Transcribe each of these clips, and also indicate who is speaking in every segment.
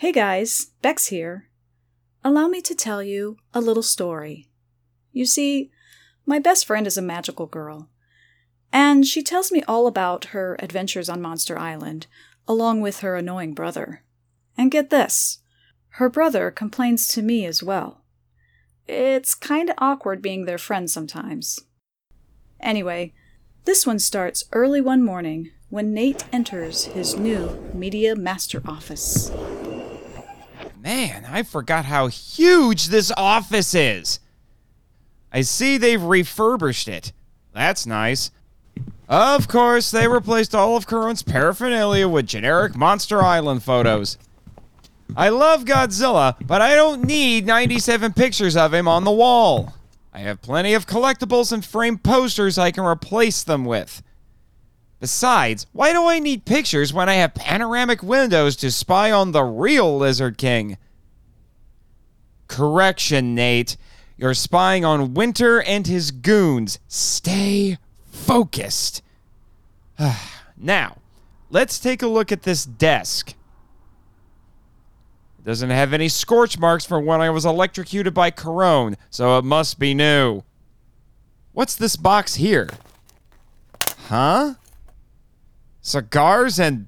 Speaker 1: Hey guys, Bex here. Allow me to tell you a little story. You see, my best friend is a magical girl, and she tells me all about her adventures on Monster Island, along with her annoying brother. And get this her brother complains to me as well. It's kinda awkward being their friend sometimes. Anyway, this one starts early one morning when Nate enters his new Media Master office.
Speaker 2: Man, I forgot how huge this office is. I see they've refurbished it. That's nice. Of course, they replaced all of Current's paraphernalia with generic Monster Island photos. I love Godzilla, but I don't need 97 pictures of him on the wall. I have plenty of collectibles and framed posters I can replace them with. Besides, why do I need pictures when I have panoramic windows to spy on the real Lizard King? Correction, Nate. You're spying on Winter and his goons. Stay focused. now, let's take a look at this desk. It doesn't have any scorch marks from when I was electrocuted by Corone, so it must be new. What's this box here? Huh? Cigars and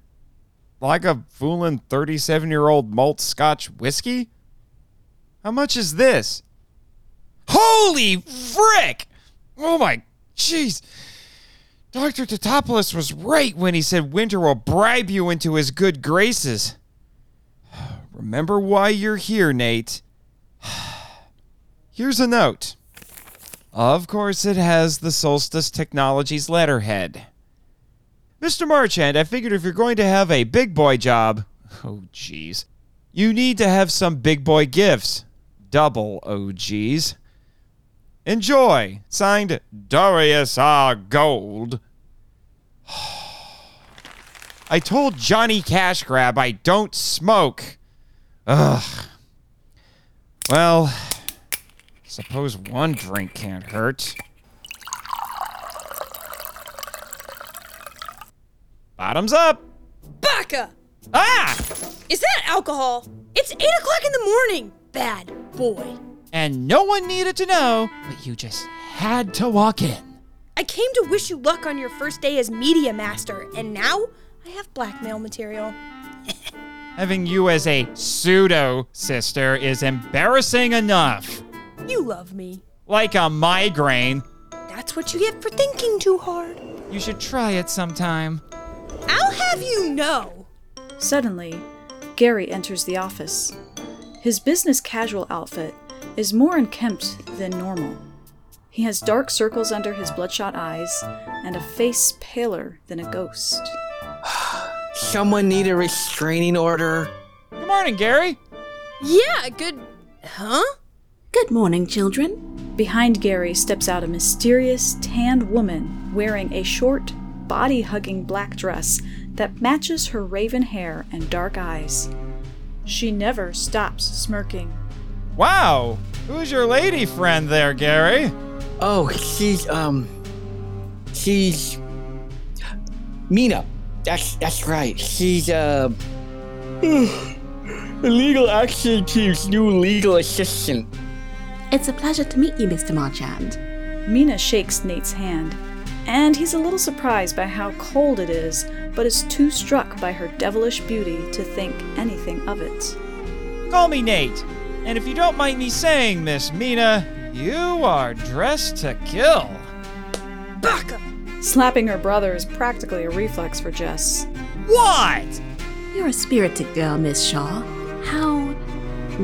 Speaker 2: like a fooling 37 year old malt scotch whiskey? How much is this? Holy frick! Oh my jeez. Dr. Tatopoulos was right when he said Winter will bribe you into his good graces. Remember why you're here, Nate. Here's a note. Of course, it has the Solstice Technologies letterhead. Mr. Marchand, I figured if you're going to have a big boy job, oh jeez, you need to have some big boy gifts. Double oh, OGs. Enjoy. Signed Darius R. Gold. I told Johnny Cash Grab I don't smoke. Ugh. Well, suppose one drink can't hurt. Bottoms up.
Speaker 3: Baka!
Speaker 2: Ah!
Speaker 3: Is that alcohol? It's 8 o'clock in the morning! Bad boy.
Speaker 2: And no one needed to know, but you just had to walk in.
Speaker 3: I came to wish you luck on your first day as Media Master, and now I have blackmail material.
Speaker 2: Having you as a pseudo sister is embarrassing enough.
Speaker 3: You love me.
Speaker 2: Like a migraine.
Speaker 3: That's what you get for thinking too hard.
Speaker 2: You should try it sometime.
Speaker 3: I'll have you know.
Speaker 1: Suddenly, Gary enters the office. His business casual outfit is more unkempt than normal. He has dark circles under his bloodshot eyes and a face paler than a ghost.
Speaker 4: Someone need a restraining order.
Speaker 2: Good morning, Gary.
Speaker 3: Yeah, good. Huh?
Speaker 5: Good morning, children.
Speaker 1: Behind Gary steps out a mysterious, tanned woman wearing a short, body hugging black dress that matches her raven hair and dark eyes. She never stops smirking.
Speaker 2: Wow. Who's your lady friend there, Gary?
Speaker 4: Oh, she's um, she's Mina. That's that's right. She's uh, the legal action team's new legal assistant.
Speaker 5: It's a pleasure to meet you, Mr. Marchand.
Speaker 1: Mina shakes Nate's hand, and he's a little surprised by how cold it is, but is too struck by her devilish beauty to think anything of it.
Speaker 2: Call me Nate. And if you don't mind me saying, Miss Mina, you are dressed to kill.
Speaker 3: Baka!
Speaker 1: Slapping her brother is practically a reflex for Jess.
Speaker 2: What?
Speaker 5: You're a spirited girl, Miss Shaw. How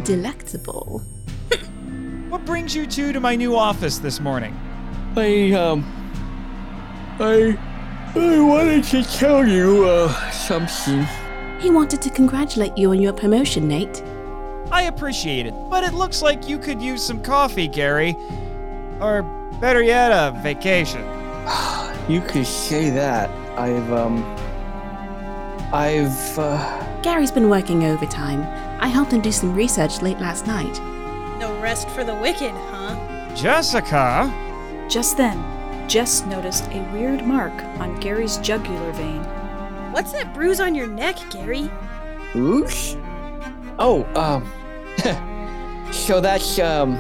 Speaker 5: delectable.
Speaker 2: What brings you two to my new office this morning?
Speaker 4: I um, I I wanted to tell you uh something.
Speaker 5: He wanted to congratulate you on your promotion, Nate.
Speaker 2: I appreciate it, but it looks like you could use some coffee, Gary. Or better yet, a vacation.
Speaker 4: You could say that. I've um, I've uh,
Speaker 5: Gary's been working overtime. I helped him do some research late last night.
Speaker 3: No rest for the wicked, huh?
Speaker 2: Jessica?
Speaker 1: Just then, Jess noticed a weird mark on Gary's jugular vein.
Speaker 3: What's that bruise on your neck, Gary?
Speaker 4: oosh. Oh, um, so that's um,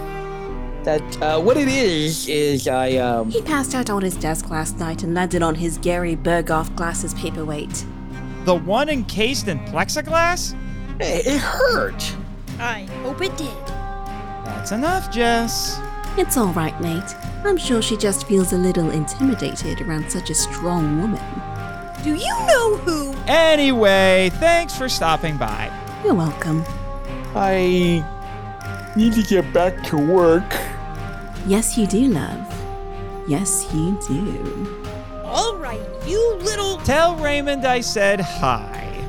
Speaker 4: that uh, what it is is I um.
Speaker 5: He passed out on his desk last night and landed on his Gary Burghoff glasses paperweight.
Speaker 6: The one encased in plexiglass?
Speaker 4: It it hurt.
Speaker 3: I hope it did.
Speaker 6: That's enough, Jess.
Speaker 5: It's all right, Nate. I'm sure she just feels a little intimidated around such a strong woman.
Speaker 3: Do you know who?
Speaker 6: Anyway, thanks for stopping by.
Speaker 5: You're welcome.
Speaker 4: I need to get back to work.
Speaker 5: Yes, you do, love. Yes, you do.
Speaker 3: All right, you little.
Speaker 6: Tell Raymond I said hi.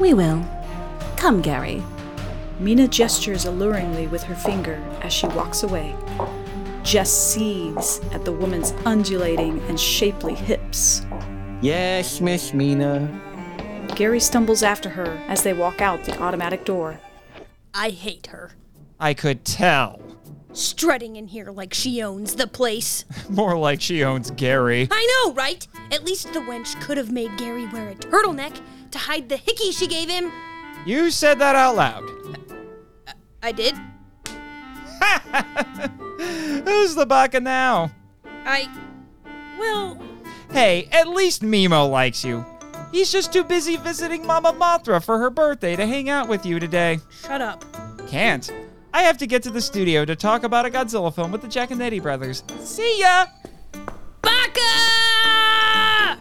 Speaker 5: We will. Come, Gary.
Speaker 1: Mina gestures alluringly with her finger as she walks away. Jess seethes at the woman's undulating and shapely hips.
Speaker 4: Yes, Miss Mina.
Speaker 1: Gary stumbles after her as they walk out the automatic door.
Speaker 3: I hate her.
Speaker 6: I could tell.
Speaker 3: Strutting in here like she owns the place.
Speaker 6: More like she owns Gary.
Speaker 3: I know, right? At least the wench could have made Gary wear a turtleneck to hide the hickey she gave him.
Speaker 6: You said that out loud.
Speaker 3: I did.
Speaker 6: Who's the baka now?
Speaker 3: I. Well,
Speaker 6: Hey, at least Mimo likes you. He's just too busy visiting Mama Mothra for her birthday to hang out with you today.
Speaker 3: shut up.
Speaker 6: Can't. I have to get to the studio to talk about a Godzilla film with the Jack and Jaconetti brothers. See ya!
Speaker 3: Baka!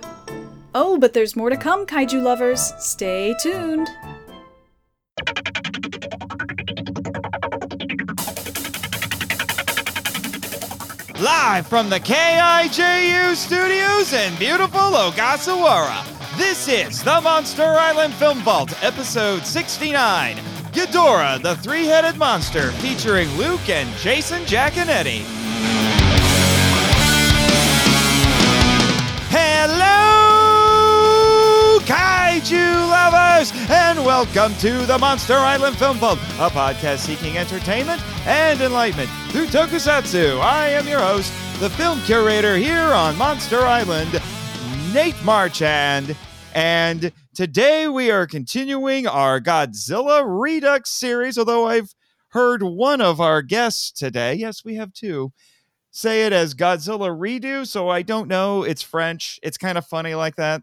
Speaker 1: Oh, but there's more to come, kaiju lovers. Stay tuned.
Speaker 6: Live from the KIJU studios in beautiful Ogasawara, this is the Monster Island Film Vault, episode 69 Ghidorah, the Three Headed Monster, featuring Luke and Jason Jaconetti. Hello, kaiju lovers, and welcome to the Monster Island Film Vault, a podcast seeking entertainment and enlightenment through tokusatsu. I am your host, the film curator here on Monster Island, Nate Marchand, and today we are continuing our Godzilla Redux series, although I've heard one of our guests today, yes, we have two, say it as Godzilla Redo, so I don't know. It's French. It's kind of funny like that.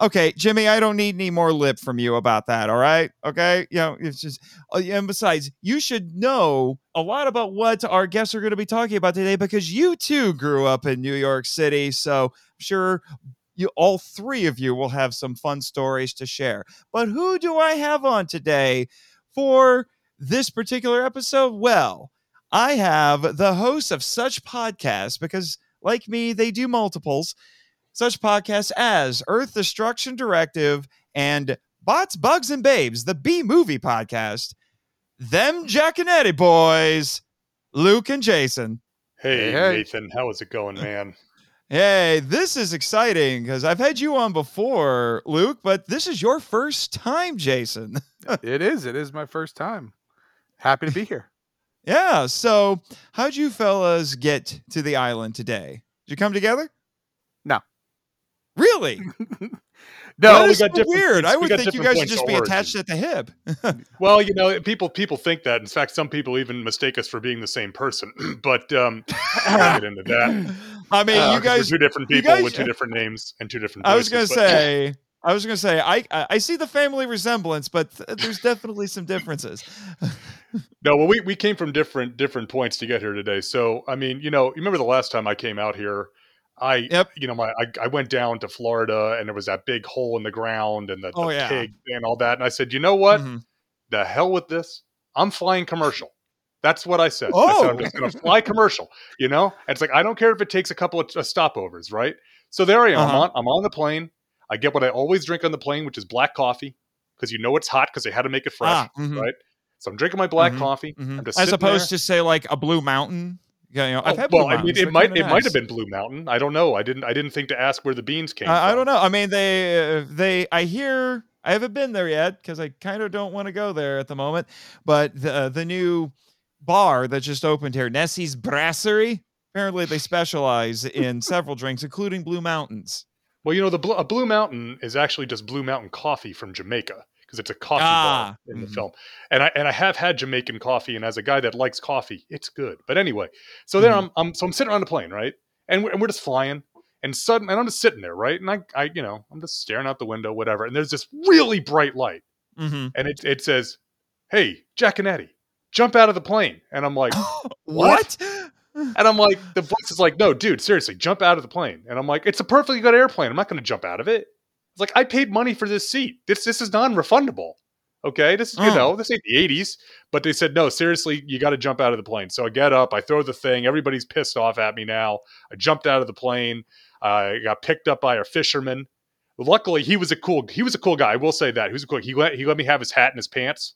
Speaker 6: Okay, Jimmy, I don't need any more lip from you about that, all right? Okay? You know, it's just, uh, and besides, you should know a lot about what our guests are going to be talking about today because you too grew up in New York City. So I'm sure you, all three of you will have some fun stories to share. But who do I have on today for this particular episode? Well, I have the host of such podcasts because, like me, they do multiples. Such podcasts as Earth Destruction Directive and Bots, Bugs, and Babes, the B Movie podcast. Them Jaconetti boys, Luke and Jason.
Speaker 7: Hey,
Speaker 8: Hey, hey.
Speaker 7: Nathan, how is it going, man?
Speaker 6: Hey, this is exciting because I've had you on before, Luke, but this is your first time, Jason.
Speaker 8: It is. It is my first time. Happy to be here.
Speaker 6: yeah. So, how'd you fellas get to the island today? Did you come together? Really?
Speaker 8: No,
Speaker 6: That
Speaker 7: we
Speaker 6: is
Speaker 7: got
Speaker 6: so weird. I would think you guys would just be attached at the hip.
Speaker 7: Well, you know, people people think that. In fact, some people even mistake us for being the same person. but um, I get into that.
Speaker 6: I mean,
Speaker 7: Uh,
Speaker 6: you guys.
Speaker 7: two different people
Speaker 6: guys-
Speaker 7: with two different names and two different.
Speaker 6: I was gonna say. I was gonna say. I I I see the family resemblance, but th- there's definitely some differences.
Speaker 7: No, well, we, we came from different different points to get here today. So, I mean, you know, you remember the last time I came out here? I,
Speaker 6: Yep.
Speaker 7: you know, my I, I went down to Florida and there was that big hole in the ground and the,
Speaker 6: Oh,
Speaker 7: the
Speaker 6: yeah.
Speaker 7: pig and all that. And I said, you know what?
Speaker 6: Mhm.
Speaker 7: The hell with this. I'm flying commercial. That's what I said. I said, I'm
Speaker 6: Oh.
Speaker 7: just going to fly commercial. You know, and it's like I don't care if it takes a couple of uh, stopovers, right? So there I am. I'm
Speaker 6: Uh-huh.
Speaker 7: on. I'm on the plane. I get what I always drink on the plane, which is black coffee, because you know it's hot because they had to make it fresh,
Speaker 6: Ah, mhm.
Speaker 7: right? So I'm drinking my black
Speaker 6: Mhm,
Speaker 7: coffee.
Speaker 6: Mhm.
Speaker 7: I'm just
Speaker 6: As opposed
Speaker 7: there.
Speaker 6: to say like a Blue Mountain. Yeah, you know, I've
Speaker 7: Oh,
Speaker 6: had
Speaker 7: well,
Speaker 6: Blue
Speaker 7: I mean, it might it might have been Blue Mountain. I don't know. I didn't I didn't think to ask where the beans came
Speaker 6: I, I don't know. I mean, they uh, they I hear I haven't been there yet because I kind of don't want to go there at the moment. But the uh, the new bar that just opened here, Nessie's Brasserie. Apparently, they specialize in several drinks, including Blue Mountains.
Speaker 7: Well, you know, the Blue, a Blue Mountain is actually just Blue Mountain coffee from Jamaica because it's a coffee
Speaker 6: Ah,
Speaker 7: bar in the
Speaker 6: mhm.
Speaker 7: film. And I and I have had Jamaican coffee, and as a guy that likes coffee, it's good. But anyway, so then I'm, I'm so I'm sitting on the plane, right? And we're, and we're just flying, and suddenly, and I'm just sitting there, right? And I, I, you know, I'm just staring out the window, whatever. And there's this really bright light,
Speaker 6: Mhm.
Speaker 7: and it it says, "Hey, Jaconetti, jump out of the plane." And I'm like,
Speaker 6: what?
Speaker 7: and I'm like, the voice is like, "No, dude, seriously, jump out of the plane." And I'm like, "It's a perfectly good airplane. I'm not going to jump out of it." It's like I paid money for this seat. This this is non-refundable. Okay, this is
Speaker 6: you
Speaker 7: know this ain't the '80s, but they said no. Seriously, you got to jump out of the plane. So I get up, I throw the thing. Everybody's pissed off at me now. I jumped out of the plane. I got picked up by a fisherman. Luckily, he was a cool. He was a cool guy. I will say that he was a cool. He let he let me have his hat and his pants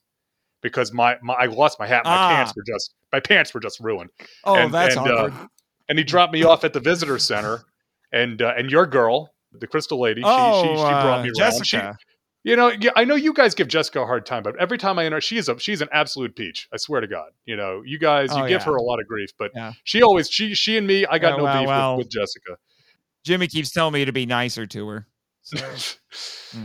Speaker 7: because my, my I lost my hat. My
Speaker 6: Ah.
Speaker 7: pants were just my pants were just ruined
Speaker 6: Oh,
Speaker 7: and-
Speaker 6: that's
Speaker 7: and, uh,
Speaker 6: awkward.
Speaker 7: and he dropped me off at the visitor center and uh, and your girl the crystal lady she,
Speaker 6: oh,
Speaker 7: she, she brought
Speaker 6: uh,
Speaker 7: me she,
Speaker 6: Jessica.
Speaker 7: you know yeah, i know you guys give jessica a hard time but every time i enter she's a she's an absolute peach i swear to god you know you guys you
Speaker 6: Oh,
Speaker 7: give
Speaker 6: yeah.
Speaker 7: her a lot of grief but
Speaker 6: Yeah.
Speaker 7: she always she she and me i got
Speaker 6: Yeah,
Speaker 7: no
Speaker 6: well,
Speaker 7: beef
Speaker 6: well.
Speaker 7: with, with jessica
Speaker 6: Jimmy keeps telling me to be nicer to her. So,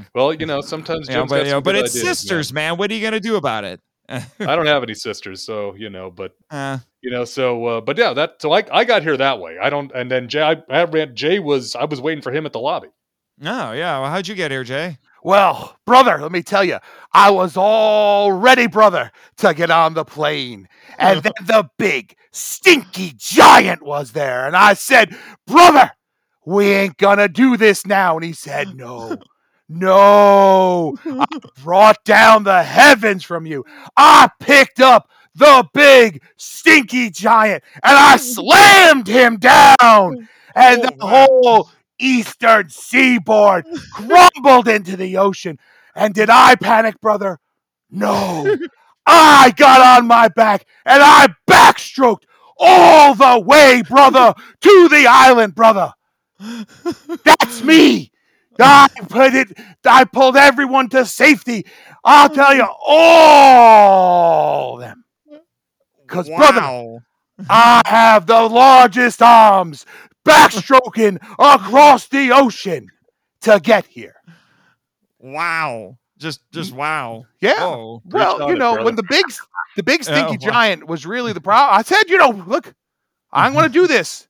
Speaker 7: well you know sometimes
Speaker 6: yeah,
Speaker 7: Jim's
Speaker 6: but,
Speaker 7: got
Speaker 6: you know, but it's
Speaker 7: ideas, man.
Speaker 6: sisters, man. What are you gonna do about it?
Speaker 7: I don't have any sisters so you know but
Speaker 6: Uh,
Speaker 7: you know so uh, but yeah that so I, I got here that way i don't and then jay I, I ran jay was i was waiting for him at the lobby
Speaker 6: no, yeah. Well, how'd you get here, Jay?
Speaker 8: Well, brother, let me tell you, I was all ready, brother, to get on the plane. And then the big, stinky giant was there. And I said, Brother, we ain't gonna do this now. And he said, No, no, I brought down the heavens from you. I picked up the big, stinky giant and I slammed him down. And the
Speaker 6: Oh,
Speaker 8: whole eastern seaboard crumbled into the ocean. And did I panic, brother? No. I got on my back and I backstroked all the way, brother, to the island, brother. That's me. I put it, I pulled everyone to safety. I'll tell you all of them. Because, brother, I have the largest arms backstroking across the ocean to get here.
Speaker 6: Wow. Just, just wow.
Speaker 8: Yeah.
Speaker 6: Oh.
Speaker 8: well, you know,
Speaker 7: brother.
Speaker 8: when the big, the big stinky
Speaker 6: wow.
Speaker 8: giant was really the problem, I said, you know, look, I'm going to do this,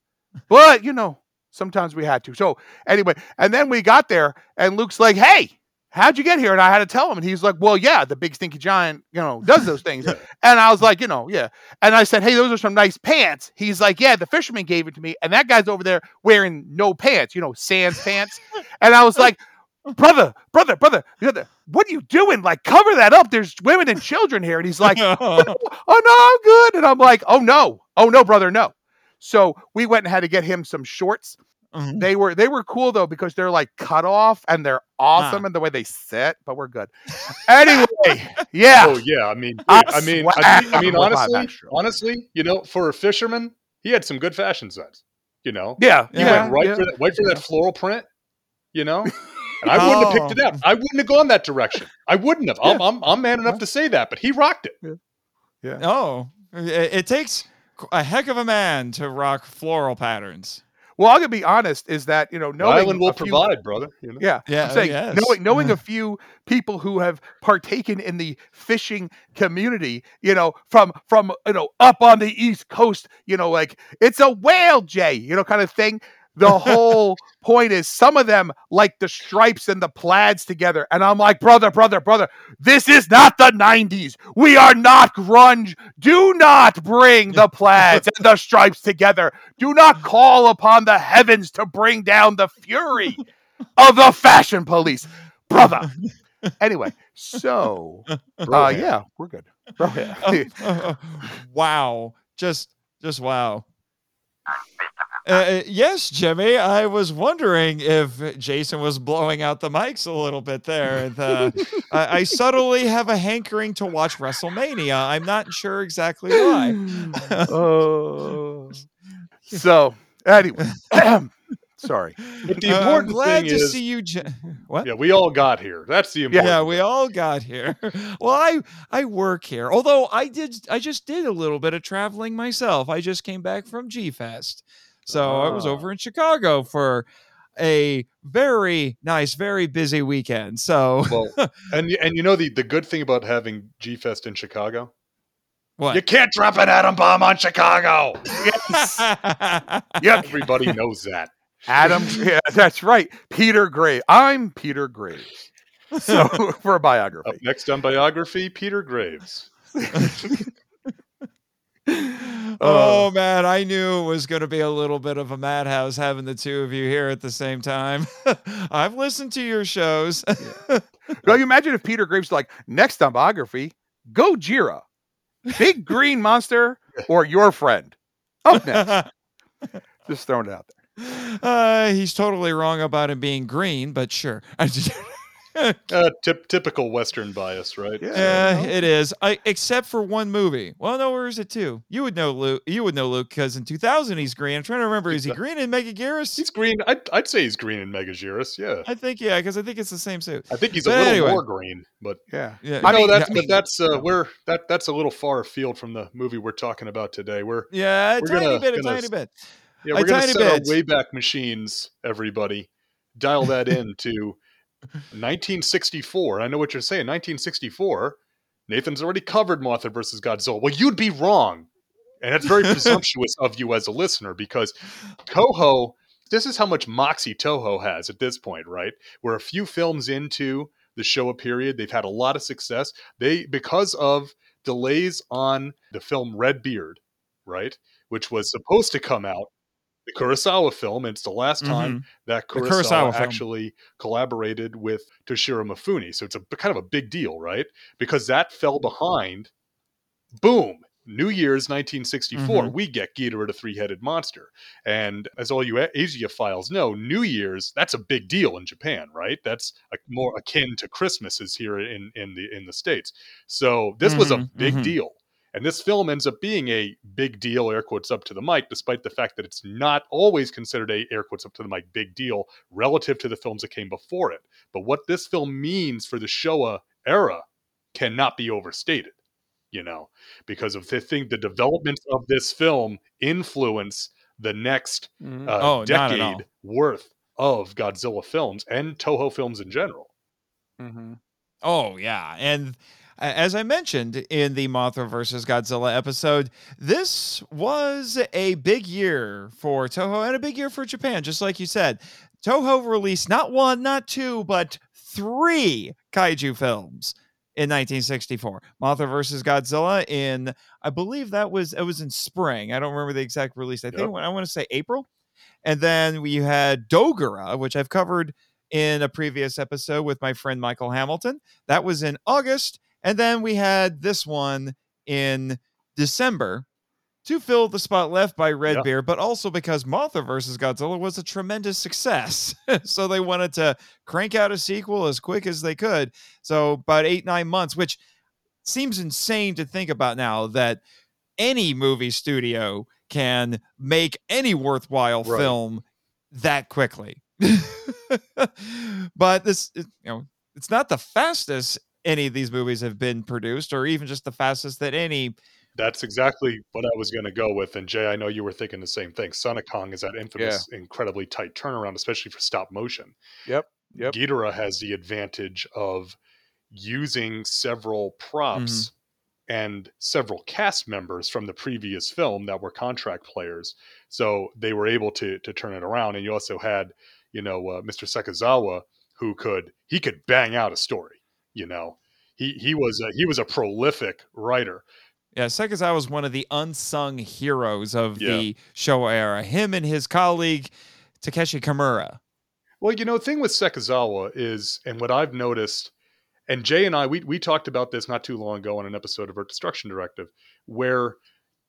Speaker 8: but you know, sometimes we had to. So anyway, and then we got there, and Luke's like, "Hey, how'd you get here?" And I had to tell him, and he's like, "Well, yeah, the big stinky giant, you know, does those things." And I was like, you know, yeah. And I said, "Hey, those are some nice pants." He's like, "Yeah, the fisherman gave it to me," and that guy's over there wearing no pants, you know, sans pants. And I was like, brother, brother, brother, brother, what are you doing? Like, cover that up. There's women and children here. And he's like, oh no, I'm good. And I'm like, oh no, oh no, brother, no. So we went and had to get him some shorts.
Speaker 6: Mhm.
Speaker 8: They were they were cool though because they're like cut off and they're awesome in the way they sit, but we're good. Anyway, yeah.
Speaker 7: Oh yeah, I mean,
Speaker 8: I
Speaker 7: I mean, I, mean- I mean, honestly, honestly, you know, for a fisherman, he had some good fashion sense. You know,
Speaker 8: Yeah,
Speaker 7: he
Speaker 6: Yeah,
Speaker 7: went right
Speaker 8: yeah.
Speaker 7: for that, right for that floral print. You know, and I wouldn't have picked it up. I wouldn't have gone that direction. I wouldn't have. I'm, I'm, I'm man enough to say that, but he rocked it. Yeah.
Speaker 6: Oh, it, it takes a heck of a man to rock floral patterns.
Speaker 8: Well, I'm gonna be honest, is that you know,
Speaker 7: The
Speaker 8: knowing
Speaker 7: island will
Speaker 8: a few-
Speaker 7: provide, brother. You know?
Speaker 8: Yeah,
Speaker 6: Yeah,
Speaker 8: I'm saying
Speaker 6: yes.
Speaker 8: knowing knowing mm. a few people who have partaken in the fishing community, you know, from from you know up on the East Coast, you know, like it's a whale, Jay, you know, kind of thing. The whole point is some of them like the stripes and the plaids together, and I'm like, brother, brother, brother, this is not the '90s. We are not grunge. Do not bring the plaids and the stripes together. Do not call upon the heavens to bring down the fury of the fashion police, brother. Anyway, so uh,
Speaker 7: Bro,
Speaker 8: yeah, we're good. Bro, yeah.
Speaker 6: wow. Just just wow. Uh, yes, Jimmy. I was wondering if Jason was blowing out the mics a little bit there. And, uh, I, I subtly have a hankering to watch WrestleMania. I'm not sure exactly why.
Speaker 8: Oh. so anyway, sorry.
Speaker 7: But the
Speaker 6: Uh, I'm
Speaker 7: important
Speaker 6: glad
Speaker 7: thing
Speaker 6: to
Speaker 7: is,
Speaker 6: see you. Ja- what?
Speaker 7: yeah, we all got here. That's the important.
Speaker 6: Yeah, we all got here. Well, I I work here. Although I did I just did a little bit of traveling myself. I just came back from G Fest. So I was
Speaker 7: Ah.
Speaker 6: over in Chicago for a very nice, very busy weekend. So
Speaker 7: Well, and and you know the the good thing about having G Fest in Chicago,
Speaker 6: what?
Speaker 7: you can't drop an atom bomb on Chicago. Yes.
Speaker 8: Yep.
Speaker 7: Everybody knows that.
Speaker 8: Adam, yeah, that's right. Peter Graves. I'm Peter Graves. So for a biography.
Speaker 7: Up next on biography, Peter Graves.
Speaker 6: Oh man, I knew it was going to be a little bit of a madhouse having the two of you here at the same time. I've listened to your shows.
Speaker 8: Well, you imagine if Peter Graves like next on biography, Gojira, big green monster, or your friend. Up next. Just throwing it out there.
Speaker 6: uh, he's totally wrong about him being green, but sure.
Speaker 7: Uh, tip, typical Western bias, right?
Speaker 8: Yeah.
Speaker 6: Yeah, it is. I, except for one movie. Well, no, where is it too? You would know Luke. You would know Luke because in 2000 he's green. I'm trying to remember. Is he green in Megaguirus?
Speaker 7: He's green. I'd, I'd say he's green in Megaguirus. Yeah,
Speaker 6: I think yeah, because I think it's the same suit.
Speaker 7: I think he's a little
Speaker 6: anyway.
Speaker 7: more green, but
Speaker 8: Yeah.
Speaker 6: Yeah,
Speaker 7: I
Speaker 8: I
Speaker 7: know
Speaker 8: mean,
Speaker 7: that's
Speaker 8: I
Speaker 7: but that's uh, we're that that's a little far afield from the movie we're talking about today. We're
Speaker 6: yeah, a
Speaker 7: We're
Speaker 6: tiny
Speaker 7: gonna-
Speaker 6: bit, a
Speaker 7: gonna
Speaker 6: tiny bit.
Speaker 7: yeah, we're gonna
Speaker 6: tiny
Speaker 7: set our
Speaker 6: bit.
Speaker 7: Wayback Machines, everybody. Dial that in to 1964. I know what you're saying. 1964. Nathan's already covered Mothra versus Godzilla. Well, you'd be wrong, and that's very presumptuous of you as a listener because Toho. This is how much moxie Toho has at this point, right? We're a few films into the Showa period. They've had a lot of success. They because of delays on the film Red Beard, right, which was supposed to come out, the Kurosawa film. And it's the last time that
Speaker 6: The
Speaker 7: Kurosawa,
Speaker 6: Kurosawa film.
Speaker 7: actually collaborated with Toshiro Mifune. So it's a kind of a big deal, right? Because that fell behind. Boom. New Year's 1964,
Speaker 6: Mhm.
Speaker 7: we get Ghidorah the three-headed monster. And as all you Asiaphiles know, New Year's, that's a big deal in Japan, right? That's a, more akin to Christmases here in, in the in the States. So this was a
Speaker 6: Mhm,
Speaker 7: big
Speaker 6: mhm.
Speaker 7: deal. And this film ends up being a big deal, air quotes up to the mic, despite the fact that it's not always considered a air quotes up to the mic big deal relative to the films that came before it. But what this film means for the Showa era cannot be overstated, you know, because of the thing, the development of this film influence the next
Speaker 8: Mhm.
Speaker 7: uh,
Speaker 6: Oh, not at all.
Speaker 7: decade worth of Godzilla films and Toho films in general.
Speaker 8: Mm-hmm.
Speaker 6: Oh yeah, and as I mentioned in the Mothra versus Godzilla episode, this was a big year for Toho and a big year for Japan. Just like you said, Toho released not one, not two, but three kaiju films in 1964. Mothra versus Godzilla in, I believe that was it was in spring. I don't remember the exact release. I think
Speaker 7: Yep.
Speaker 6: I want to say April. And then we had Dogora, which I've covered in a previous episode with my friend Michael Hamilton. That was in August. And then we had this one in December to fill the spot left by Red
Speaker 7: Yeah.
Speaker 6: Beard, but also because Mothra versus Godzilla was a tremendous success. so they wanted to crank out a sequel as quick as they could. So about eight, nine months, which seems insane to think about now that any movie studio can make any worthwhile
Speaker 7: Right.
Speaker 6: film that quickly. but this, you know, it's not the fastest any of these movies have been produced, or even just the fastest that any.
Speaker 7: That's exactly what I was going to go with. And Jay, I know you were thinking the same thing. Son of Kong is that infamous, incredibly tight turnaround, especially for stop motion.
Speaker 8: Yep. Yep.
Speaker 7: Ghidorah has the advantage of using several props and several cast members from the previous film that were contract players. So they were able to to turn it around. And you also had, you know, uh, Mr. Sekizawa who could he could bang out a story. You know, he he was a, he was a prolific writer.
Speaker 6: Yeah, Sekizawa was one of the unsung heroes of
Speaker 7: Yeah.
Speaker 6: the Showa era. Him and his colleague Takeshi Kimura.
Speaker 7: Well, you know, the thing with Sekizawa is, and what I've noticed, and Jay and I, we we talked about this not too long ago on an episode of Earth Destruction Directive, where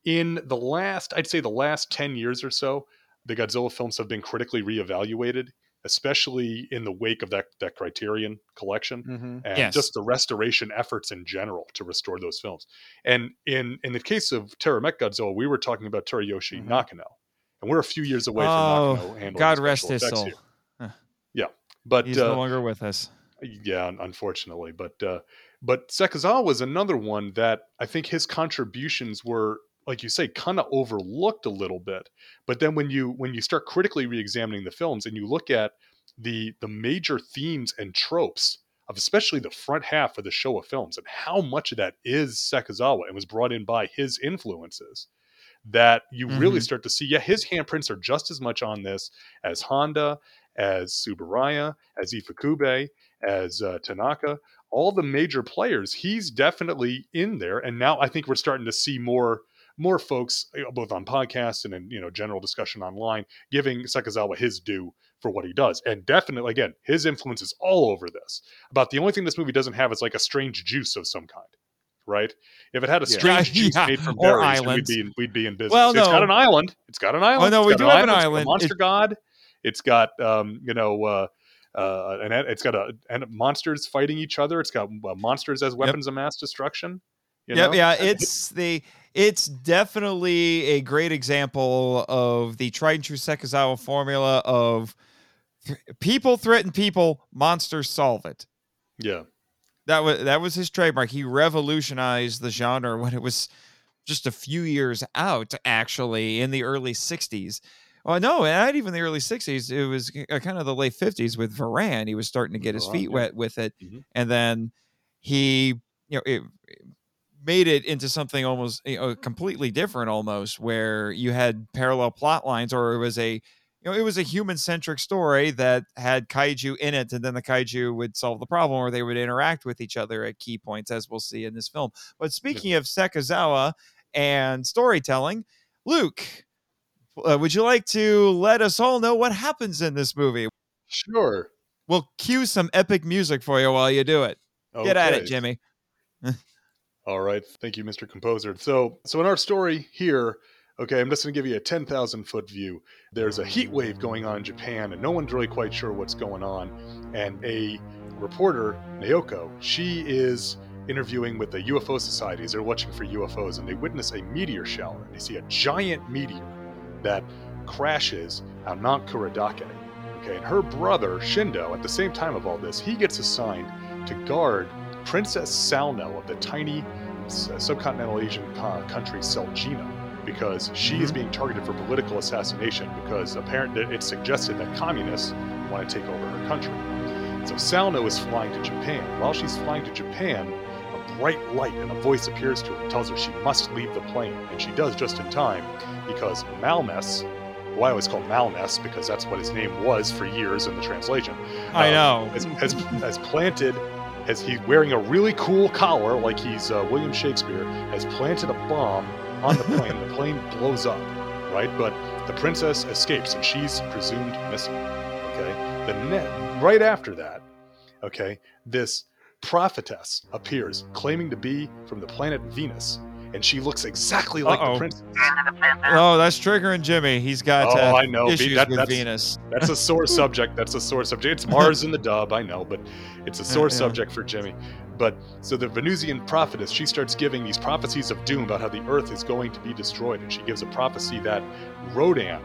Speaker 7: in the last, I'd say the last 10 years or so, the Godzilla films have been critically reevaluated, especially in the wake of that that Criterion collection
Speaker 8: Mhm.
Speaker 7: and
Speaker 6: Yes.
Speaker 7: just the restoration efforts in general to restore those films. And in in the case of Terror of Mechagodzilla, we were talking about Teruyoshi
Speaker 8: Mhm.
Speaker 7: Nakano. And we're a few years away from
Speaker 6: Oh,
Speaker 7: Nakano handling
Speaker 6: God rest his soul. Huh.
Speaker 7: Yeah. But
Speaker 6: He's
Speaker 7: uh,
Speaker 6: no longer with us.
Speaker 7: yeah, unfortunately, but uh, but Sekizawa was another one that I think his contributions were like you say, kind of overlooked a little bit. But then when you when you start critically re-examining the films and you look at the the major themes and tropes of especially the front half of the Showa films and how much of that is Sekizawa and was brought in by his influences, that you really
Speaker 6: Mhm.
Speaker 7: start to see, yeah, his handprints are just as much on this as Honda, as Tsuburaya, as Ifukube, as uh, Tanaka, all the major players. He's definitely in there, and now I think we're starting to see more more folks, both on podcasts and in you know general discussion online, giving Sekizawa his due for what he does, and definitely again his influence is all over this. About the only thing this movie doesn't have is like a strange juice of some kind. Right? If it had a
Speaker 6: Yeah.
Speaker 7: strange juice
Speaker 6: Yeah,
Speaker 7: made from
Speaker 6: or
Speaker 7: berries, we'd be in, we'd be in business.
Speaker 6: Well, no.
Speaker 7: It's got an island. It's got an island.
Speaker 6: no, we do have an
Speaker 7: It's got a
Speaker 6: island.
Speaker 7: monster
Speaker 6: It-
Speaker 7: god. It's got um, you know, uh, uh, and it's got a and monsters fighting each other. It's got uh, monsters as weapons of mass destruction. You
Speaker 6: Yep,
Speaker 7: know?
Speaker 6: yeah, it's the it's definitely a great example of the tried and true Sekizawa formula of th- people threaten people, monsters solve it.
Speaker 7: yeah,
Speaker 6: That was that was his trademark. He revolutionized the genre when it was just a few years out, actually, in the early '60s. Well, no, not even the early '60s. It was uh, kind of the late '50s with Varan. He was starting to get his feet wet with it,
Speaker 7: Mhm.
Speaker 6: and then he, you know, it made it into something almost you know, completely different, almost where you had parallel plot lines, or it was a you know, it was a human centric story that had kaiju in it, and then the kaiju would solve the problem, or they would interact with each other at key points, as we'll see in this film. But speaking of Sekizawa and storytelling, Luke, uh, would you like to let us all know what happens in this movie?
Speaker 7: sure.
Speaker 6: We'll cue some epic music for you while you do it. Get at it, Jimmy.
Speaker 7: All right, thank you, Mr. Composer. So, so in our story here, okay, I'm just going to give you a 10,000 foot view. There's a heat wave going on in Japan, and no one's really quite sure what's going on. And a reporter, Naoko, she is interviewing with the UFO societies. They're watching for UFOs, and they witness a meteor shower. They see a giant meteor that crashes on Mount Kurodake. Okay, and her brother Shindo, at the same time of all this, he gets assigned to guard Princess Salno of the tiny subcontinental Asian country Selgina because she is being targeted for political assassination because apparently it's suggested that communists want to take over her country. So Salno is flying to Japan. While she's flying to Japan, a bright light and a voice appears to her and tells her she must leave the plane. And she does just in time because Malmes, who I always call Malmes because that's what his name was for years in the translation,
Speaker 6: I
Speaker 7: um,
Speaker 6: know.
Speaker 7: has, has, has planted, as he's wearing a really cool collar like he's uh, William Shakespeare, has planted a bomb on the plane. the plane blows up, right? But the princess escapes and she's presumed missing. Okay. The net right after that, okay, this prophetess appears claiming to be from the planet Venus. And she looks exactly like
Speaker 6: Uh-oh.
Speaker 7: the princess.
Speaker 6: Oh, that's triggering Jimmy. He's got
Speaker 7: Oh,
Speaker 6: uh,
Speaker 7: I know.
Speaker 6: issues
Speaker 7: That-
Speaker 6: with
Speaker 7: that's-
Speaker 6: Venus.
Speaker 7: That's a sore subject. That's a sore subject. It's Mars in the dub, I know, but it's a sore
Speaker 6: yeah.
Speaker 7: subject for Jimmy. But so the Venusian prophetess, she starts giving these prophecies of doom about how the earth is going to be destroyed. And she gives a prophecy that Rodan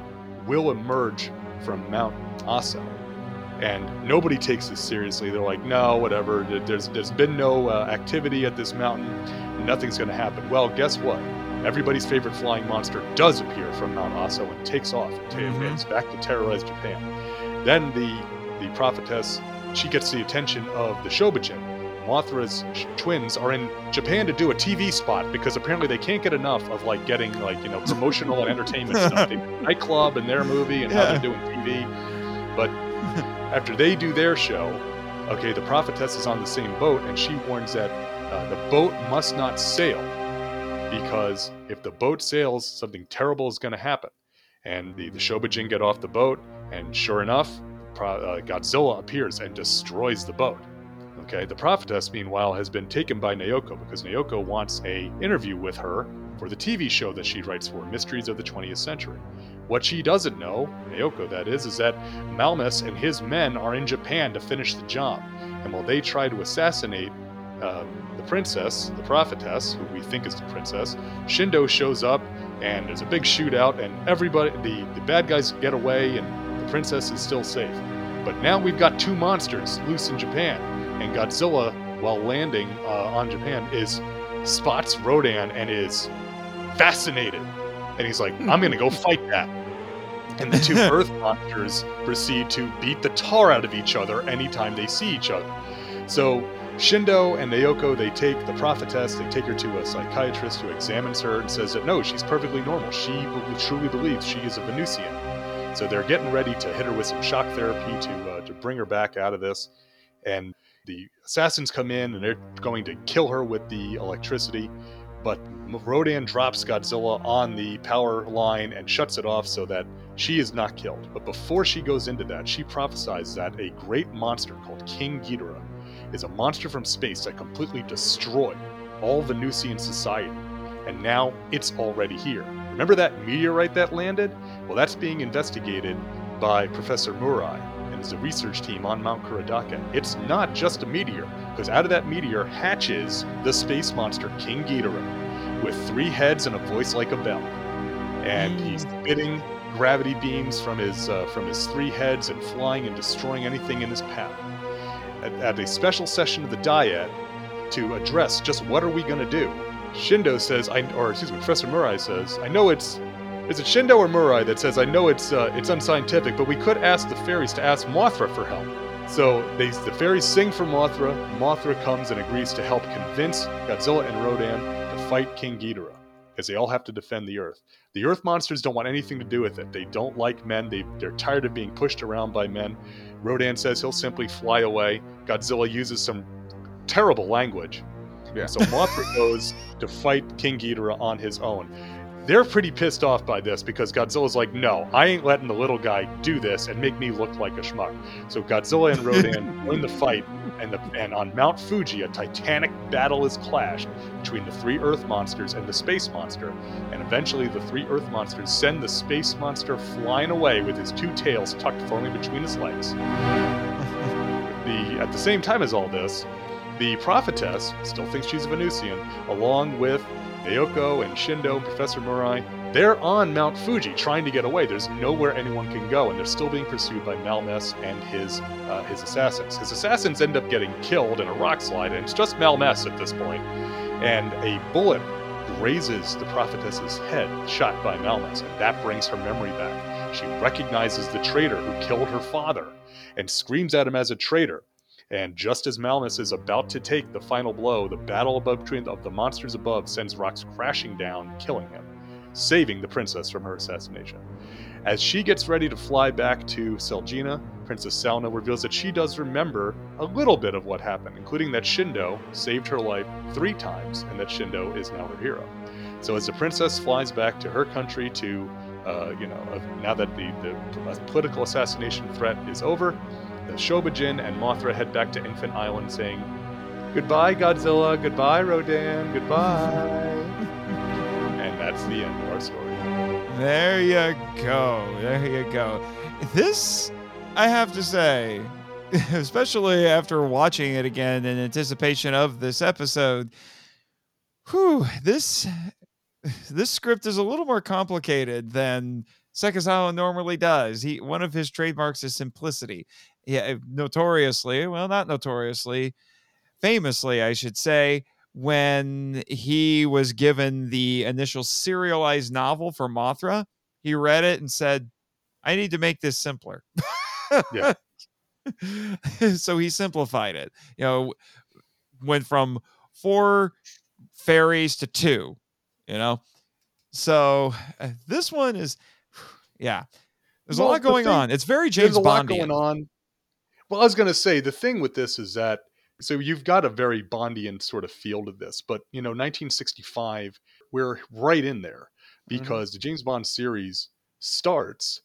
Speaker 7: will emerge from Mount Aso. And nobody takes this seriously. They're like, no, whatever. There- There's, there's been no uh, activity at this mountain. Nothing's going to happen. Well, guess what? Everybody's favorite flying monster does appear from Mount Aso and takes off. and ta-
Speaker 6: Mhm.
Speaker 7: It's back to terrorize Japan. Then the the prophetess she gets the attention of the Shobijin. Mothra's sh- twins are in Japan to do a TV spot because apparently they can't get enough of like getting like you know promotional and entertainment stuff. They nightclub and their movie and how they're doing TV. But after they do their show, okay, the prophetess is on the same boat and she warns that uh, the boat must not sail because if the boat sails, something terrible is going to happen. And the, the Shobijin get off the boat, and sure enough, uh, Godzilla appears and destroys the boat. Okay, the prophetess, meanwhile, has been taken by Naoko because Naoko wants a interview with her for the TV show that she writes for, Mysteries of the 20th Century. What she doesn't know, Naoko that is, is that Malmus and his men are in Japan to finish the job. And while they try to assassinate uh, the princess, the prophetess, who we think is the princess, Shindo shows up and there's a big shootout and everybody, the, the bad guys get away and the princess is still safe. But now we've got two monsters loose in Japan and Godzilla, while landing uh, on Japan, is spots Rodan and is fascinated. And he's like, I'm gonna go fight that. And the two Earth monsters proceed to beat the tar out of each other anytime they see each other. So Shindo and Naoko, they take the prophetess, they take her to a psychiatrist who examines her and says that no, she's perfectly normal. She be- truly believes she is a Venusian. So they're getting ready to hit her with some shock therapy to uh, to bring her back out of this. And the assassins come in and they're going to kill her with the electricity. But Rodan drops Godzilla on the power line and shuts it off so that she is not killed. But before she goes into that, she prophesies that a great monster called King Ghidorah is a monster from space that completely destroyed all Venusian society. And now it's already here. Remember that meteorite that landed? Well, that's being investigated by Professor Murai his research team on Mount Kuradaka, it's not just a meteor, because out of that meteor hatches the space monster King Ghidorah, with three heads and a voice like a bell. And he's spitting gravity beams from his uh, from his three heads and flying and destroying anything in his path. At, at a special session of the Diet to address just what are we going to do, Shindo says, I, or excuse me, Professor Murai says, I know it's. Is it Shindo or Murai that says, I know it's uh, it's unscientific, but we could ask the fairies to ask Mothra for help. So they, the fairies sing for Mothra. Mothra comes and agrees to help convince Godzilla and Rodan to fight King Ghidorah, because they all have to defend the Earth. The Earth monsters don't want anything to do with it. They don't like men. They, they're tired of being pushed around by men. Rodan says he'll simply fly away. Godzilla uses some terrible language.
Speaker 8: Yeah.
Speaker 7: So Mothra goes to fight King Ghidorah on his own. They're pretty pissed off by this because Godzilla's like, no, I ain't letting the little guy do this and make me look like a schmuck. So Godzilla and Rodan win the fight, and, the, and on Mount Fuji, a titanic battle is clashed between the three Earth monsters and the space monster. And eventually, the three Earth monsters send the space monster flying away with his two tails tucked firmly between his legs. the at the same time as all this, the prophetess still thinks she's a Venusian, along with Naoko and Shindo Professor Murai. They're on Mount Fuji trying to get away. There's nowhere anyone can go, and they're still being pursued by Malmes and his uh, his assassins. His assassins end up getting killed in a rock slide, and it's just Malmes at this point. And a bullet grazes the prophetess's head, shot by Malmes, and that brings her memory back. She recognizes the traitor who killed her father and screams at him as a traitor. And just as Malmus is about to take the final blow, the battle above between of the monsters above sends rocks crashing down, killing him, saving the princess from her assassination. As she gets ready to fly back to Selgina, Princess Salna reveals that she does remember a little bit of what happened, including that Shindo saved her life three times and that Shindo is now her hero. So as the princess flies back to her country to, uh, you know, uh, now that the, the political assassination threat is over, the Shobijin and Mothra head back to Infant Island saying, Goodbye, Godzilla. Goodbye, Rodan. Goodbye. and that's the end of our story.
Speaker 6: There you go. There you go. This, I have to say, especially after watching it again in anticipation of this episode, whew, this this script is a little more complicated than Sekizawa normally does. He one of his trademarks is simplicity. Yeah, notoriously, well, not notoriously, famously, I should say, when he was given the initial serialized novel for Mothra, he read it and said, I need to make this simpler.
Speaker 7: Yeah.
Speaker 6: so he simplified it. You know, went from four fairies to two, you know? So uh, this one is, yeah, there's a
Speaker 7: Well,
Speaker 6: lot
Speaker 7: the
Speaker 6: going
Speaker 7: thing-
Speaker 6: on. It's very
Speaker 7: There's
Speaker 6: James
Speaker 7: a lot
Speaker 6: Bondian.
Speaker 7: going on. Well, I was going to say the thing with this is that so you've got a very Bondian sort of feel to this, but you know, 1965, we're right in there because the James Bond series starts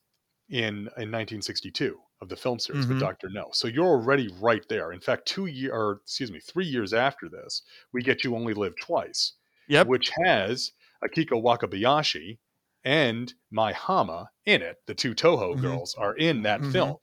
Speaker 7: in in 1962 of the film series
Speaker 6: Mhm.
Speaker 7: with Doctor No. So you're already right there. In fact, two year or excuse me, three years after this, we get You Only Live Twice,
Speaker 6: Yep.
Speaker 7: which has Akiko Wakabayashi and Mie Hama in it. The two Toho
Speaker 6: Mhm.
Speaker 7: girls are in that
Speaker 6: Mhm.
Speaker 7: film.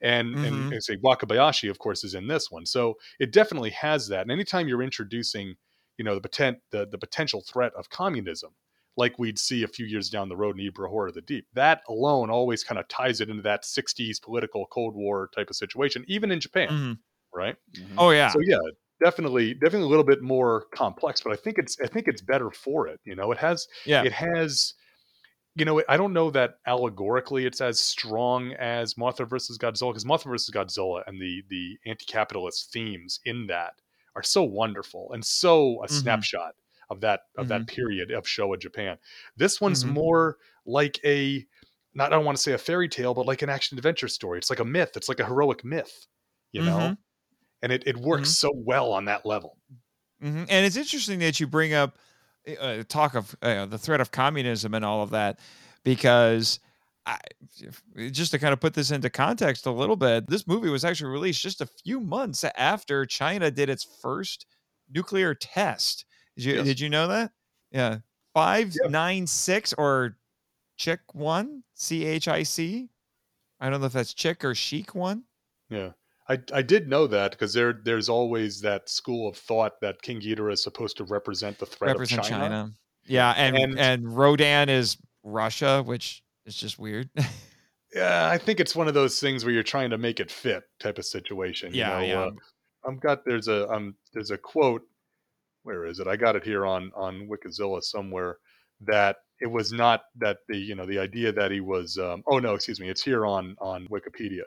Speaker 7: And
Speaker 6: Mhm.
Speaker 7: and, and say Wakabayashi, of course, is in this one. So it definitely has that. And anytime you're introducing, you know, the potent the, the potential threat of communism, like we'd see a few years down the road in Ebirah Horror of the Deep, that alone always kind of ties it into that 60s political Cold War type of situation, even in Japan,
Speaker 6: Mhm.
Speaker 7: right?
Speaker 6: Oh, yeah.
Speaker 7: So yeah, definitely definitely a little bit more complex, but I think it's I think it's better for it. You know, it has
Speaker 6: Yeah.
Speaker 7: it has you know I don't know that allegorically it's as strong as Mothra versus Godzilla because Mothra versus Godzilla and the the anti-capitalist themes in that are so wonderful and so a
Speaker 6: Mhm.
Speaker 7: snapshot of that of that period of Showa Japan. This one's
Speaker 6: Mhm.
Speaker 7: more like a not I don't want to say a fairy tale, but like an action adventure story. It's like a myth. It's like a heroic myth, you know,
Speaker 6: Mhm.
Speaker 7: and it, it works so well on that level.
Speaker 6: hmm And it's interesting that you bring up uh, talk of uh, the threat of communism and all of that, because I, just to kind of put this into context a little bit, this movie was actually released just a few months after China did its first nuclear test. Did you
Speaker 7: Yes.
Speaker 6: did you know that? Yeah, five nine six or Chick one C H I C. I don't know if that's Chick or Chic one.
Speaker 7: Yeah. I, I did know that because there there's always that school of thought that King Ghidorah is supposed to represent the threat
Speaker 6: Represent
Speaker 7: of China.
Speaker 6: China. Yeah, and,
Speaker 7: And-
Speaker 6: and Rodan is Russia, which is just weird.
Speaker 7: Yeah, I think it's one of those things where you're trying to make it fit type of situation. you
Speaker 6: Yeah,
Speaker 7: know,
Speaker 6: yeah.
Speaker 7: uh, I'm got there's a um there's a quote. Where is it? I got it here on on Wikizilla somewhere that it was not that the you know the idea that he was um, oh no excuse me it's here on on Wikipedia.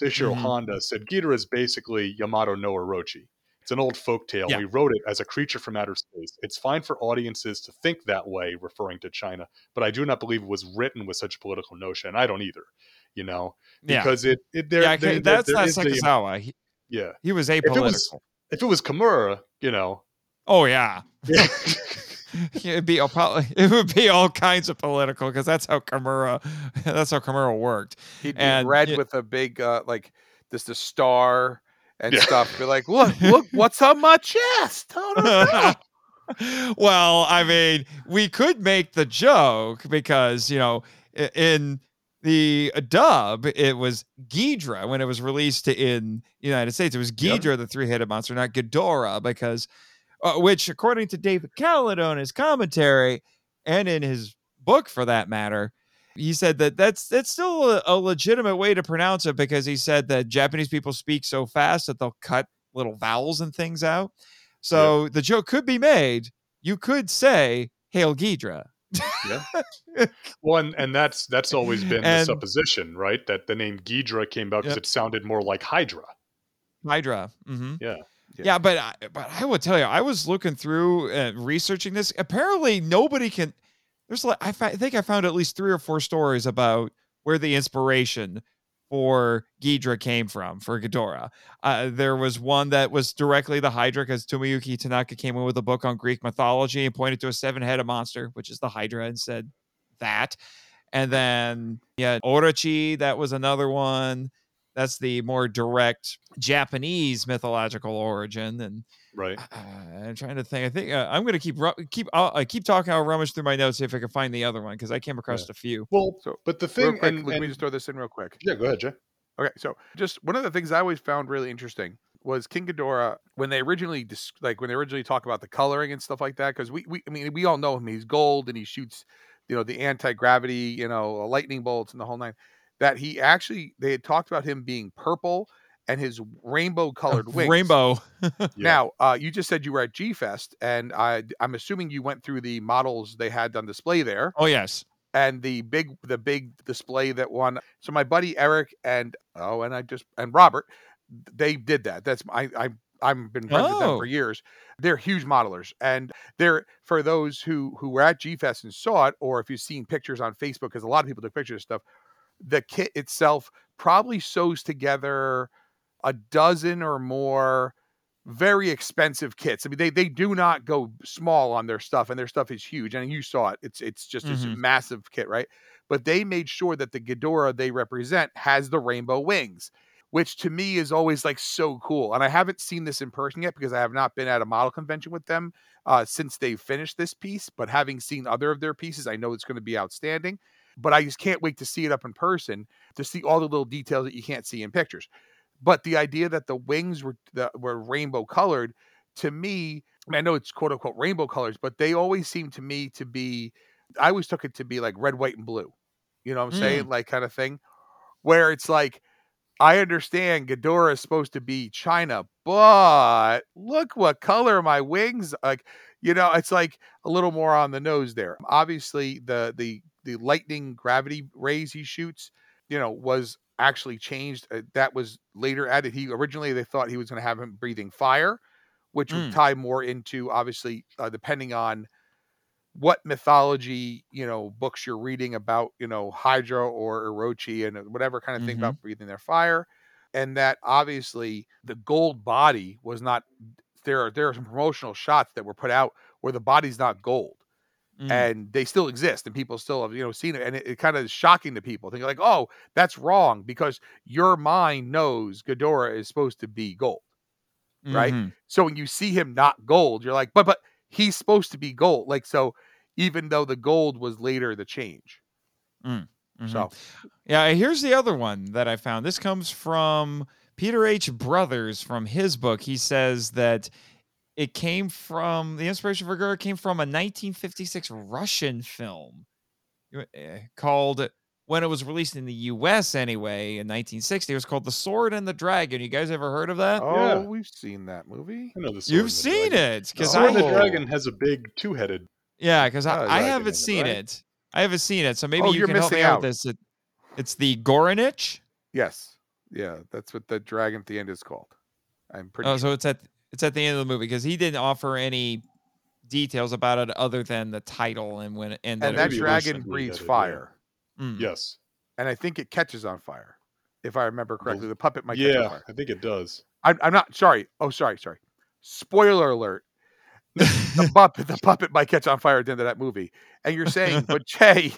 Speaker 7: Seishiro
Speaker 6: Mhm.
Speaker 7: Honda said Ghidorah is basically Yamato no Orochi. It's an old folk tale.
Speaker 6: Yeah.
Speaker 7: We wrote it as a creature from outer space. It's fine for audiences to think that way, referring to China, but I do not believe it was written with such a political notion. I don't either, you know,
Speaker 6: Yeah.
Speaker 7: because it, it there,
Speaker 6: yeah,
Speaker 7: there-
Speaker 6: that's
Speaker 7: there
Speaker 6: not
Speaker 7: is a-
Speaker 6: He,
Speaker 7: yeah.
Speaker 6: he was
Speaker 7: If it
Speaker 6: apolitical.
Speaker 7: was if it was Kimura, you know,
Speaker 6: oh yeah, it'd be it would be all kinds of political because that's how Kimura that's how Kimura worked.
Speaker 8: He'd be
Speaker 6: And
Speaker 8: red
Speaker 6: y-
Speaker 8: with a big uh like this the star and
Speaker 7: Yeah.
Speaker 8: stuff. Be like, look, look, what's on my chest?
Speaker 6: Well, I mean, we could make the joke because you know in the dub it was Ghidra when it was released in the United States. It was
Speaker 7: Yep.
Speaker 6: Ghidra, the three-headed monster, not Ghidorah, because uh, which, according to David Kalat, in his commentary and in his book, for that matter, he said that that's that's still a, a legitimate way to pronounce it because he said that Japanese people speak so fast that they'll cut little vowels and things out. So the joke could be made. You could say "Hail Ghidra."
Speaker 7: well, and, and that's that's always been the supposition, right? That the name Ghidra came about because
Speaker 6: Yep.
Speaker 7: it sounded more like Hydra.
Speaker 6: Hydra. Mm-hmm.
Speaker 7: Yeah.
Speaker 6: Yeah. but I, but I will tell you, I was looking through uh, researching this. Apparently, nobody can. There's like I, I think I found at least three or four stories about where the inspiration for Ghidra came from for Ghidorah. Uh, there was one that was directly the Hydra because Tomoyuki Tanaka came in with a book on Greek mythology and pointed to a seven-headed monster, which is the Hydra, and said that. And then yeah, Orochi, that was another one. That's the more direct Japanese mythological origin. And
Speaker 7: Right.
Speaker 6: uh, I'm trying to think. I think uh, I'm going to keep keep I'll, uh, keep talking. I'll rummage through my notes see if I can find the other one because I came across a few.
Speaker 7: Well,
Speaker 8: So,
Speaker 7: but the
Speaker 8: Real
Speaker 7: thing,
Speaker 8: quick,
Speaker 7: and,
Speaker 8: let me just throw this in real quick.
Speaker 7: yeah, go ahead, Jay.
Speaker 8: Okay, so just one of the things I always found really interesting was King Ghidorah when they originally like when they originally talk about the coloring and stuff like that because we, we I mean we all know him he's gold and he shoots you know the anti gravity you know lightning bolts and the whole nine that he actually they had talked about him being purple and his rainbow colored wings.
Speaker 6: Rainbow.
Speaker 7: Yeah.
Speaker 8: Now, uh, you just said you were at G Fest, and I, I'm assuming you went through the models they had on display there,
Speaker 6: Oh yes.
Speaker 8: and the big, the big display that won. So my buddy Eric and oh, and I just and Robert, they did that. That's I, I, I've been friends with them
Speaker 6: Oh.
Speaker 8: for years. They're huge modelers, and they're for those who who were at G Fest and saw it, or if you've seen pictures on Facebook, because a lot of people took pictures of stuff. The kit itself probably sews together a dozen or more very expensive kits. I mean, they they do not go small on their stuff, and their stuff is huge. And you saw it; it's it's just this
Speaker 6: Mhm.
Speaker 8: massive kit, right? But they made sure that the Ghidorah they represent has the rainbow wings, which to me is always like so cool. And I haven't seen this in person yet because I have not been at a model convention with them uh, since they finished this piece. But having seen other of their pieces, I know it's going to be outstanding. But I just can't wait to see it up in person to see all the little details that you can't see in pictures. But the idea that the wings were that were rainbow colored, to me, I, know it's quote unquote rainbow colors, but they always seem to me to be. I always took it to be like red, white, and blue. You know what I'm saying? Mm. Like kind of thing, where it's like I understand Ghidorah is supposed to be China, but look what color my wings like. You know, it's like a little more on the nose there. Obviously, the the the lightning gravity rays he shoots, you know, was actually changed. Uh, that was later added. He originally they thought he was going to have him breathing fire, which would
Speaker 6: Mm.
Speaker 8: tie more into obviously uh, depending on what mythology you know books you're reading about you know Hydra or Orochi and whatever kind of thing
Speaker 6: Mhm.
Speaker 8: about breathing their fire, and that obviously the gold body was not there. Are, there are some promotional shots that were put out where the body's not gold
Speaker 6: Mm.
Speaker 8: and they still exist and people still have you know seen it and it, it kind of is shocking to people thinking like oh that's wrong because your mind knows Ghidorah is supposed to be gold right?
Speaker 6: Mhm.
Speaker 8: so when you see him not gold you're like but but he's supposed to be gold like so even though the gold was later the change
Speaker 6: Mhm.
Speaker 8: so
Speaker 6: Yeah, here's the other one that I found. This comes from Peter H. Brothers from his book. He says that it came from the inspiration for Gura came from a 1956 Russian film uh, called when it was released in the U.S. anyway in 1960. It was called The Sword and the Dragon. You guys ever heard of that?
Speaker 8: oh
Speaker 7: Yeah.
Speaker 8: we've seen that movie
Speaker 7: I know the Sword
Speaker 6: You've
Speaker 7: the
Speaker 6: seen
Speaker 7: Dragon.
Speaker 6: it because
Speaker 7: Sword and the. Dragon has a big two-headed.
Speaker 6: yeah because
Speaker 8: Oh,
Speaker 6: I, I haven't
Speaker 7: in it,
Speaker 6: seen
Speaker 7: right?
Speaker 6: it. I haven't seen it, so maybe
Speaker 8: Oh,
Speaker 6: you
Speaker 8: you're
Speaker 6: can help me out
Speaker 8: out.
Speaker 6: with this. It, it's the Gorynych.
Speaker 8: yes yeah that's what the dragon at the end is called i'm pretty
Speaker 6: Oh,
Speaker 8: sure.
Speaker 6: so it's at it's at the end of the movie because he didn't offer any details about it other than the title and when and, that
Speaker 8: and
Speaker 6: it
Speaker 8: that dragon breathes
Speaker 7: that yeah.
Speaker 8: fire
Speaker 6: Mm.
Speaker 7: Yes.
Speaker 8: and i think it catches on fire if i remember correctly the puppet might catch on
Speaker 7: Yeah,
Speaker 8: fire
Speaker 7: I think it does.
Speaker 8: I'm, I'm not sorry. Oh, sorry, sorry. Spoiler alert. The puppet, the puppet might catch on fire at the end of that movie. And you're saying, but Jay,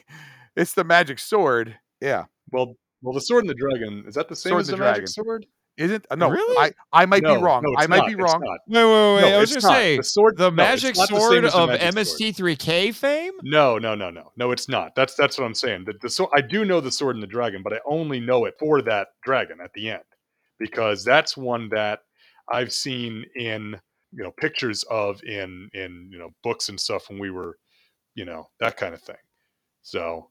Speaker 8: it's the magic sword. Yeah,
Speaker 7: Well, well, the Sword and the Dragon is that the same
Speaker 8: Sword
Speaker 7: as the,
Speaker 8: the
Speaker 7: Magic Sword?
Speaker 8: Isn't? uh, No,
Speaker 6: Really?
Speaker 8: I I might
Speaker 7: No,
Speaker 8: be wrong.
Speaker 7: no,
Speaker 8: I might
Speaker 7: not,
Speaker 8: be wrong.
Speaker 7: not.
Speaker 6: Wait, wait, wait!
Speaker 7: No,
Speaker 6: I was
Speaker 7: it's
Speaker 6: gonna say
Speaker 7: the sword,
Speaker 6: the
Speaker 7: no,
Speaker 6: magic
Speaker 7: it's not the same
Speaker 6: sword
Speaker 7: the
Speaker 6: of
Speaker 7: Magic Sword.
Speaker 6: MST3K fame.
Speaker 7: No, no, no, no, no. It's not. That's that's what I'm saying. The, the sword, I do know the Sword and the Dragon, but I only know it for that dragon at the end because that's one that I've seen in you know pictures of in in you know books and stuff when we were you know that kind of thing. So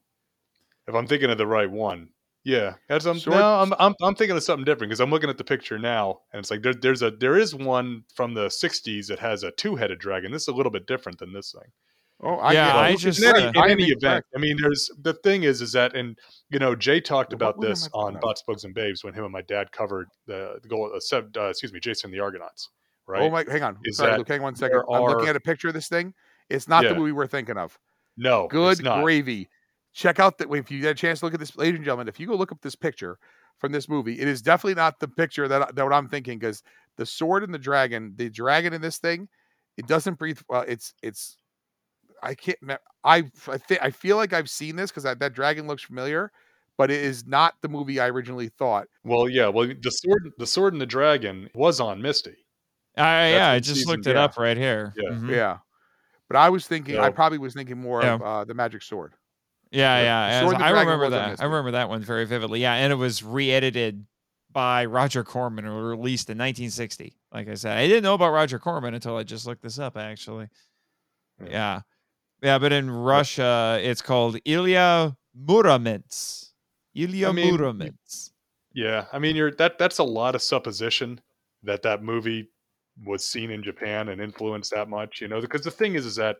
Speaker 7: if I'm thinking of the right one, yeah, that's um,
Speaker 8: Sword-
Speaker 7: no, I'm, I'm I'm thinking of something different because I'm looking at the picture now and it's like there, there's a there is one from the '60s that has a two-headed dragon. This is a little bit different than this thing.
Speaker 8: Oh, I
Speaker 6: Yeah. I just,
Speaker 7: in any,
Speaker 6: uh,
Speaker 7: in
Speaker 8: I
Speaker 7: any event. I mean, there's the thing is, is that, and you know, Jay talked
Speaker 8: What
Speaker 7: about
Speaker 8: movie
Speaker 7: this on
Speaker 8: of?
Speaker 7: Bots, Bugs, and Babes when him and my dad covered the, the goal. Uh, sev- uh, excuse me, Jason and the Argonauts, right?
Speaker 8: Oh my, hang on.
Speaker 7: Is
Speaker 8: Sorry,
Speaker 7: that
Speaker 8: Luke, hang on one second.
Speaker 7: there
Speaker 8: I'm looking at a picture of this thing. It's not the
Speaker 7: Yeah.
Speaker 8: movie we're thinking of.
Speaker 7: no,
Speaker 8: Good
Speaker 7: it's not.
Speaker 8: gravy. Check out that if you get a chance to look at this, ladies and gentlemen. If you go look up this picture from this movie, it is definitely not the picture that that what I'm thinking because the sword and the dragon, the dragon in this thing, it doesn't breathe. Well, it's it's. I can't. I I, th- I feel like I've seen this because that dragon looks familiar, but it is not the movie I originally thought.
Speaker 7: Well, yeah, well, the sword, the sword and the dragon was on Misty.
Speaker 6: I, yeah, I just
Speaker 7: season-
Speaker 6: looked it
Speaker 7: yeah.
Speaker 6: up right here.
Speaker 7: Yeah.
Speaker 6: Mhm.
Speaker 8: Yeah, but I was thinking. I probably was thinking more of uh, the magic sword.
Speaker 6: Yeah, yeah.
Speaker 8: Sword
Speaker 6: as-
Speaker 8: and the
Speaker 6: I remember that. I
Speaker 8: one.
Speaker 6: remember that one very vividly. Yeah, and it was re-edited by Roger Corman and released in 1960. Like I said, I didn't know about Roger Corman until I just looked this up. Actually,
Speaker 7: Yeah.
Speaker 6: yeah, yeah. But in Russia, it's called Ilya Muromets. Ilya
Speaker 7: I mean,
Speaker 6: Muromets.
Speaker 7: Yeah, I mean, you're that. That's a lot of supposition that that movie was seen in Japan and influenced that much. You know, because the thing is, is that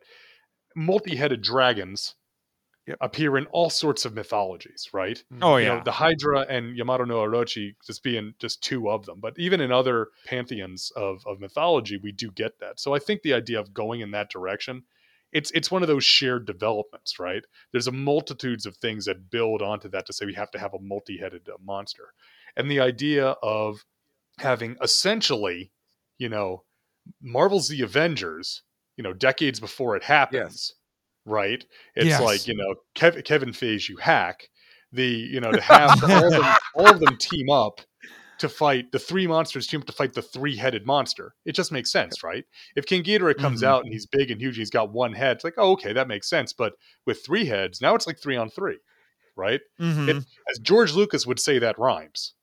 Speaker 7: multi-headed dragons
Speaker 8: Yep.
Speaker 7: appear in all sorts of mythologies, right?
Speaker 6: Oh
Speaker 7: you
Speaker 6: yeah.
Speaker 7: know, the Hydra and Yamato no Orochi just being just two of them. But even in other pantheons of, of mythology, we do get that. So I think the idea of going in that direction, it's it's one of those shared developments, right? There's a multitudes of things that build onto that to say we have to have a multi-headed uh, monster. And the idea of having essentially, you know, Marvel's The Avengers, you know, decades before it happens, right? It's
Speaker 6: Yes.
Speaker 7: like, you know, Kev- Kevin Feige, you hack. The, you know, to have all, of them, all of them team up to fight the three monsters team up to fight the three-headed monster. It just makes sense, right? If King Ghidorah comes
Speaker 6: Mhm.
Speaker 7: out and he's big and huge, and he's got one head. It's like, oh, okay, that makes sense. But with three heads, now it's like three on three, right?
Speaker 6: Mhm,
Speaker 7: As George Lucas would say, that rhymes.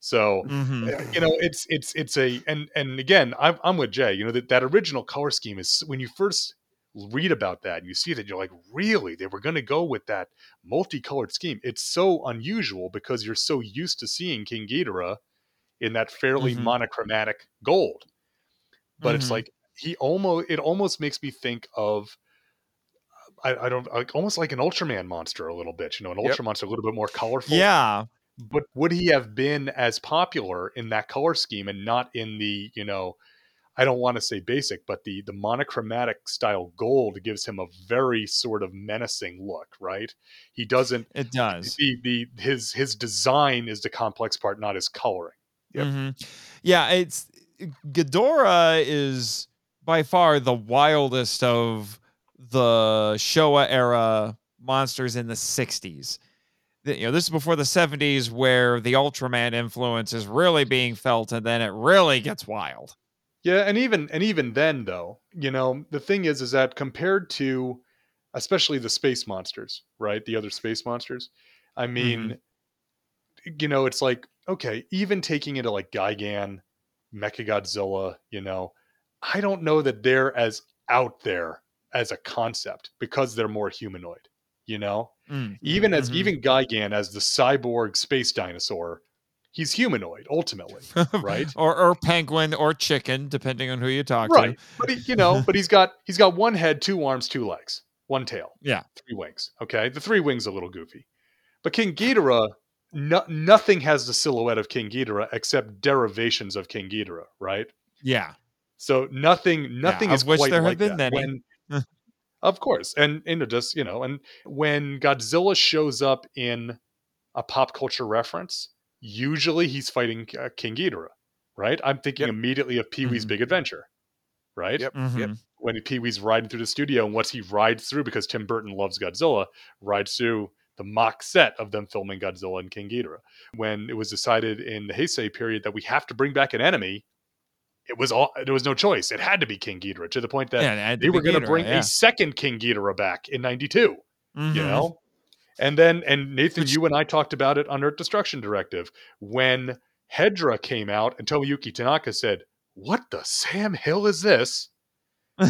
Speaker 7: So
Speaker 6: mhm.
Speaker 7: uh, you know it's it's it's a and and again i'm, I'm with jay you know that, that original color scheme is when you first read about that and you see that you're like, really, they were going to go with that multicolored scheme. It's so unusual because you're so used to seeing King Ghidorah in that fairly
Speaker 6: Mhm.
Speaker 7: monochromatic gold. But it's
Speaker 6: Mhm.
Speaker 7: like he almost it almost makes me think of I, I don't like almost like an Ultraman monster a little bit, you know, an
Speaker 8: Yep.
Speaker 7: Ultra monster a little bit more colorful.
Speaker 6: Yeah.
Speaker 7: But would he have been as popular in that color scheme and not in the, you know, I don't want to say basic, but the the monochromatic style gold gives him a very sort of menacing look, right? He doesn't
Speaker 6: It does.
Speaker 7: the the his his design is the complex part, not his coloring.
Speaker 8: Yep.
Speaker 6: Mhm. Yeah, it's Ghidorah is by far the wildest of the Showa era monsters in the 60s. You know, this is before the 70s where the Ultraman influence is really being felt and then it really gets wild.
Speaker 7: Yeah, and even and even then though, you know, the thing is is that compared to especially the space monsters, right? The other space monsters. I mean, you know, it's like, okay, even taking it to like Gigan, Mechagodzilla, you know, I don't know that they're as out there as a concept because they're more humanoid, you know?
Speaker 6: Mm.
Speaker 7: Even as
Speaker 6: Mhm.
Speaker 7: even Gigan as the cyborg space dinosaur, he's humanoid ultimately, right?
Speaker 6: or or penguin or chicken depending on who you talk
Speaker 7: right
Speaker 6: to.
Speaker 7: but he, you know but he's got he's got one head two arms two legs one tail
Speaker 6: Yeah.
Speaker 7: three wings okay the three wings a little goofy but king Ghidorah no, nothing has the silhouette of king Ghidorah except derivations of king Ghidorah right
Speaker 6: Yeah.
Speaker 7: so nothing nothing
Speaker 6: of
Speaker 7: is quite
Speaker 6: there have
Speaker 7: like
Speaker 6: been
Speaker 7: that.
Speaker 6: many.
Speaker 7: When- of course and you know just you know and when godzilla shows up in a pop culture reference usually he's fighting uh, king Ghidorah right i'm thinking
Speaker 8: Yep.
Speaker 7: immediately of pee-wee's
Speaker 6: Mhm.
Speaker 7: big adventure right
Speaker 8: Yep.
Speaker 6: Mhm.
Speaker 7: when Pee Wee's riding through the studio and what he rides through because Tim Burton loves Godzilla, rides through the mock set of them filming Godzilla and King Ghidorah. When it was decided in the Heisei period that we have to bring back an enemy, it was all there was no choice. It had to be King Ghidorah to the point that
Speaker 6: Yeah, and it had to
Speaker 7: they were going to bring
Speaker 6: yeah.
Speaker 7: a second King Ghidorah back in '92. You
Speaker 6: Mhm.
Speaker 7: know. And then, and Nathan,
Speaker 6: Which-
Speaker 7: you and I talked about it on Earth Destruction Directive when Hedorah came out and Tomoyuki Tanaka said, "What the Sam Hill is this?"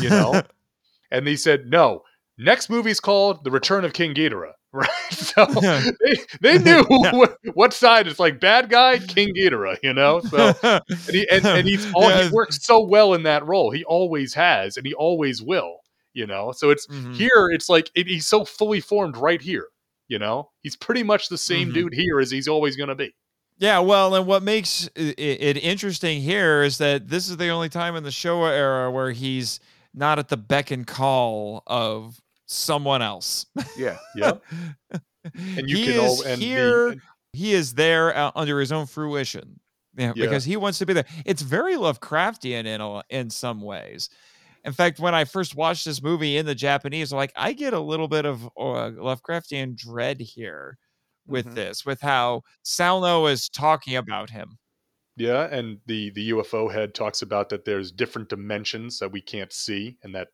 Speaker 7: you know? and he said, no, next movie's called The Return of King Ghidorah. Right. So they, they knew
Speaker 6: Yeah.
Speaker 7: what, what side it's like bad guy, King Ghidorah, you know? So and, he, and, and he's all,
Speaker 6: Yeah.
Speaker 7: he works so well in that role. He always has, and he always will, you know? So it's
Speaker 6: Mhm.
Speaker 7: here, it's like it, he's so fully formed right here, you know? He's pretty much the same
Speaker 6: Mhm.
Speaker 7: dude here as he's always going to be.
Speaker 6: Yeah, well, and what makes it, interesting here is that this is the only time in the Showa era where he's not at the beck and call of someone else.
Speaker 8: Yeah.
Speaker 7: yeah. And you
Speaker 6: he
Speaker 7: can
Speaker 6: is
Speaker 7: all, and the-
Speaker 6: here. he is there uh, under his own fruition. Yeah,
Speaker 7: Yeah.
Speaker 6: because he wants to be there. It's very Lovecraftian in a, in some ways. In fact, when I first watched this movie in the Japanese, I'm like I get a little bit of uh, Lovecraftian dread here with
Speaker 8: Mhm.
Speaker 6: this, with how Salno is talking about him.
Speaker 7: Yeah, and the the UFO head talks about that there's different dimensions that we can't see, and that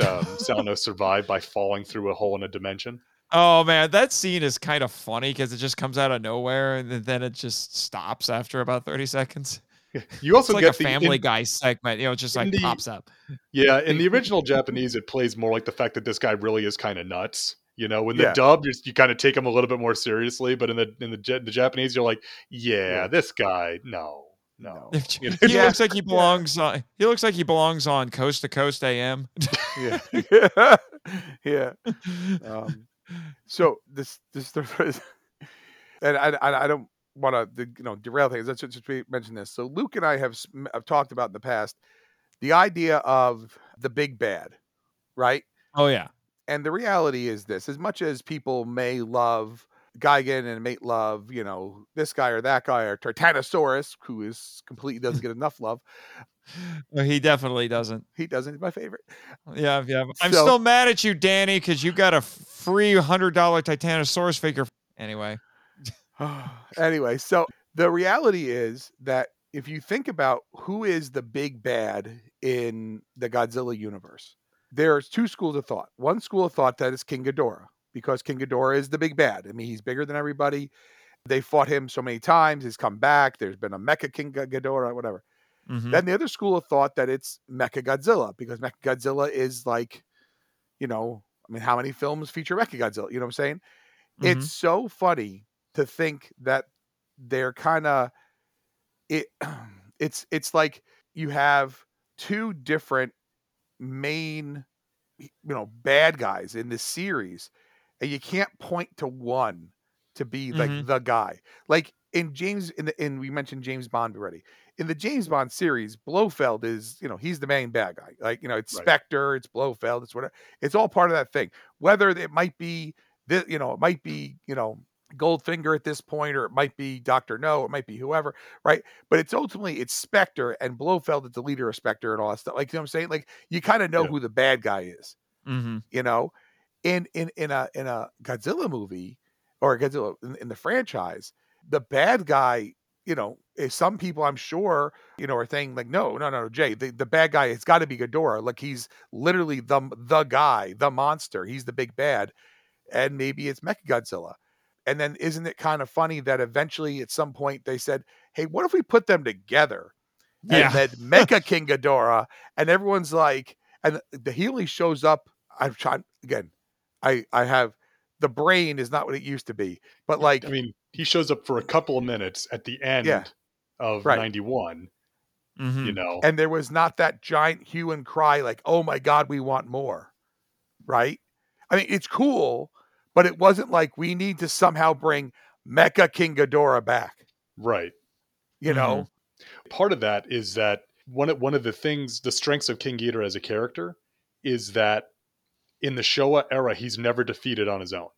Speaker 7: um, Salno survived by falling through a hole in a dimension.
Speaker 6: Oh man, that scene is kind of funny because it just comes out of nowhere and then it just stops after about 30 seconds.
Speaker 7: You also
Speaker 6: It's like
Speaker 7: get
Speaker 6: a
Speaker 7: the
Speaker 6: Family
Speaker 7: in-
Speaker 6: Guy segment, you know, it just like
Speaker 7: the-
Speaker 6: pops up.
Speaker 7: yeah, in the original Japanese, it plays more like the fact that this guy really is kind of nuts. You know, when the
Speaker 8: Yeah.
Speaker 7: dub, you, you kind of take him a little bit more seriously, but in the in the, the Japanese, you're like, yeah,
Speaker 8: Yeah.
Speaker 7: this guy, no, no.
Speaker 6: If-
Speaker 7: You know?
Speaker 6: he
Speaker 8: Yeah.
Speaker 6: looks like he belongs on. He looks like he belongs on Coast to Coast AM.
Speaker 8: Yeah. yeah. Um, so this this and I I, I don't want to you know derail things. Let's just mention this. So Luke and I have have talked about in the past the idea of the big bad, right?
Speaker 6: oh yeah,
Speaker 8: And the reality is this: as much as people may love Gigan and may love you know this guy or that guy or Titanosaurus, who is completely doesn't get enough love,
Speaker 6: Well, he definitely doesn't.
Speaker 8: he doesn't. He's my favorite.
Speaker 6: Yeah, yeah. I'm
Speaker 8: So-
Speaker 6: still mad at you, Danny, because you got a free hundred dollar Titanosaurus figure. Anyway,
Speaker 8: anyway, so the reality is that if you think about who is the big bad in the Godzilla universe, there's two schools of thought. One school of thought that is King Ghidorah, because King Ghidorah is the big bad. I mean, he's bigger than everybody. They fought him so many times. He's come back. There's been a Mecha King Ghidorah, whatever.
Speaker 6: Mhm.
Speaker 8: Then the other school of thought that it's Mecha Godzilla, because Mecha Godzilla is like you know, I mean, how many films feature Mecha Godzilla? You know what I'm saying?
Speaker 6: Mhm.
Speaker 8: It's so funny to think that they're kind of it. It's it's like you have two different main, you know, bad guys in this series, and you can't point to one to be like
Speaker 6: Mhm.
Speaker 8: the guy. Like in James in the in we mentioned James Bond already. In the James Bond series, Blofeld is, you know, he's the main bad guy. Like, you know, it's
Speaker 7: Right.
Speaker 8: Spectre, it's Blofeld, it's whatever. It's all part of that thing. Whether it might be this, you know, it might be, you know, Goldfinger at this point, or it might be Doctor No, it might be whoever, right? But it's ultimately it's Spectre and Blofeld is the leader of Spectre and all that stuff. Like you know what I'm saying? Like you kind of know
Speaker 7: Yeah.
Speaker 8: who the bad guy is
Speaker 6: Mhm.
Speaker 8: you know in in in a in a godzilla movie or godzilla in, in the franchise the bad guy you know is some people i'm sure you know are saying like no no no jay the, the bad guy it's got to be Ghidorah. like he's literally the the guy the monster he's the big bad and maybe it's mechagodzilla and then isn't it kind of funny that eventually at some point they said hey what if we put them together
Speaker 6: Yeah.
Speaker 8: and then Mecha King Ghidorah, and everyone's like, and the he only shows up. I'm trying again. I I have the brain is not what it used to be, but like
Speaker 7: I mean, he shows up for a couple of minutes at the end
Speaker 8: Yeah.
Speaker 7: of
Speaker 8: Right.
Speaker 7: 91,
Speaker 6: Mhm.
Speaker 7: you know.
Speaker 8: and there was not that giant hue and cry like, oh my god, we want more, right? I mean, it's cool, but it wasn't like we need to somehow bring Mecha King Ghidorah back.
Speaker 7: right.
Speaker 8: You know,
Speaker 7: Part of that is that one of one of the things, the strengths of King Ghidorah as a character is that in the Showa era, he's never defeated on his own.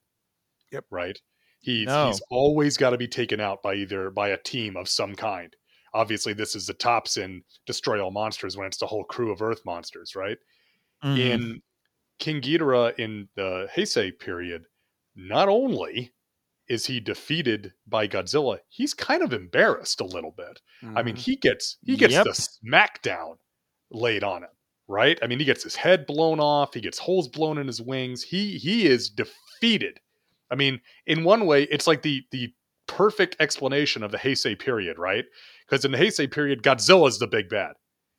Speaker 8: Yep.
Speaker 7: Right. He's
Speaker 6: No.
Speaker 7: he's always got to be taken out by either by a team of some kind. Obviously, this is the tops in Destroy All Monsters when it's the whole crew of Earth monsters, right?
Speaker 6: Mhm.
Speaker 7: in King Ghidorah in the Heisei period, not only is he defeated by Godzilla, he's kind of embarrassed a little bit. I mean,
Speaker 8: Mhm.
Speaker 7: he gets he gets
Speaker 6: Yep.
Speaker 7: the smackdown laid on him, right? I mean, he gets his head blown off, he gets holes blown in his wings. He he is defeated. I mean, in one way, it's like the the perfect explanation of the Heisei period, right? Because in the Heisei period, Godzilla's the big bad.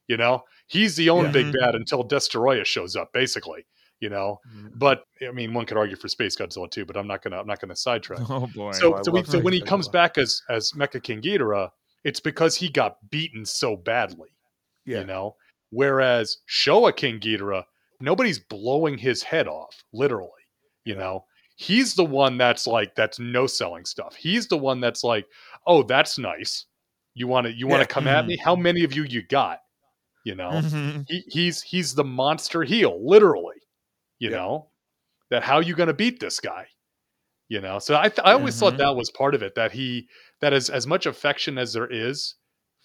Speaker 7: You know, he's the only
Speaker 6: Yeah.
Speaker 7: big bad until Destoroyah shows up, basically. You know,
Speaker 8: Mhm.
Speaker 7: but I mean, one could argue for Space Godzilla too, but I'm not gonna I'm not gonna sidetrack.
Speaker 6: oh boy.
Speaker 7: so
Speaker 8: I
Speaker 7: so, we, so when he comes back as as Mecha King Ghidorah, it's because he got beaten so badly.
Speaker 8: Yeah.
Speaker 7: You know, whereas Showa King Ghidorah, nobody's blowing his head off, literally. You know, he's the one that's like that's no selling stuff. He's the one that's like, oh, that's nice. You want to you want
Speaker 8: Yeah.
Speaker 7: to come at me? How many of you you got? You know,
Speaker 6: Mhm.
Speaker 7: he, he's he's the monster heel, literally. You
Speaker 8: Yeah.
Speaker 7: know that how you going to beat this guy? You know, so I th- I always
Speaker 6: Mhm.
Speaker 7: thought that was part of it that he that is as much affection as there is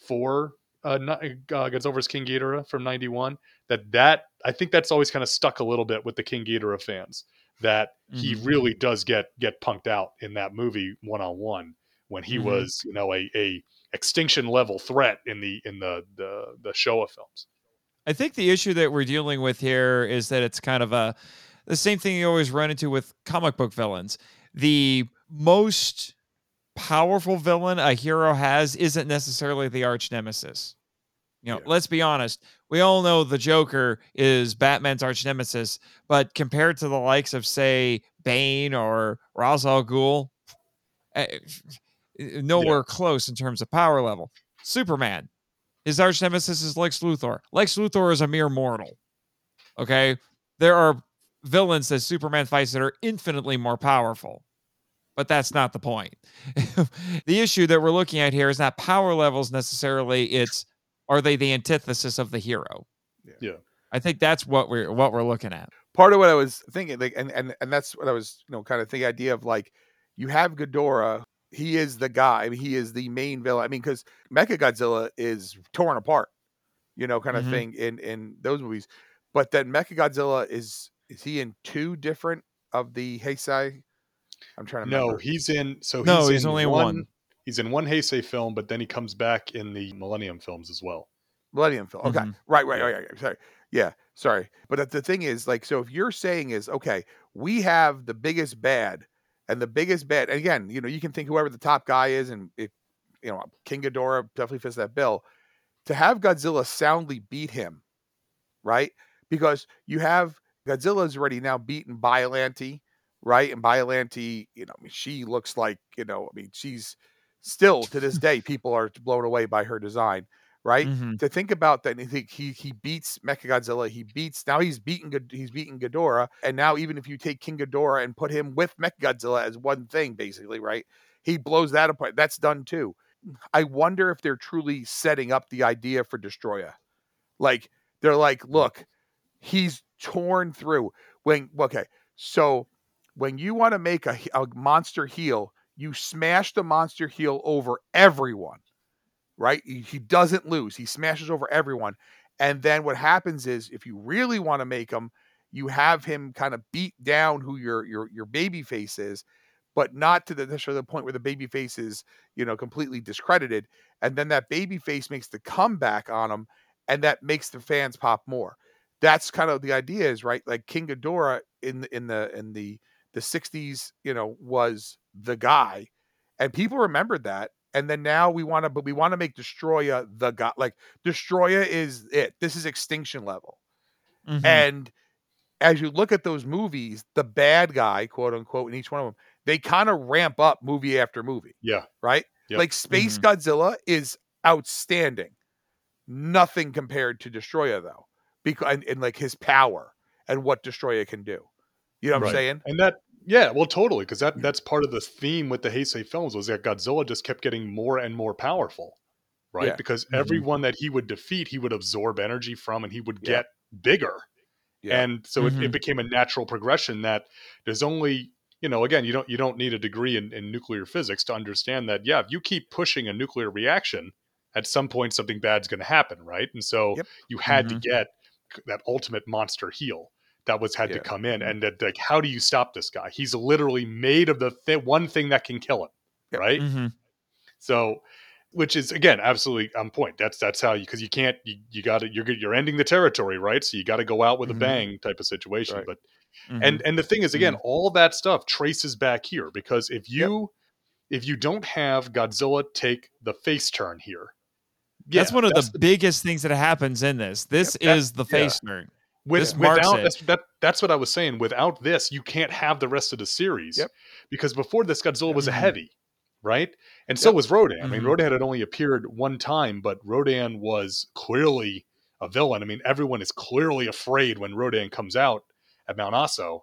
Speaker 7: for uh, uh Godzilla's King Ghidorah from '91. That that I think that's always kind of stuck a little bit with the King Ghidorah fans. That he
Speaker 6: Mhm.
Speaker 7: really does get get punked out in that movie one on one when he
Speaker 6: Mhm.
Speaker 7: was you know a a extinction level threat in the in the the the Showa films.
Speaker 6: I think the issue that we're dealing with here is that it's kind of a the same thing you always run into with comic book villains. The most powerful villain a hero has isn't necessarily the arch nemesis. You know,
Speaker 8: Yeah.
Speaker 6: let's be honest. We all know the Joker is Batman's arch nemesis, but compared to the likes of, say, Bane or Ra's al Ghul, eh, nowhere close in terms of power level. Superman, his arch nemesis is Lex Luthor. Lex Luthor is a mere mortal. Okay, there are villains that Superman fights that are infinitely more powerful, but that's not the point. the issue that we're looking at here is not power levels necessarily; it's are they the antithesis of the hero?
Speaker 8: Yeah.
Speaker 7: Yeah.
Speaker 6: I think that's what we're what we're looking at.
Speaker 8: part of what I was thinking, like, and and and that's what I was, you know, kind of the idea of like, you have Ghidorah. He is the guy. I mean, he is the main villain. I mean, because Mecha Godzilla is torn apart, you know, kind of
Speaker 6: Mhm.
Speaker 8: thing in in those movies. But then Mecha Godzilla is is he in two different of the Heisei? I'm trying to
Speaker 7: No,
Speaker 8: remember.
Speaker 7: he's in. So
Speaker 6: No,
Speaker 7: he's,
Speaker 6: he's
Speaker 7: in
Speaker 6: only in one.
Speaker 7: He's in one Heisei film, but then he comes back in the Millennium films as well.
Speaker 8: Millennium film. Okay.
Speaker 6: Mhm.
Speaker 8: Right, right,
Speaker 7: Yeah.
Speaker 8: right, right, right. Sorry. Yeah, sorry. But the- the thing is, like, so if you're saying is, okay, we have the biggest bad, and the biggest bet, and again, you know, you can think whoever the top guy is, and if, you know, King Ghidorah definitely fits that bill. To have Godzilla soundly beat him, right? Because you have Godzilla's already now beaten Biollante, right? And Biollante, you know, I mean, she looks like, you know, I mean, she's still to this day, people are blown away by her design, right?
Speaker 6: Mhm.
Speaker 8: To think about that, and think he he beats Mechagodzilla, he beats now he's beaten he's beaten Ghidorah, and now even if you take King Ghidorah and put him with Mechagodzilla as one thing, basically, right? He blows that apart. That's done too. I wonder if they're truly setting up the idea for Destoroyah. Like they're like, look, he's torn through. When okay, so when you want to make a, a monster heel, you smash the monster heel over everyone, right? He, doesn't lose. He smashes over everyone. And then what happens is, if you really want to make him, you have him kind of beat down who your your your baby face is, but not to the necessarily the point where the baby face is you know completely discredited. And then that baby face makes the comeback on him, and that makes the fans pop more. That's kind of the idea, is right? Like King Ghidorah in the in the in the the 60s, you know, was the guy. And people remembered that. And then now we want to, but we want to make Destoroyah the guy. Like Destoroyah is it. This is extinction level.
Speaker 6: Mhm.
Speaker 8: And as you look at those movies, the bad guy, quote unquote, in each one of them, they kind of ramp up movie after movie,
Speaker 7: Yeah.
Speaker 8: right?
Speaker 7: Yep.
Speaker 8: Like Space Godzilla is outstanding. Nothing compared to Destoroyah though, because and, and like his power and what Destoroyah can do. You know what I'm saying?
Speaker 7: And that, yeah, well, totally, because that that's part of the theme with the Heisei films was that Godzilla just kept getting more and more powerful, right?
Speaker 8: Yeah.
Speaker 7: Because
Speaker 6: Mhm.
Speaker 7: everyone that he would defeat, he would absorb energy from, and he would
Speaker 8: Yeah.
Speaker 7: get bigger.
Speaker 8: Yeah.
Speaker 7: And so it, it
Speaker 6: Mhm.
Speaker 7: became a natural progression that there's only, you know, again, you don't you don't need a degree in, in nuclear physics to understand that. Yeah, if you keep pushing a nuclear reaction, at some point something bad's going to happen, right? And so
Speaker 8: Yep.
Speaker 7: you had
Speaker 6: Mhm.
Speaker 7: to get that ultimate monster heel that was had
Speaker 8: Yeah.
Speaker 7: to come in and that like how do you stop this guy he's literally made of the th- one thing that can kill him
Speaker 8: Yep.
Speaker 7: right
Speaker 6: Mhm.
Speaker 7: so which is again absolutely on point that's that's how you because you can't you, you got to you're you're ending the territory right so you got to go out with
Speaker 8: Mhm.
Speaker 7: a bang type of situation
Speaker 8: Right.
Speaker 7: but
Speaker 6: Mhm.
Speaker 7: and and the thing is again all that stuff traces back here because if you if you don't have godzilla take the face turn here
Speaker 6: that's one of
Speaker 7: that's
Speaker 6: the, biggest things that happens in this. This
Speaker 7: that-
Speaker 6: is the
Speaker 7: yeah.
Speaker 6: face turn.
Speaker 7: With,
Speaker 6: This marks
Speaker 7: without
Speaker 6: it.
Speaker 7: that's, that, that's what I was saying. Without this, you can't have the rest of the series.
Speaker 8: Yep.
Speaker 7: Because before this, Godzilla was a
Speaker 6: Mhm.
Speaker 7: heavy, right? And so
Speaker 8: Yep.
Speaker 7: was Rodan. I mean,
Speaker 6: Mhm.
Speaker 7: Rodan had only appeared one time, but Rodan was clearly a villain. I mean, everyone is clearly afraid when Rodan comes out at Mount Aso,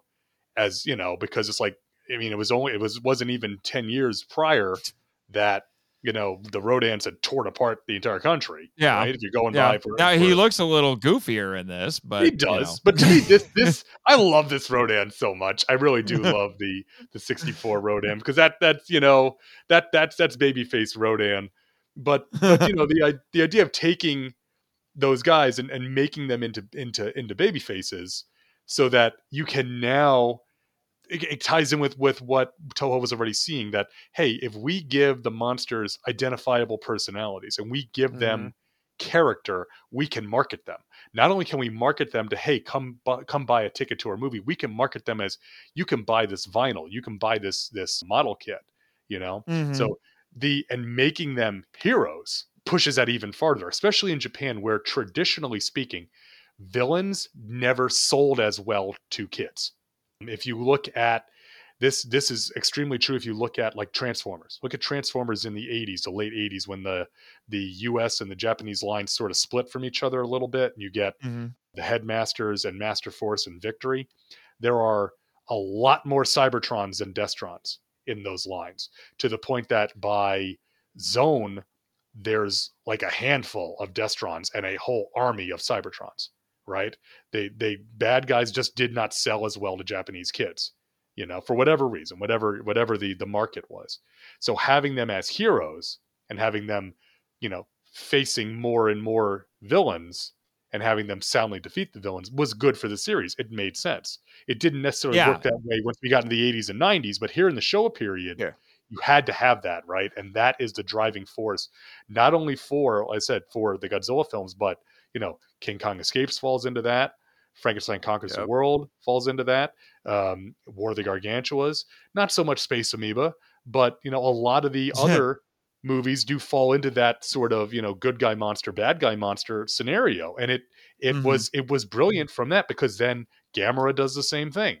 Speaker 7: as you know, because it's like, I mean, it was only it was wasn't even ten years prior that you know the Rodans had torn apart the entire country.
Speaker 6: Yeah.
Speaker 7: right? If you're going
Speaker 6: Yeah.
Speaker 7: by for
Speaker 6: Now he looks a little goofier in this, but
Speaker 7: he
Speaker 6: you
Speaker 7: does,
Speaker 6: know.
Speaker 7: but to me, this this I love this Rodan so much. I really do love the the '64 Rodan because that that's you know that that's that's babyface Rodan. But but you know the the idea of taking those guys and, and making them into into into baby faces so that you can now it, it ties in with with what Toho was already seeing that hey if we give the monsters identifiable personalities and we give them character we can market them. Not only can we market them to hey come bu- come buy a ticket to our movie we can market them as you can buy this vinyl you can buy this this model kit you know?
Speaker 6: Mhm.
Speaker 7: so the and making them heroes pushes that even farther especially in japan where traditionally speaking villains never sold as well to kids if you look at this this is extremely true if you look at like transformers. Look at transformers in the 80s the late 80s when the the us and the japanese lines sort of split from each other a little bit and you get
Speaker 6: Mhm.
Speaker 7: the headmasters and master force and victory. There are a lot more cybertrons than destrons in those lines to the point that by zone there's like a handful of destrons and a whole army of cybertrons right? They they bad guys just did not sell as well to japanese kids you know for whatever reason whatever whatever the the market was. So having them as heroes and having them you know facing more and more villains and having them soundly defeat the villains was good for the series. It made sense. It didn't necessarily
Speaker 6: Yeah.
Speaker 7: work that way once we got into the 80s and 90s but here in the Showa period
Speaker 8: Yeah.
Speaker 7: you had to have that right? And that is the driving force not only for like i said for the godzilla films but you know king kong escapes falls into that frankenstein conquers the world falls into that um, war of the gargantuas not so much space amoeba but you know a lot of the other movies do fall into that sort of you know good guy monster bad guy monster scenario and it it
Speaker 6: Mhm.
Speaker 7: was it was brilliant from that because then Gamera does the same thing,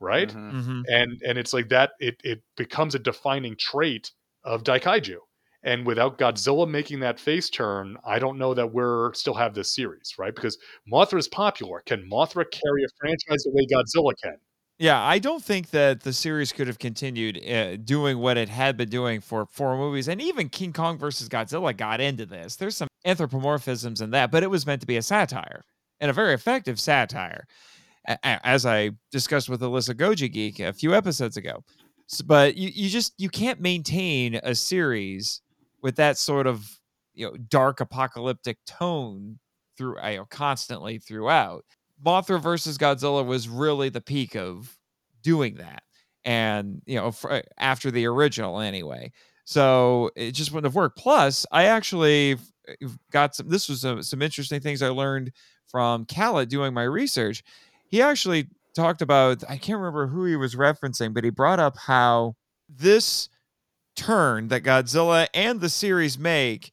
Speaker 7: right?
Speaker 8: Mhm.
Speaker 6: Mm-hmm.
Speaker 7: And and it's like that. It it becomes a defining trait of Daikaiju. And without Godzilla making that face turn, I don't know that we're still have this series, right? Because Mothra is popular. Can Mothra carry a franchise the way Godzilla can?
Speaker 6: Yeah, I don't think that the series could have continued uh, doing what it had been doing for four movies, and even King Kong versus Godzilla got into this. There's some anthropomorphisms in that, but it was meant to be a satire and a very effective satire, as I discussed with Alyssa Goji Geek a few episodes ago. But you, you just you can't maintain a series with that sort of you know dark apocalyptic tone through you know constantly throughout. Mothra versus Godzilla was really the peak of doing that, and you know fr- uh, after the original anyway. So it just wouldn't have worked. Plus, I actually uh, got some. This was some, some interesting things I learned from Kalat doing my research. He actually talked about. I can't remember who he was referencing, but he brought up how this turn that Godzilla and the series make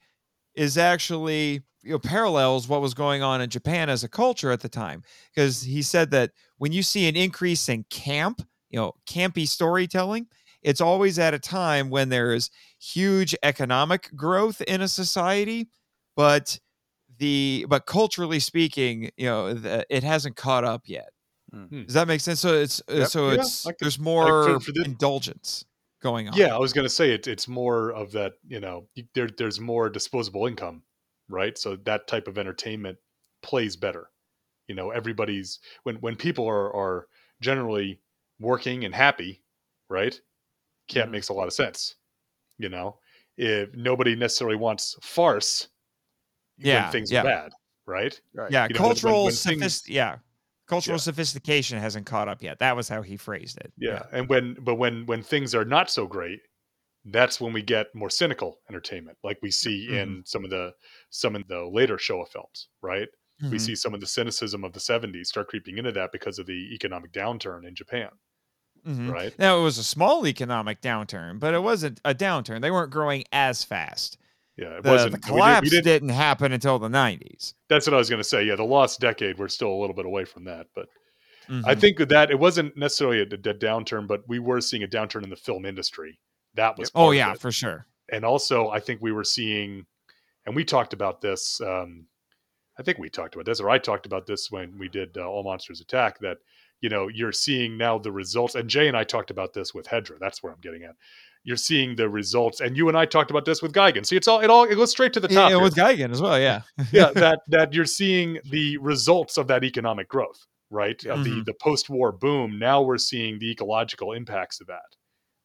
Speaker 6: is actually you know parallels what was going on in Japan as a culture at the time because he said that when you see an increase in camp, you know, campy storytelling, it's always at a time when there's huge economic growth in a society, but the but culturally speaking, you know, the, it hasn't caught up yet.
Speaker 8: Hmm.
Speaker 6: Does that make sense? So it's uh,
Speaker 7: Yep.
Speaker 6: so it's
Speaker 7: I could-
Speaker 6: there's more
Speaker 7: for- for this-
Speaker 6: indulgence going on.
Speaker 7: Yeah, I was going to say it's it's more of that. You know, there there's more disposable income, right? So that type of entertainment plays better. You know, everybody's when when people are are generally working and happy, right? Camp
Speaker 8: Mhm.
Speaker 7: makes a lot of sense. You know, if nobody necessarily wants farce,
Speaker 6: Yeah,
Speaker 7: when things
Speaker 6: yeah.
Speaker 7: are bad, right?
Speaker 8: Right.
Speaker 6: yeah
Speaker 7: You know, when- when-
Speaker 6: cultural sophist- yeah cultural
Speaker 7: Yeah.
Speaker 6: sophistication hasn't caught up yet. That was how he phrased it.
Speaker 7: Yeah and when but when when things are not so great that's when we get more cynical entertainment like we see in some of the some of the later showa films right? We
Speaker 6: Mhm.
Speaker 7: see some of the cynicism of the 70s start creeping into that because of the economic downturn in japan
Speaker 6: Mhm.
Speaker 7: right?
Speaker 6: Now it was a small economic downturn but it wasn't a downturn. They weren't growing as fast
Speaker 7: yeah it
Speaker 6: the,
Speaker 7: wasn't
Speaker 6: the
Speaker 7: we did-
Speaker 6: collapse
Speaker 7: we didn't,
Speaker 6: didn't happen until the 90s
Speaker 7: that's what i was going to say yeah the lost decade we're still a little bit away from that but i
Speaker 6: Mhm.
Speaker 7: think that it wasn't necessarily a, a downturn but we were seeing a downturn in the film industry that was
Speaker 6: oh yeah for sure
Speaker 7: and also I think we were seeing, and we talked about this. Um, I think we talked about this, or I talked about this when we did uh, All Monsters Attack. That you know you're seeing now the results, and Jay and I talked about this with Hedorah. That's where I'm getting at. You're seeing the results, and you and I talked about this with Gigan. See, it's all it all it goes straight to the top.
Speaker 6: yeah, with Gigan as well yeah
Speaker 7: yeah, that that you're seeing the results of that economic growth, right? Of the
Speaker 6: Mhm.
Speaker 7: the post-war boom. Now we're seeing the ecological impacts of that,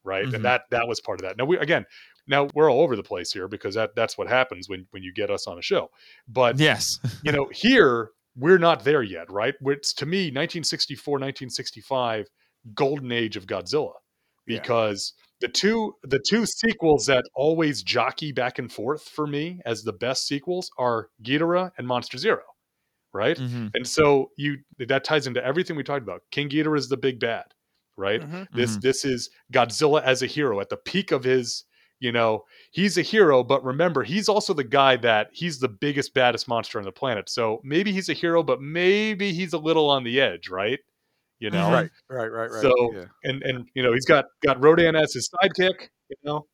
Speaker 7: right?
Speaker 6: Mhm.
Speaker 7: And that that was part of that. Now we again, now we're all over the place here because that that's what happens when when you get us on a show. But
Speaker 6: yes
Speaker 7: you know, here we're not there yet, right? It's to me 1964, 1965, golden age of Godzilla,
Speaker 8: Yeah.
Speaker 7: The two the two sequels that always jockey back and forth for me as the best sequels are Ghidorah and Monster Zero, right?
Speaker 6: Mhm.
Speaker 7: And so you that ties into everything we talked about. King Ghidorah is the big bad, right?
Speaker 8: Mhm.
Speaker 7: This
Speaker 6: Mhm.
Speaker 7: this is Godzilla as a hero at the peak of his, you know, he's a hero, but remember, he's also the guy that he's the biggest, baddest monster on the planet. So maybe he's a hero, but maybe he's a little on the edge, right? You know,
Speaker 6: Mhm.
Speaker 8: Right, right, right, right.
Speaker 7: So-
Speaker 8: yeah.
Speaker 7: and and you know, he's got got Rodan as his sidekick. You know,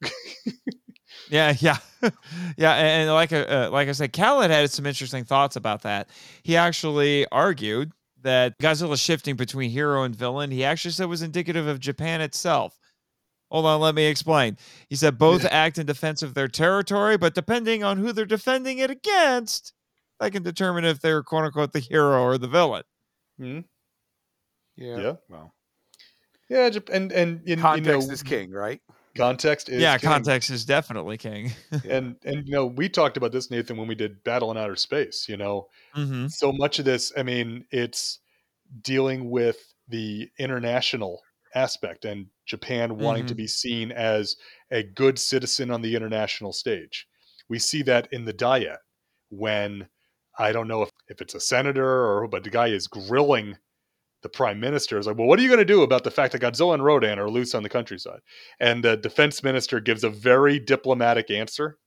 Speaker 6: Yeah, yeah, yeah, and, and like uh, uh, like I said, Kalat had some interesting thoughts about that. He actually argued that Godzilla shifting between hero and villain, he actually said was indicative of Japan itself. Hold on, let me explain. He said both act in defense of their territory, but depending on who they're defending it against, they can determine if they're quote unquote the hero or the villain.
Speaker 8: Yeah,
Speaker 7: Yeah.
Speaker 8: Well,
Speaker 7: yeah, and and in,
Speaker 8: context
Speaker 7: you know,
Speaker 8: is king, right?
Speaker 7: Context is
Speaker 6: yeah,
Speaker 7: king.
Speaker 6: context is definitely king.
Speaker 7: and and you know we talked about this nathan when we did battle in outer space you know
Speaker 6: hmm
Speaker 7: so much of this i mean it's dealing with the international aspect and japan wanting to
Speaker 6: Mhm.
Speaker 7: be seen as a good citizen on the international stage we see that in the diet when i don't know if, if it's a senator or but the guy is grilling the prime minister is like well what are you going to do about the fact that godzilla and rodan are loose on the countryside and the defense minister gives a very diplomatic answer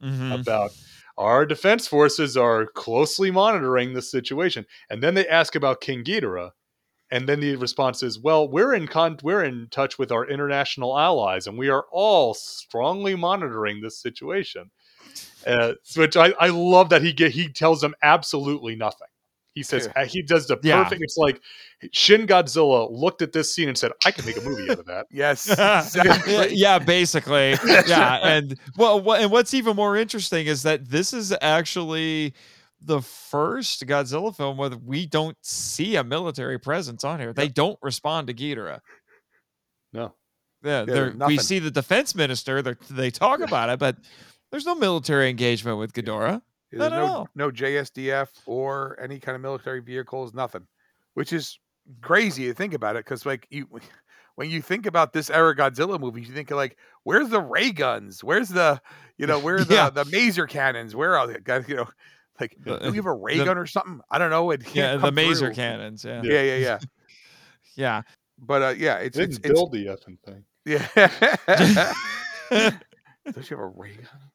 Speaker 6: hmm
Speaker 7: about our defense forces are closely monitoring the situation. And then they ask about King Ghidorah, And then the response is, "Well, we're in con- we're in touch with our international allies, and we are all strongly monitoring this situation." Uh, which I, I love that he get he tells them absolutely nothing. He says uh, he does the
Speaker 6: Yeah.
Speaker 7: perfect. It's like Shin Godzilla looked at this scene and said, "I can make a movie out of that."
Speaker 8: Yes,
Speaker 6: yeah,
Speaker 8: exactly.
Speaker 6: yeah, basically. Yeah, and well, wha- and what's even more interesting is that this is actually the first Godzilla film where we don't see a military presence on here. They don't respond to Ghidorah.
Speaker 7: No.
Speaker 6: Yeah,
Speaker 8: Yeah,
Speaker 6: they're- we see the defense minister. they're- They talk about it, but there's no military engagement with Ghidorah.
Speaker 8: There's
Speaker 6: Not at
Speaker 8: no
Speaker 6: all.
Speaker 8: no JSDF or any kind of military vehicles, nothing. Which is crazy to think about it, because like you, when you think about this era Godzilla movies, you think like, where's the ray guns? Where's the, you know, where are the
Speaker 6: Yeah.
Speaker 8: the maser cannons? Where are the Guys, you know, like,
Speaker 6: The-
Speaker 8: do we have a ray
Speaker 6: the-
Speaker 8: gun or something? I don't know. It can't
Speaker 6: Yeah, the
Speaker 8: come
Speaker 6: maser
Speaker 8: through.
Speaker 6: cannons. Yeah,
Speaker 8: Yeah, yeah, yeah.
Speaker 6: yeah.
Speaker 8: But uh, yeah, it's
Speaker 7: They
Speaker 8: it's,
Speaker 7: didn't
Speaker 8: it's
Speaker 7: build the effing thing.
Speaker 8: yeah. Does she have a ray gun?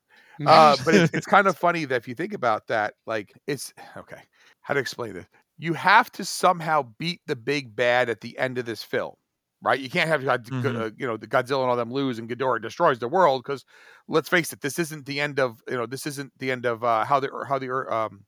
Speaker 8: Uh, but it's, it's kind of funny that if you think about that, like it's okay. How to explain this? You have to somehow beat the big bad at the end of this film, right? You can't have
Speaker 6: Mhm.
Speaker 8: uh, you know the Godzilla and all them lose and Ghidorah destroys the world because let's face it, this isn't the end of you know this isn't the end of uh, how the Ear- how the Ear- um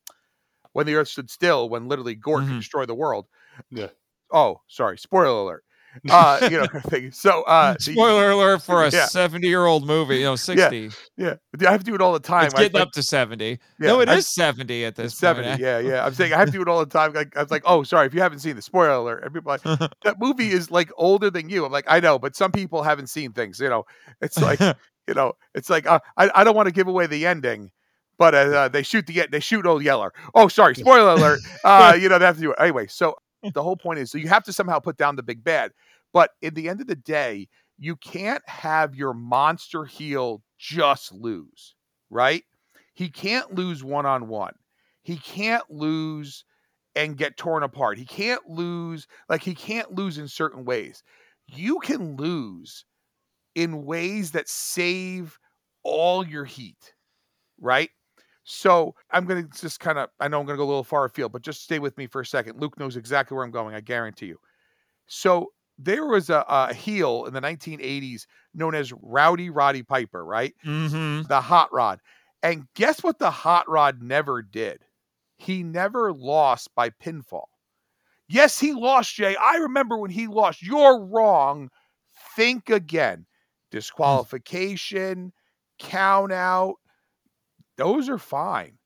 Speaker 8: when the Earth stood still when literally Gort
Speaker 6: Mhm.
Speaker 8: could destroy the world.
Speaker 7: Yeah.
Speaker 8: Oh, sorry, spoiler alert. Uh, you know, kind of thing. so uh, the-
Speaker 6: Spoiler alert for a
Speaker 8: Yeah.
Speaker 6: 70 year old movie, you know, 60.
Speaker 8: yeah, I have to do it all the time.
Speaker 6: It's getting
Speaker 8: like-
Speaker 6: up to 70.
Speaker 8: Yeah,
Speaker 6: no, it is
Speaker 8: I-
Speaker 6: 70 at this
Speaker 8: 70,
Speaker 6: point.
Speaker 8: yeah, yeah. I'm saying I have to do it all the time. Like I was like, oh, sorry, if you haven't seen the spoiler alert, and people are like that movie is like older than you. I'm like, I know, but some people haven't seen things. You know, it's like you know, it's like uh, I I don't want to give away the ending, but uh, uh, they shoot the they shoot old Yeller. Oh, sorry, spoiler alert. Uh, you know, they have to do it anyway. So the whole point is, so you have to somehow put down the big bad. But in the end of the day, you can't have your monster heel just lose, right? He can't lose one on one. He can't lose and get torn apart. He can't lose, like, he can't lose in certain ways. You can lose in ways that save all your heat, right? So I'm going to just kind of, I know I'm going to go a little far afield, but just stay with me for a second. Luke knows exactly where I'm going, I guarantee you. So there was a, a heel in the 1980s known as Rowdy Roddy Piper, right?
Speaker 6: hmm
Speaker 8: the hot rod. And guess what the hot rod never did? He never lost by pinfall. Yes, he lost, Jay. I remember when he lost. You're wrong. Think again. Disqualification, count out, those are fine.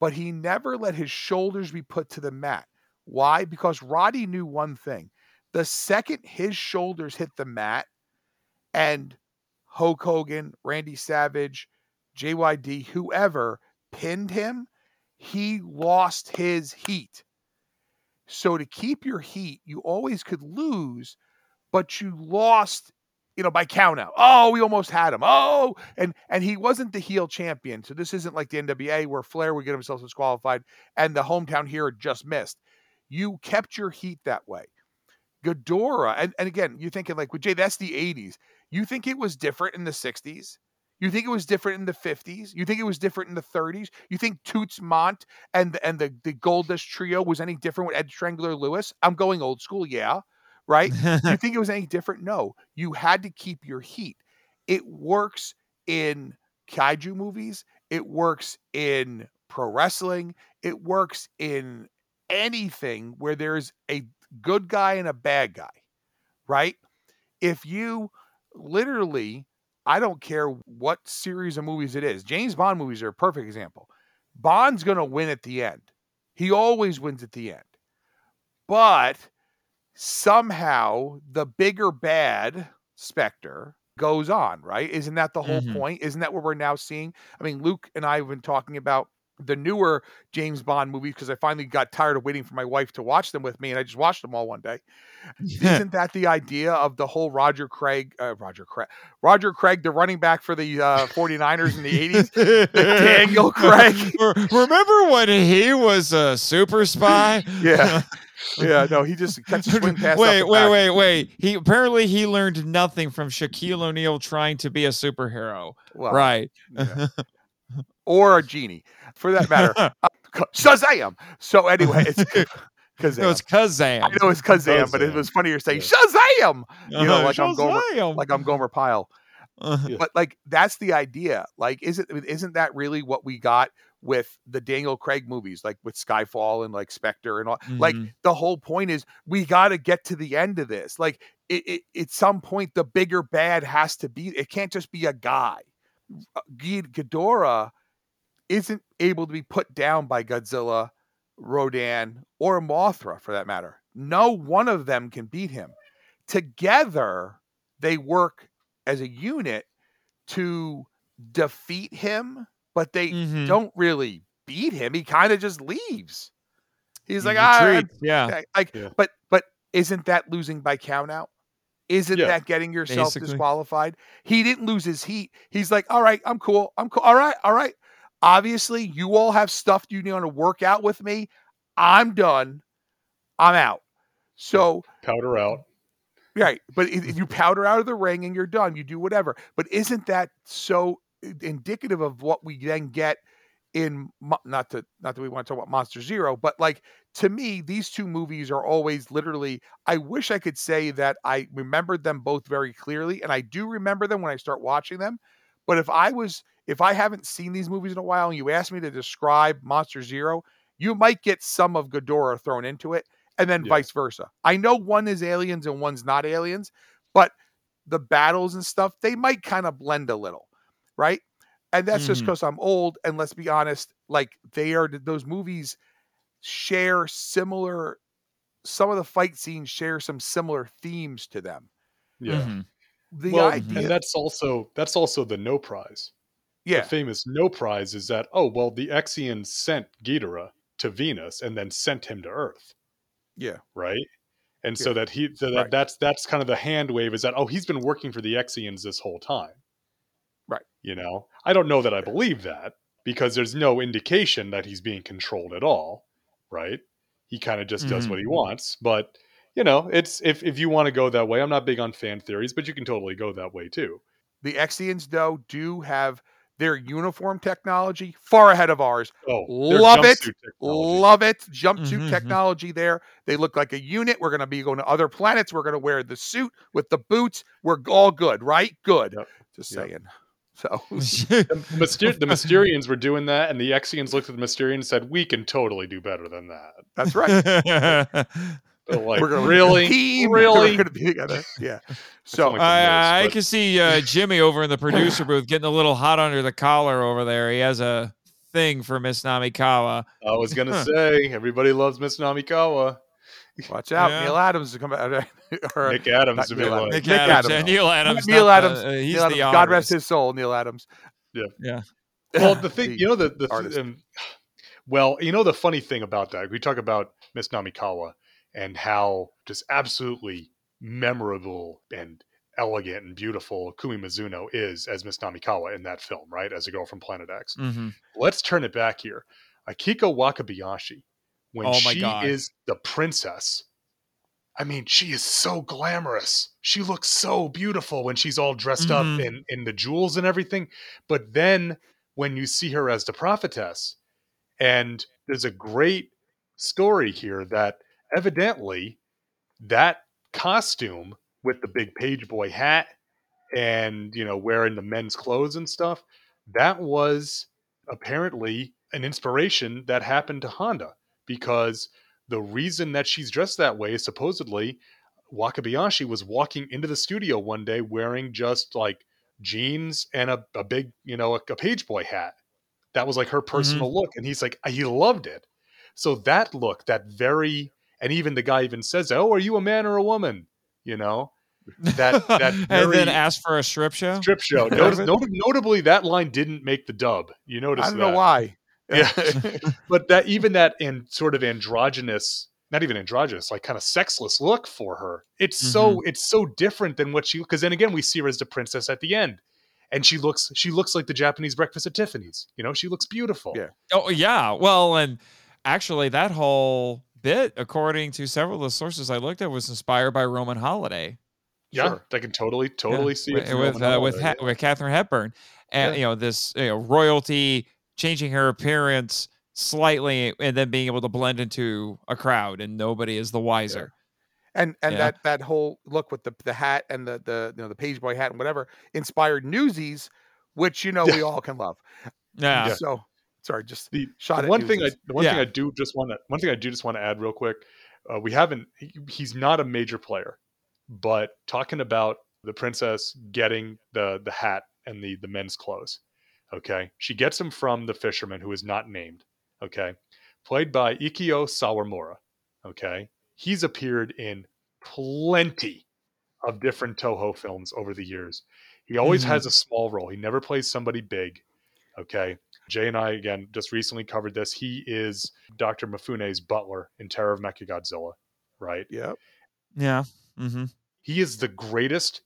Speaker 8: But he never let his shoulders be put to the mat. Why? Because Roddy knew one thing. The second his shoulders hit the mat and Hulk Hogan, Randy Savage, JYD, whoever pinned him, he lost his heat. So to keep your heat, you always could lose, but you lost, you know, by count out. Oh, we almost had him. Oh, and and he wasn't the heel champion. So this isn't like the NWA where Flair would get himself disqualified and the hometown hero just missed. You kept your heat that way. Ghidorah, and, and again, you're thinking like, well, Jay, that's the 80s. You think it was different in the 60s? You think it was different in the 50s? You think it was different in the 30s? You think Toots Mondt and and the the Gold Dust trio was any different with Ed Strangler Lewis? I'm going old school, yeah, right. you think it was any different? No. You had to keep your heat. It works in kaiju movies. It works in pro wrestling. It works in anything where there's a good guy and a bad guy, right? If you literally, I don't care what series of movies it is, James Bond movies are a perfect example. Bond's going to win at the end. He always wins at the end. But somehow the bigger bad Spectre goes on, right? Isn't that the whole
Speaker 6: Mhm.
Speaker 8: point? Isn't that what we're now seeing? I mean, Luke and I have been talking about the newer James Bond movies because I finally got tired of waiting for my wife to watch them with me, and I just watched them all one day. Isn't that the idea of the whole Roger Craig, uh, Roger Craig, Roger Craig, the running back for the uh, 49ers in the 80s? Daniel Craig.
Speaker 6: Remember when he was a super spy?
Speaker 8: Yeah. Yeah, no, he just catches swing pass.
Speaker 6: wait, wait,
Speaker 8: back.
Speaker 6: wait, wait. He apparently he learned nothing from Shaquille O'Neal trying to be a superhero.
Speaker 8: Well,
Speaker 6: right.
Speaker 8: yeah. Or a genie, for that matter. Uh, Shazam! So anyway, it's Kazam.
Speaker 6: No, it's Kazam.
Speaker 8: I know it's Kazam, but it was funnier saying. Shazam, you know,
Speaker 6: Uh-huh,
Speaker 8: like I'm Gomer, like I'm Gomer Pyle.
Speaker 6: Uh-huh.
Speaker 8: But like that's the idea. Like, isn't isn't that really what we got with the Daniel Craig movies, like with Skyfall and like Spectre and all? Like
Speaker 6: Mhm.
Speaker 8: the whole point is we got to get to the end of this. Like it, it, at some point, the bigger bad has to be. It can't just be a guy. Uh, Ghidorah isn't able to be put down by Godzilla, Rodan, or Mothra for that matter. No one of them can beat him. Together, they work as a unit to defeat him, but they
Speaker 6: Mhm.
Speaker 8: don't really beat him. He kind of just leaves. He's
Speaker 6: He
Speaker 8: like, ah,
Speaker 6: yeah.
Speaker 8: Like
Speaker 7: Yeah.
Speaker 8: but but isn't that losing by count out isn't
Speaker 7: Yeah.
Speaker 8: that getting yourself
Speaker 6: Basically.
Speaker 8: disqualified he didn't lose his heat he's like all right i'm cool i'm cool all right all right obviously you all have stuff you need to work out with me i'm done i'm out so
Speaker 7: Powder out.
Speaker 8: right but if you powder out of the ring and you're done you do whatever but isn't that so indicative of what we then get in not to not that we want to talk about monster zero but like to me these two movies are always literally i wish i could say that i remembered them both very clearly and i do remember them when i start watching them but if i was if i haven't seen these movies in a while and you asked me to describe monster zero you might get some of Ghidorah thrown into it and then
Speaker 7: Yeah.
Speaker 8: vice versa i know one is aliens and one's not aliens but the battles and stuff they might kind of blend a little right and that's just
Speaker 6: Mhm.
Speaker 8: because i'm old and let's be honest like they are those movies share similar some of the fight scenes share some similar themes to them
Speaker 7: Yeah.
Speaker 6: Mhm.
Speaker 8: the
Speaker 7: well,
Speaker 8: idea
Speaker 7: and that's also that's also the no prize.
Speaker 8: yeah
Speaker 7: The famous no prize is that oh well the Exians sent Ghidorah to Venus and then sent him to Earth,
Speaker 8: yeah
Speaker 7: right? And so that he so that
Speaker 8: Right.
Speaker 7: that's that's kind of the hand wave is that oh he's been working for the Exians this whole time.
Speaker 8: Right.
Speaker 7: You know, I don't know that I believe that because there's no indication that he's being controlled at all, right? He kind of just does
Speaker 6: Mhm.
Speaker 7: what he wants, but you know, it's if if you want to go that way, I'm not big on fan theories, but you can totally go that way too.
Speaker 8: the Exians though do have their uniform technology far ahead of ours
Speaker 7: Oh,
Speaker 8: Love it. Love it. Jumpsuit
Speaker 6: Mhm.
Speaker 8: technology there. They look like a unit. We're going to be going to other planets. We're going to wear the suit with the boots. We're all good, right? Good.
Speaker 7: Yep.
Speaker 8: Just
Speaker 7: Yep.
Speaker 8: saying. So,
Speaker 7: The, Myster- the Mysterians were doing that, and the Exians looked at the Mysterians and said, "We can totally do better than that."
Speaker 8: that's right.
Speaker 7: They're like,
Speaker 8: we're gonna
Speaker 7: really,
Speaker 8: team.
Speaker 7: really.
Speaker 8: We're going to be together. Yeah. So,
Speaker 7: like-
Speaker 6: I, I
Speaker 7: but-
Speaker 6: can see uh, Jimmy over in the producer booth getting a little hot under the collar over there. He has a thing for Miss Namikawa.
Speaker 7: I was gonna say, everybody loves Miss Namikawa.
Speaker 8: Watch out.
Speaker 6: Yeah.
Speaker 8: Neil Adams to come out. or,
Speaker 7: Nick Adams to be
Speaker 8: Neil
Speaker 7: like,
Speaker 8: Adams.
Speaker 6: Nick,
Speaker 8: Nick
Speaker 6: Adams,
Speaker 8: Adams.
Speaker 6: Neil Adams.
Speaker 8: Neil
Speaker 6: not the-
Speaker 8: Adams.
Speaker 6: uh, he's
Speaker 8: Neil
Speaker 6: the
Speaker 8: Adams. God rest his soul, Neal Adams.
Speaker 6: Yeah. Yeah.
Speaker 7: Well, the thing,
Speaker 8: The
Speaker 7: you know, the the
Speaker 8: artist.
Speaker 7: um, well, you know, the funny thing about that, we talk about Miss Namikawa and how just absolutely memorable and elegant and beautiful Kumi Mizuno is as Miss Namikawa in that film, right? As a girl from Planet X.
Speaker 6: hmm
Speaker 7: let's turn it back here. Akiko Wakabayashi, when
Speaker 6: Oh my
Speaker 7: she
Speaker 6: God.
Speaker 7: is the princess, I mean, she is so glamorous. She looks so beautiful when she's all dressed
Speaker 6: Mhm.
Speaker 7: up in, in the jewels and everything. But then when you see her as the prophetess, and there's a great story here that evidently that costume with the big page boy hat and you know wearing the men's clothes and stuff that was apparently an inspiration that happened to Honda because the reason that she's dressed that way is supposedly Wakabayashi was walking into the studio one day wearing just like jeans and a, a big, you know, a, a page boy hat. That was like her mm-hmm. personal look. And he's like, he loved it. So that look, that very, and even the guy even says, Oh, are you a man or a woman? You know, that, that
Speaker 6: and then
Speaker 7: very-
Speaker 6: ask for a strip show.
Speaker 7: strip show. Notice, not- notably, that line didn't make the dub. You notice
Speaker 8: I don't
Speaker 7: that.
Speaker 8: know why.
Speaker 7: Yeah. but that even that and sort of androgynous, not even androgynous, like kind of sexless look for her. It's so it's so different than what she because then again we see her as the princess at the end. And she looks she looks like the Japanese breakfast at Tiffany's. You know, she looks beautiful.
Speaker 8: Yeah.
Speaker 6: Oh yeah. Well, and actually, that whole bit, according to several of the sources I looked at, was inspired by Roman Holiday.
Speaker 7: Yeah,
Speaker 8: Sure.
Speaker 7: I can totally, totally
Speaker 6: Yeah,
Speaker 7: see
Speaker 6: with
Speaker 7: it.
Speaker 6: with uh, with, ha- with Catherine Hepburn, and
Speaker 7: Yeah.
Speaker 6: you know this you know royalty changing her appearance slightly and then being able to blend into a crowd and nobody is the wiser.
Speaker 8: and and
Speaker 6: Yeah.
Speaker 8: that that whole look with the the hat and the the you know the page boy hat and whatever inspired Newsies, which you know we all can love.
Speaker 6: Yeah.
Speaker 8: So sorry, just
Speaker 7: The,
Speaker 8: shot
Speaker 7: the
Speaker 8: at
Speaker 7: one thing I the one thing I do just want to one thing I do just want to add real quick. Uh, we haven't. He, he's not a major player, but talking about the princess getting the the hat and the the men's clothes. Okay, she gets him from the fisherman who is not named. Okay, played by Ikio Sawamura. Okay, he's appeared in plenty of different Toho films over the years. He always
Speaker 6: Mhm.
Speaker 7: has a small role. He never plays somebody big. Okay. Jay and I again just recently covered this. He is Dr. Mafune's butler in Terror of Mechagodzilla, right?
Speaker 8: Yep.
Speaker 6: Yeah. Mm-hmm.
Speaker 7: He is the greatest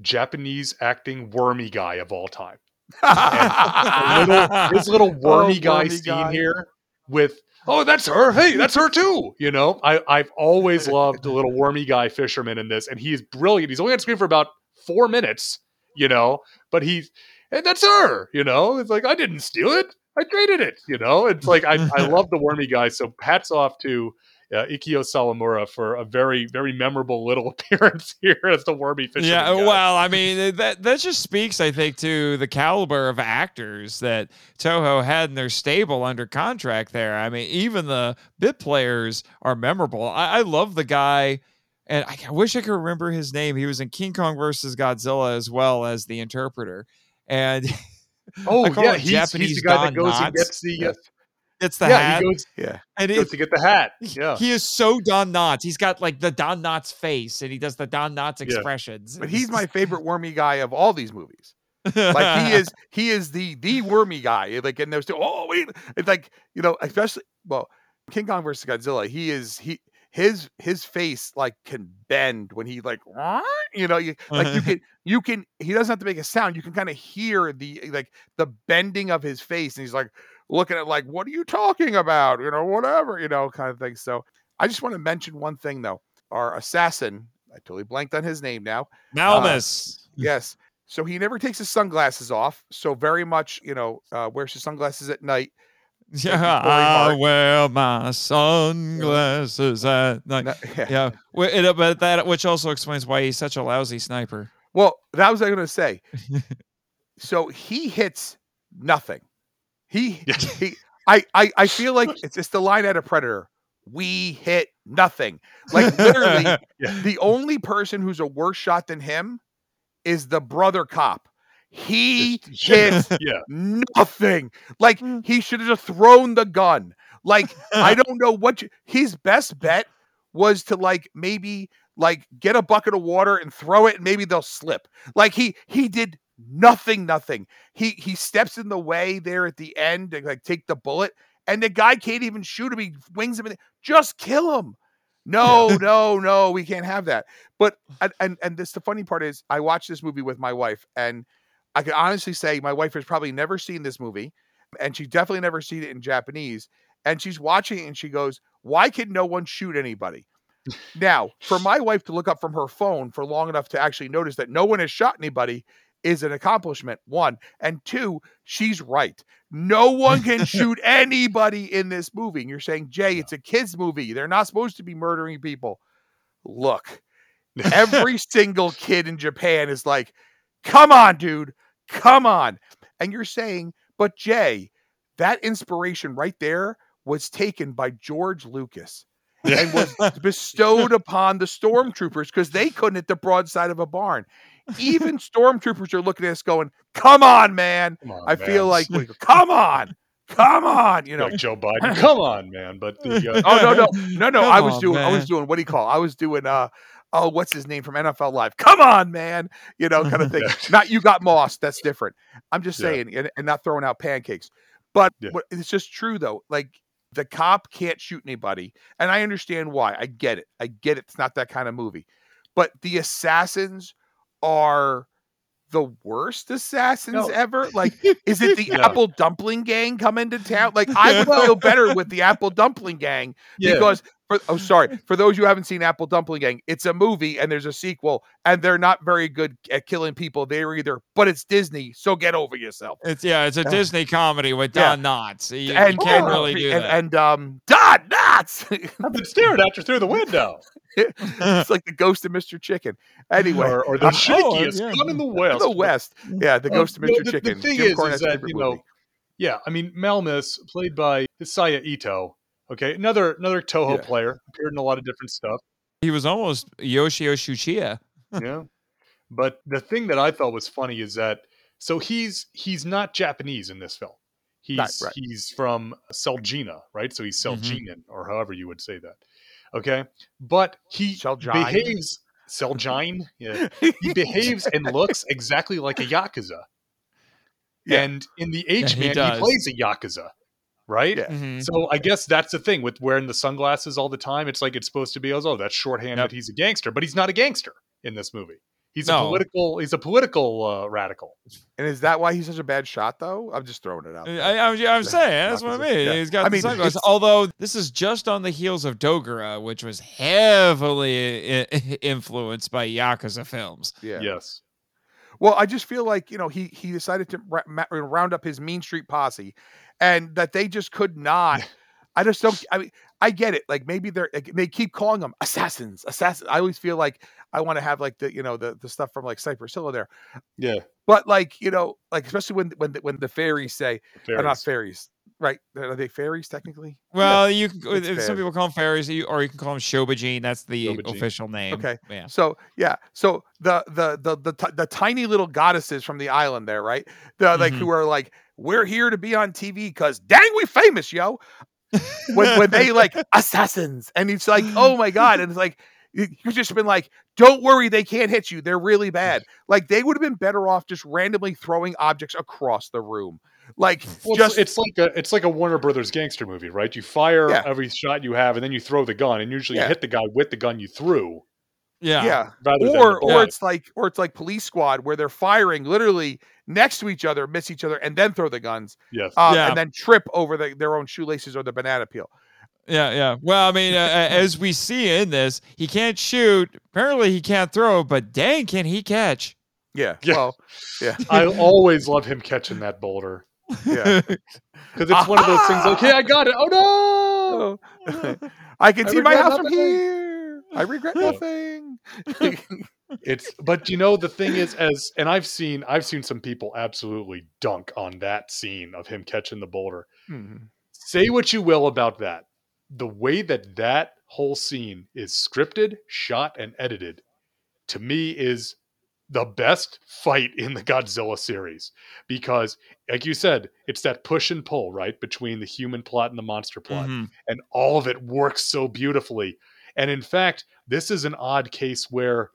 Speaker 7: Japanese acting wormy guy of all time. Little, his little oh, wormy
Speaker 8: Oh,
Speaker 7: guy
Speaker 8: wormy
Speaker 7: scene
Speaker 8: guy.
Speaker 7: here with oh that's her. Hey that's her too. You know I I've always loved the little wormy guy fisherman in this and he's brilliant. He's only on screen for about four minutes you know but he's and that's her. You know it's like I didn't steal it. I traded it. You know it's like I I love the wormy guy so hats off to uh, Ikio Sawamura for a very very memorable little appearance here as the wormy fisherman
Speaker 6: Yeah,
Speaker 7: guy.
Speaker 6: well, I mean that that just speaks, I think, to the caliber of actors that Toho had in their stable under contract. There, I mean, even the bit players are memorable. I, I love the guy, and I, I wish I could remember his name. He was in King Kong versus Godzilla as well as the interpreter, and
Speaker 7: oh yeah
Speaker 6: him
Speaker 7: he's, he's the guy
Speaker 6: Don
Speaker 7: that goes and gets the uh,
Speaker 6: it's the
Speaker 7: yeah
Speaker 6: hat.
Speaker 7: he goes,
Speaker 8: yeah.
Speaker 6: and
Speaker 7: goes
Speaker 6: it,
Speaker 7: to get the hat
Speaker 6: he-
Speaker 7: yeah
Speaker 6: he is so Don Knotts. He's got like the Don Knotts face, and he does the Don Knotts
Speaker 7: Yeah.
Speaker 6: expressions.
Speaker 8: But he's my favorite wormy guy of all these movies. Like he is he is the the wormy guy. Like and there's still, oh wait it's like you know especially well King Kong versus Godzilla he is he his his face like can bend when he like you know you like you can you can he doesn't have to make a sound you can kind of hear the like the bending of his face and he's like looking at like what are you talking about you know whatever you know kind of thing so I just want to mention one thing though our assassin I totally blanked on his name now
Speaker 6: Malmus.
Speaker 8: Yes. So he never takes his sunglasses off. So very much, you know, uh, wears his sunglasses at night.
Speaker 6: Yeah, I wear my sunglasses at night.
Speaker 8: No-
Speaker 6: Yeah, it- but that which also explains why he's such a lousy sniper.
Speaker 8: Well, that was I going to say. so he hits nothing. He,
Speaker 7: Yeah.
Speaker 8: he I, I, I feel like it's it's the line out of Predator. We hit nothing. Like literally,
Speaker 7: Yeah.
Speaker 8: the only person who's a worse shot than him is the brother cop. He
Speaker 7: Just-
Speaker 8: hits
Speaker 7: yeah
Speaker 8: nothing. Like mm. he should have just thrown the gun. Like I don't know what you, his best bet was to like maybe like get a bucket of water and throw it and maybe they'll slip. Like he he did nothing nothing. He he steps in the way there at the end to like take the bullet and the guy can't even shoot him. He wings him in just kill him. No, no, no, we can't have that. But and, and and this the funny part is I watched this movie with my wife and I can honestly say my wife has probably never seen this movie and she definitely never seen it in Japanese. And she's watching it and she goes, Why can no one shoot anybody? now, for my wife to look up from her phone for long enough to actually notice that no one has shot anybody is an accomplishment. One. And two, she's right. No one can shoot anybody in this movie. And you're saying, Jay, it's a kid's movie. They're not supposed to be murdering people. Look, every single kid in Japan is like, come on, dude, come on. And you're saying, but Jay, that inspiration right there was taken by George Lucas and was bestowed upon the stormtroopers because they couldn't hit the broadside of a barn. Even stormtroopers are looking at us going, come on, man.
Speaker 7: Come on,
Speaker 8: I feel
Speaker 7: man.
Speaker 8: like, come on, come on, you know.
Speaker 7: like Joe Biden. Come on, man. But the uh,
Speaker 8: Oh no, no, no, no. I was
Speaker 6: on,
Speaker 8: doing I was doing what do you call? I was doing uh oh, what's his name from NFL Live? Come on, man. You know, kind of thing. not you got Moss. That's different. I'm just
Speaker 7: Yeah.
Speaker 8: saying, and, and not throwing out pancakes. But
Speaker 7: Yeah.
Speaker 8: what, it's just true though. Like the cop can't shoot anybody, and I understand why. I get it. I get it. It's not that kind of movie. But the assassins are the worst assassins
Speaker 7: No.
Speaker 8: ever. Like, is it the. Apple Dumpling Gang coming to town? Like, I would feel better with the Apple Dumpling Gang
Speaker 7: Yeah.
Speaker 8: because for oh sorry for those who haven't seen Apple Dumpling Gang, it's a movie and there's a sequel, and they're not very good at killing people. They're either, but it's Disney, so get over yourself.
Speaker 6: It's yeah, it's a
Speaker 8: Uh,
Speaker 6: Disney comedy with
Speaker 8: yeah.
Speaker 6: Don Knotts. You, you
Speaker 8: and
Speaker 6: can't
Speaker 8: uh,
Speaker 6: really do
Speaker 8: and,
Speaker 6: that.
Speaker 8: and um, Don Knotts.
Speaker 7: I've been staring at you through the window.
Speaker 8: it's like the ghost of Mr. Chicken. Anyway,
Speaker 7: or, or the
Speaker 8: uh,
Speaker 7: shakiest
Speaker 6: yeah.
Speaker 7: gun in the West.
Speaker 8: the West, yeah, the
Speaker 7: Uh,
Speaker 8: ghost of Mr.
Speaker 7: the- the
Speaker 8: Chicken.
Speaker 7: thing
Speaker 8: Jim
Speaker 7: is- is that, you know,
Speaker 8: movie.
Speaker 7: Yeah, I mean Malmus, played by Hisaya Ito. Okay, another another Toho
Speaker 8: Yeah.
Speaker 7: player, appeared in a lot of different stuff.
Speaker 6: he was almost Yoshio Tsuchiya.
Speaker 7: yeah, but the thing that I thought was funny is that so he's he's not Japanese in this film. He's
Speaker 8: Right, right.
Speaker 7: he's from Selgina, right? So he's
Speaker 6: Mhm.
Speaker 7: Or however you would say that. Okay, but he
Speaker 8: Celgine?
Speaker 7: behaves Celgine. Yeah, he behaves and looks exactly like a yakuza.
Speaker 8: Yeah.
Speaker 7: And in the H
Speaker 6: he
Speaker 7: Man, he,
Speaker 6: does.
Speaker 7: plays a yakuza, right?
Speaker 8: Yeah.
Speaker 6: Mhm.
Speaker 7: So I guess that's the thing with wearing the sunglasses all the time. It's like it's supposed to be, as oh, that's shorthand
Speaker 6: Yep.
Speaker 7: that he's a gangster, but he's not a gangster in this movie. He's a political. He's a political uh, radical.
Speaker 8: And is that why he's such a bad shot, though? I'm just throwing it out. there.
Speaker 6: I, I, was- I'm saying that's what I mean.
Speaker 8: yeah.
Speaker 6: He's got
Speaker 8: I
Speaker 6: the
Speaker 8: mean,
Speaker 6: sunglasses. Although this is just on the heels of Dogora, which was heavily i- i- influenced by Yakuza films.
Speaker 8: yeah.
Speaker 7: Yes.
Speaker 8: Well, I just feel like you know he he decided to ra- ma- round up his Mean Street posse, and that they just could not. I just don't. I mean, I get it. Like maybe they're like, they keep calling them assassins, assassins. I always feel like I want to have like the you know the the stuff from like Cypress Hill there,
Speaker 7: Yeah.
Speaker 8: but like you know like especially when when the, when the fairies say or not
Speaker 7: Fairies.
Speaker 8: Fairies, right? Are they fairies technically?
Speaker 6: Well, you can,
Speaker 8: it's
Speaker 6: uh, some people call them fairies, or you can call them Shobijin. That's the
Speaker 7: Shobijin.
Speaker 6: official name.
Speaker 8: Okay.
Speaker 6: Yeah.
Speaker 8: So yeah, so the the the the, ti- the tiny little goddesses from the island there, right? The like
Speaker 6: Mhm.
Speaker 8: who are like, we're here to be on TV because dang, we famous, yo. when when they like assassins, and it's like, oh my god, and it's like you've just been like, don't worry, they can't hit you. They're really bad. Like they would have been better off just randomly throwing objects across the room. Like
Speaker 7: Well,
Speaker 8: just
Speaker 7: it's, it's like a it's like a Warner Brothers gangster movie, right? You fire
Speaker 8: Yeah.
Speaker 7: every shot you have, and then you throw the gun, and usually
Speaker 8: Yeah.
Speaker 7: you hit the guy with the gun you threw,
Speaker 6: Yeah.
Speaker 8: yeah.
Speaker 7: rather
Speaker 8: or
Speaker 7: the
Speaker 8: or it's like or it's like police squad where they're firing literally next to each other, miss each other, and then throw the guns,
Speaker 7: yes.
Speaker 8: um,
Speaker 6: Yeah.
Speaker 8: and then trip over the, their own shoelaces or the banana peel.
Speaker 6: Yeah, yeah. Well, I mean, uh, uh, as we see in this, he can't shoot. Apparently, he can't throw, but dang, can he catch?
Speaker 8: Yeah.
Speaker 7: Yeah.
Speaker 8: Well, yeah.
Speaker 7: I always love him catching that boulder
Speaker 8: Yeah.
Speaker 7: because it's one of those things Okay, I got it! Oh no!"
Speaker 8: I can
Speaker 7: I
Speaker 8: see my house from here. I regret nothing.
Speaker 7: It's but you know the thing is as and I've seen I've seen some people absolutely dunk on that scene of him catching the boulder.
Speaker 8: Mhm.
Speaker 7: Say what you will about that. The way that that whole scene is scripted, shot and edited to me is the best fight in the Godzilla series because like you said, it's that push and pull, right, between the human plot and the monster plot
Speaker 6: Mhm.
Speaker 7: and all of it works so beautifully. And in fact, this is an odd case where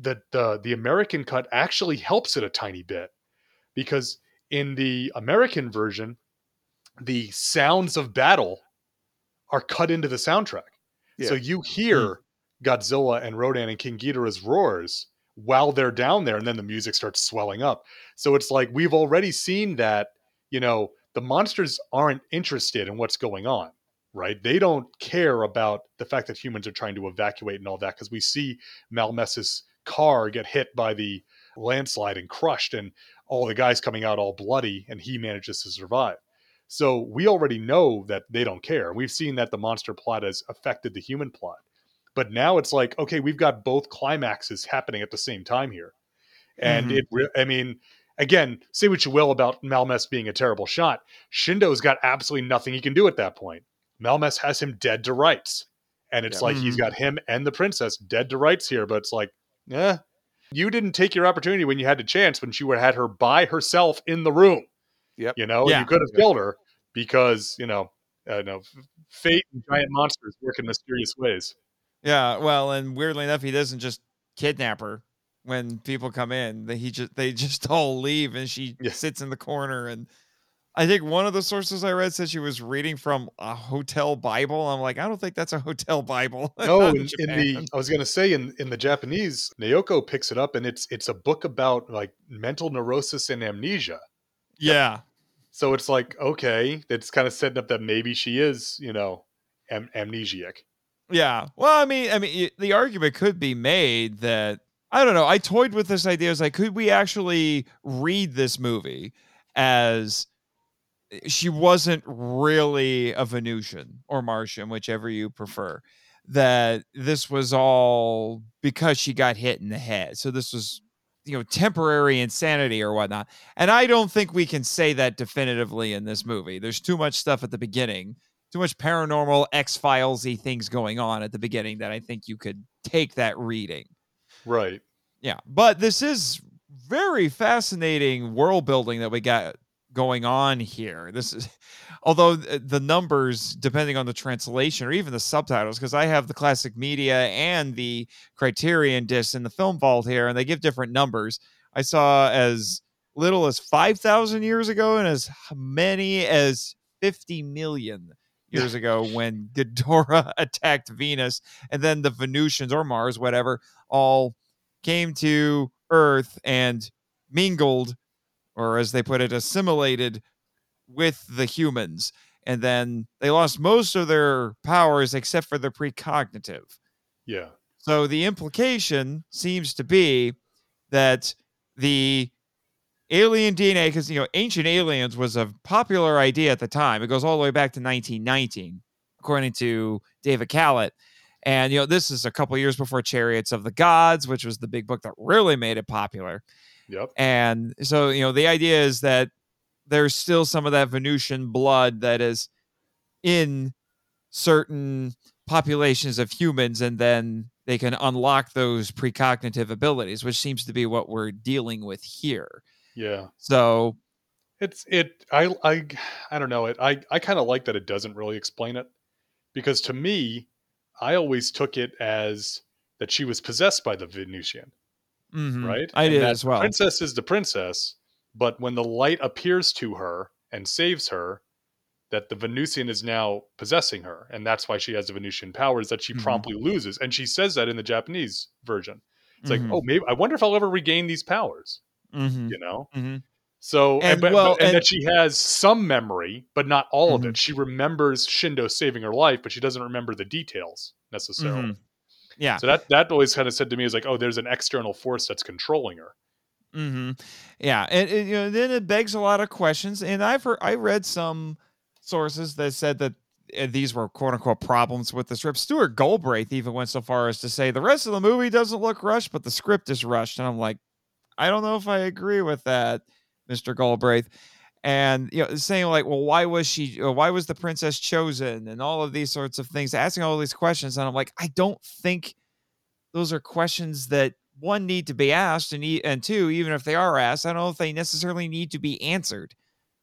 Speaker 7: the the the American cut actually helps it a tiny bit because in the American version, the sounds of battle are cut into the soundtrack. So you hear Godzilla and Rodan and King Ghidorah's roars while they're down there, and then the music starts swelling up. So it's like we've already seen that, you know, the monsters aren't interested in what's going on, right? They don't care about the fact that humans are trying to evacuate and all that because we see Malmes's car get hit by the landslide and crushed, and all the guys coming out all bloody, and he manages to survive. So we already know that they don't care. We've seen that the monster plot has affected the human plot. But now it's like, okay, we've got both climaxes happening at the same time here. And
Speaker 6: Mhm.
Speaker 7: it, I mean, again, say what you will about Malmes being a terrible shot. Shindo's got absolutely nothing he can do at that point. Malmes has him dead to rights. And it's
Speaker 8: Yeah.
Speaker 7: like he's
Speaker 6: Mhm.
Speaker 7: got him and the princess dead to rights here. But it's like, yeah, you didn't take your opportunity when you had the chance when she would have had her by herself in the room.
Speaker 8: Yep.
Speaker 7: You know,
Speaker 6: Yeah.
Speaker 7: you could have killed her because, you know, uh, no, f- fate and giant monsters work in mysterious ways.
Speaker 6: Yeah. Well, and weirdly enough, he doesn't just kidnap her when people come in. They- He just they just all leave, and she
Speaker 7: Yeah.
Speaker 6: sits in the corner. And I think one of the sources I read said she was reading from a hotel Bible. I'm like, I don't think that's a hotel Bible.
Speaker 7: No,
Speaker 6: in
Speaker 7: in, the I was gonna say in in the Japanese, Naoko picks it up and it's it's a book about like mental neurosis and amnesia.
Speaker 6: yeah.
Speaker 7: So it's like okay, that's kind of setting up that maybe she is you know am- amnesiac.
Speaker 6: Yeah. Well, I mean, I mean, the argument could be made that I don't know. I toyed with this idea. Is like, could we actually read this movie as eh, she wasn't really a Venusian or Martian, whichever you prefer? That this was all because she got hit in the head. So this was, you know, temporary insanity or whatnot. And I don't think we can say that definitively in this movie. There's too much stuff at the beginning too much paranormal X Filesy things going on at the beginning that I think you could take that reading.
Speaker 7: Right.
Speaker 6: Yeah, but this is very fascinating world building that we got going on here. This is, although uh, the numbers, depending on the translation or even the subtitles, because I have the classic media and the Criterion disc in the film vault here, and they give different numbers. I saw as little as five thousand years ago, and as many as fifty million years ago when Ghidorah attacked Venus, and then the Venusians or Mars, whatever, all came to Earth and mingled, or as they put it, assimilated with the humans. And then they lost most of their powers except for the precognitive.
Speaker 7: Yeah.
Speaker 6: So the implication seems to be that the alien DNA, because you know, ancient aliens was a popular idea at the time. It goes all the way back to 1919, according to David Kalat. And you know, this is a couple years before Chariots of the Gods, which was the big book that really made it popular.
Speaker 7: Yep.
Speaker 6: And so, you know, the idea is that there's still some of that Venusian blood that is in certain populations of humans, and then they can unlock those precognitive abilities, which seems to be what we're dealing with here.
Speaker 7: Yeah.
Speaker 6: So,
Speaker 7: It's it I I I don't know it. I I kind of like that it doesn't really explain it because to me, I always took it as that she was possessed by the Venusian,
Speaker 6: mhm,
Speaker 7: right?
Speaker 6: I
Speaker 7: And
Speaker 6: did as well.
Speaker 7: Princess is the princess, but when the light appears to her and saves her, that the Venusian is now possessing her, and that's why she has the Venusian powers that she
Speaker 6: Mhm.
Speaker 7: promptly loses. And she says that in the Japanese version. It's
Speaker 6: Mhm.
Speaker 7: like, oh, maybe I wonder if I'll ever regain these powers.
Speaker 6: Mhm,
Speaker 7: You know,
Speaker 6: mm-hmm.
Speaker 7: so and,
Speaker 6: And,
Speaker 7: but,
Speaker 6: well,
Speaker 7: but- and,
Speaker 6: and-
Speaker 7: that she has some memory, but not all of
Speaker 6: Mhm.
Speaker 7: it. She remembers Shindo saving her life, but she doesn't remember the details necessarily.
Speaker 6: Mhm. Yeah.
Speaker 7: So that that always kind of said to me is like, oh, there's an external force that's controlling her.
Speaker 6: mm-hmm. Yeah, and, and, you know, then it begs a lot of questions. And I've heard, I read some sources that said that uh, these were quote unquote problems with the script. Stuart Galbraith even went so far as to say the rest of the movie doesn't look rushed, but the script is rushed. And I'm like, I don't know if I agree with that, Mr. Galbraith. And you know, saying like, well, why was she? uh, Why was the princess chosen? And all of these sorts of things, asking all these questions. And I'm like, I don't think those are questions that one need to be asked and and two even if they are asked i don't know if they necessarily need to be answered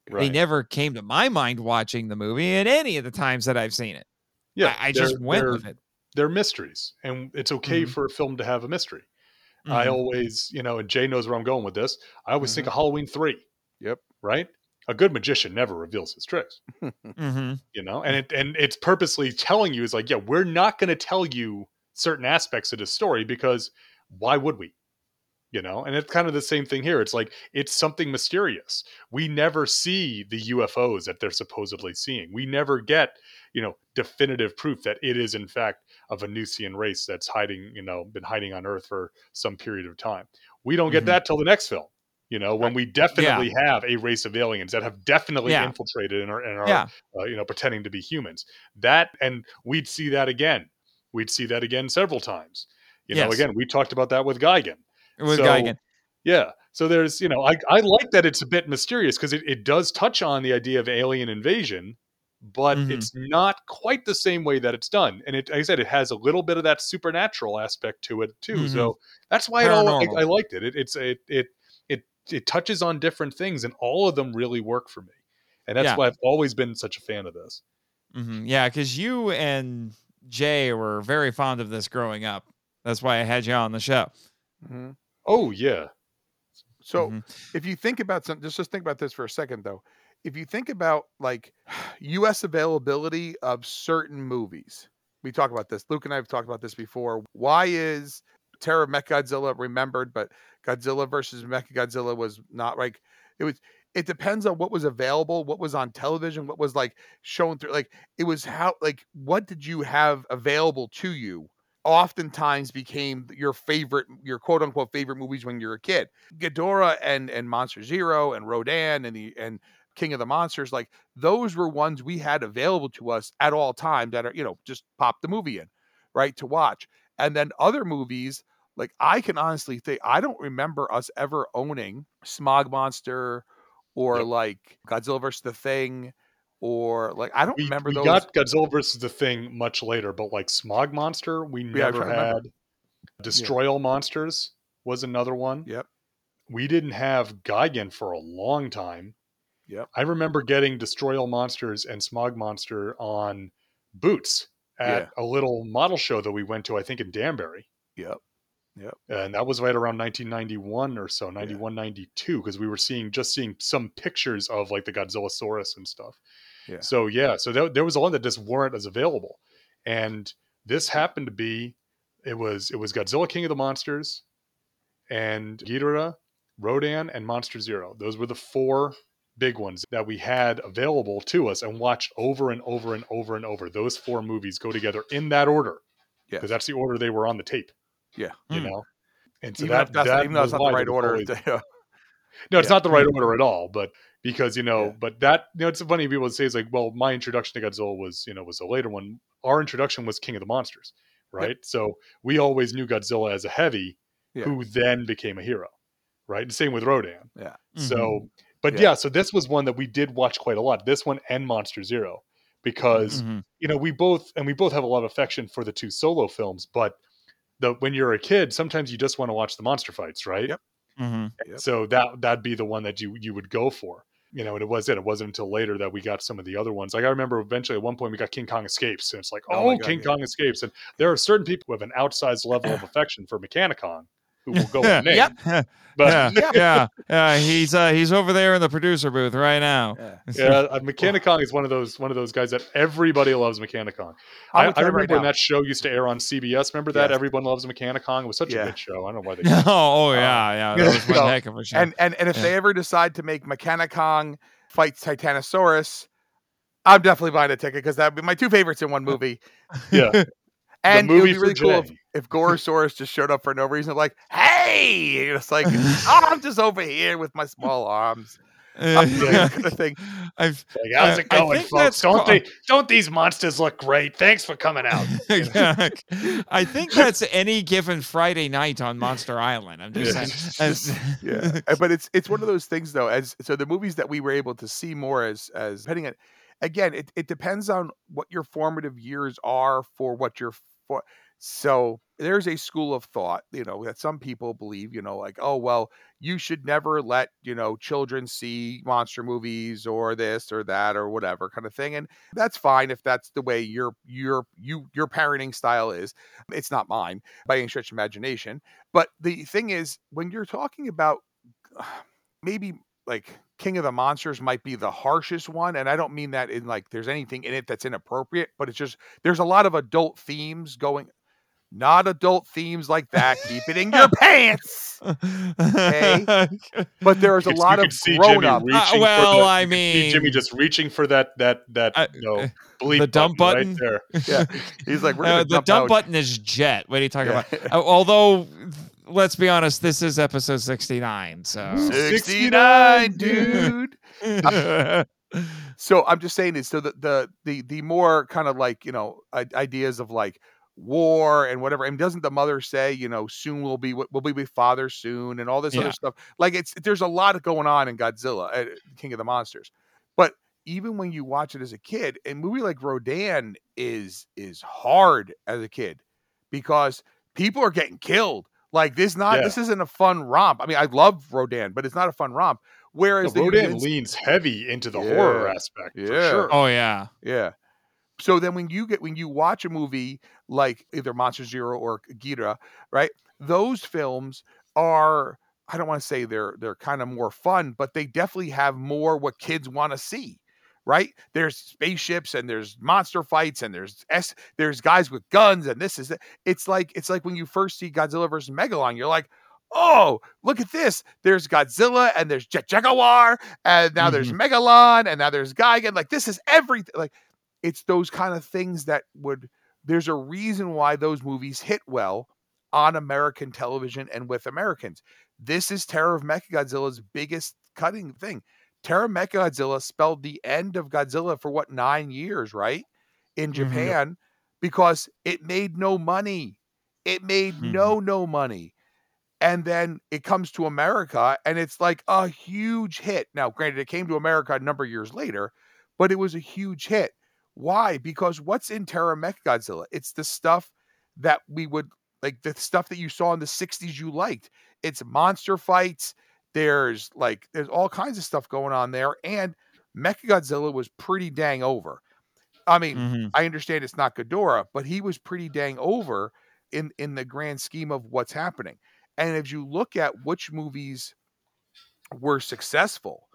Speaker 6: they never came to my mind watching the movie at any of the times that i've seen it
Speaker 7: yeah,
Speaker 6: i, I just went with it
Speaker 7: They're mysteries, and it's okay
Speaker 6: Mhm.
Speaker 7: for a film to have a mystery. I
Speaker 6: Mhm.
Speaker 7: always, you know, and Jay knows where I'm going with this. I always think of Halloween three.
Speaker 8: Yep.
Speaker 7: Right. A good magician never reveals his tricks.
Speaker 6: Mhm.
Speaker 7: you know and it and it's purposely telling you is like yeah we're not going to tell you certain aspects of the story because why would we you know and it's kind of the same thing here it's like it's something mysterious we never see the ufos that they're supposedly seeing we never get you know definitive proof that it is in fact a venusian race that's hiding you know been hiding on earth for some period of time we don't get
Speaker 6: Mhm.
Speaker 7: that till the next film you know when we definitely have a race of aliens that have definitely
Speaker 6: Yeah.
Speaker 7: infiltrated and are, and are
Speaker 6: yeah
Speaker 7: uh, you know, pretending to be humans. That and we'd see that again. We'd see that again several times. You know, again, we talked about that with Gigan.
Speaker 6: with
Speaker 7: So-
Speaker 6: Gigan.
Speaker 7: Yeah. So there's, you know, I, I like that it's a bit mysterious because it, it does touch on the idea of alien invasion, but
Speaker 6: Mhm.
Speaker 7: it's not quite the same way that it's done. And it, like I said, it has a little bit of that supernatural aspect to it too.
Speaker 6: Mhm.
Speaker 7: So that's why it all, I,
Speaker 6: Paranormal.
Speaker 7: I liked it. it it's it, it it it touches on different things, and all of them really work for me. And that's
Speaker 6: Yeah.
Speaker 7: why I've always been such a fan of this.
Speaker 6: Mhm. yeah because you and jay were very fond of this growing up that's why i had you on the show
Speaker 8: Mhm.
Speaker 7: Oh yeah.
Speaker 8: So
Speaker 6: Mhm.
Speaker 8: if you think about something, just just think about this for a second though. If you think about like U.S. availability of certain movies, we talk about this. Luke and I have talked about this before. Why is Terror of Mechagodzilla remembered, but Godzilla versus Mechagodzilla was not like it was it depends on what was available, what was on television, what was like shown through like it was how like what did you have available to you oftentimes became your favorite your quote unquote favorite movies when you're a kid. Ghidorah and and Monster Zero and Rodan and the and King of the Monsters like those were ones we had available to us at all times that are you know just pop the movie in right to watch. And then other movies like I can honestly think I don't remember us ever owning Smog Monster or
Speaker 7: Yep.
Speaker 8: like Godzilla vs the Thing or like I don't
Speaker 7: We,
Speaker 8: remember
Speaker 7: we
Speaker 8: those
Speaker 7: got Godzilla versus the Thing much later, but like Smog Monster, we
Speaker 8: Yeah,
Speaker 7: never had. Destroy All Monsters was another one.
Speaker 8: Yep.
Speaker 7: We didn't have Gigan for a long time.
Speaker 8: Yep.
Speaker 7: I remember getting Destroy All Monsters and Smog Monster on Boots at a little model show that we went to, I think in Danbury.
Speaker 8: Yep. Yep.
Speaker 7: And that was right around 1991 or so, 91, 92, because we were seeing just seeing some pictures of like the Godzillasaurus and stuff.
Speaker 8: Yeah.
Speaker 7: So yeah, so there, there was a lot that just weren't as available, and this happened to be, it was it was Godzilla King of the Monsters, and Ghidorah, Rodan, and Monster Zero. Those were the four big ones that we had available to us and watched over and over and over and over. Those four movies go together in that order
Speaker 8: Yeah.
Speaker 7: because that's the order they were on the tape.
Speaker 8: Yeah.
Speaker 7: you
Speaker 6: Hmm.
Speaker 7: know. And so
Speaker 8: even
Speaker 7: that,
Speaker 8: that's
Speaker 7: that
Speaker 8: even though it's
Speaker 7: was
Speaker 8: not the right order.
Speaker 7: always-
Speaker 8: to-
Speaker 7: no, it's
Speaker 8: Yeah.
Speaker 7: not the right order at all. But because you know,
Speaker 8: Yeah.
Speaker 7: but that you know, it's funny people would say it's like, well, my introduction to Godzilla was you know was a later one. Our introduction was King of the Monsters, right? So we always knew Godzilla as a heavy,
Speaker 8: Yeah.
Speaker 7: who then became a hero, right? And same with Rodan.
Speaker 8: Yeah.
Speaker 7: So, but
Speaker 8: Yeah.
Speaker 7: yeah. so this was one that we did watch quite a lot. This one and Monster Zero, because
Speaker 6: Mhm.
Speaker 7: you know we both and we both have a lot of affection for the two solo films, but the when you're a kid, sometimes you just want to watch the monster fights, right?
Speaker 8: Yep.
Speaker 6: Mhm.
Speaker 8: Yep.
Speaker 7: So that that'd be the one that you you would go for. You know, and it was it. It wasn't until later that we got some of the other ones. Like I remember eventually at one point we got King Kong Escapes, and it's like,
Speaker 8: Oh
Speaker 7: oh,
Speaker 8: God,
Speaker 7: King
Speaker 8: yeah.
Speaker 7: Kong Escapes. And there are certain people who have an outsized level of affection for Mechani-Kong who will go
Speaker 6: Yeah.
Speaker 7: with name.
Speaker 6: Yeah.
Speaker 7: But
Speaker 6: yeah, yeah, yeah. He's uh, he's over there in the producer booth right now.
Speaker 8: Yeah.
Speaker 7: yeah, uh, Mechani-Kong is one of those one of those guys that everybody loves Mechani-Kong.
Speaker 8: I'm
Speaker 7: I, I remember
Speaker 8: right
Speaker 7: when
Speaker 8: now.
Speaker 7: that show used to air on CBS. Remember that?
Speaker 8: Yes.
Speaker 7: Everyone loves Mechani-Kong. It was such
Speaker 8: Yeah.
Speaker 7: a good show. I don't know why they.
Speaker 6: oh, oh yeah, yeah. That was one
Speaker 8: No,
Speaker 6: heck of a show.
Speaker 8: And and and if
Speaker 6: Yeah.
Speaker 8: they ever decide to make Mechani-Kong fights Titanosaurus, I'm definitely buying a ticket because that'd be my two favorites in one movie.
Speaker 7: yeah,
Speaker 8: And it would be really cool if, if Gorosaurus just showed up for no reason, like, hey, and it's like, oh, I'm just over here with my small arms. I'm doing this kind of thing.
Speaker 6: I've
Speaker 7: Like, how's it going, folks? Don't they? Don't these monsters look great? Thanks for coming out.
Speaker 6: yeah, I think that's any given Friday night on Monster Island. I'm just
Speaker 7: Yeah.
Speaker 6: saying. As-
Speaker 8: yeah but it's it's one of those things though as so the movies that we were able to see more as as depending on again it, it depends on what your formative years are for what you're so there's a school of thought you know that some people believe you know like oh well you should never let you know children see monster movies or this or that or whatever kind of thing and that's fine if that's the way your your you your parenting style is. It's not mine by any stretch of imagination but the thing is, when you're talking about maybe like King of the Monsters might be the harshest one, and I don't mean that in like there's anything in it that's inappropriate, but it's just there's a lot of adult themes going. Not adult themes like that. Keep it in your pants. Okay. But there's a lot of
Speaker 7: see
Speaker 8: grown
Speaker 7: Jimmy
Speaker 8: up.
Speaker 6: Uh, well,
Speaker 7: the-
Speaker 6: I
Speaker 7: mean, see Jimmy just reaching for that that that
Speaker 6: I-
Speaker 7: you know bleep
Speaker 6: the dump
Speaker 7: button,
Speaker 6: button?
Speaker 7: right there.
Speaker 8: Yeah, he's like, we're
Speaker 6: Uh, the
Speaker 8: dump
Speaker 6: dump
Speaker 8: out-
Speaker 6: button is jet. What are you talking
Speaker 8: Yeah.
Speaker 6: about? Uh, although, let's be honest, this is episode 69. So.
Speaker 8: 69, dude. so I'm just saying is so the the the the more kind of like you know ideas of like war and whatever and doesn't the mother say you know soon we'll be we'll be with father soon and all this
Speaker 6: Yeah.
Speaker 8: other stuff like it's there's a lot going on in Godzilla uh, King of the Monsters but even when you watch it as a kid a movie like Rodan is is hard as a kid because people are getting killed like this not
Speaker 7: Yeah.
Speaker 8: this isn't a fun romp I mean I love Rodan but it's not a fun romp whereas
Speaker 7: The
Speaker 8: the
Speaker 7: Rodan
Speaker 8: Humans-
Speaker 7: leans heavy into the horror
Speaker 8: Yeah.
Speaker 7: aspect for
Speaker 8: Yeah.
Speaker 7: sure.
Speaker 6: oh, yeah.
Speaker 8: Yeah. So then when you get when you watch a movie like either Monster Zero or Ghidorah, right? Those films are I don't want to say they're they're kind of more fun, but they definitely have more what kids want to see. Right? There's spaceships and there's monster fights and there's S there's guys with guns and this is it. It's like it's like when you first see Godzilla versus Megalon, you're like, oh, look at this. There's Godzilla and there's Jet Jaguar and now there's mm-hmm. Megalon and now there's Gigan. Like this is everything. Like it's those kind of things that would. There's a reason why those movies hit well on American television and with Americans. This is Terror of Mechagodzilla's biggest cutting thing. Terror of Mechagodzilla spelled the end of Godzilla for what nine years, right? In
Speaker 6: Mhm.
Speaker 8: Japan, because it made no money. It made
Speaker 6: Mhm.
Speaker 8: no no money. And then it comes to America and it's like a huge hit. Now, granted, it came to America a number of years later, but it was a huge hit. Why? Because what's in Terror of Mechagodzilla? It's the stuff that we would like the stuff that you saw in the 60s you liked. It's monster fights. There's like there's all kinds of stuff going on there. And Mechagodzilla was pretty dang over. I mean,
Speaker 6: Mhm.
Speaker 8: I understand it's not Ghidorah, but he was pretty dang over in in the grand scheme of what's happening. And if you look at which movies were successful,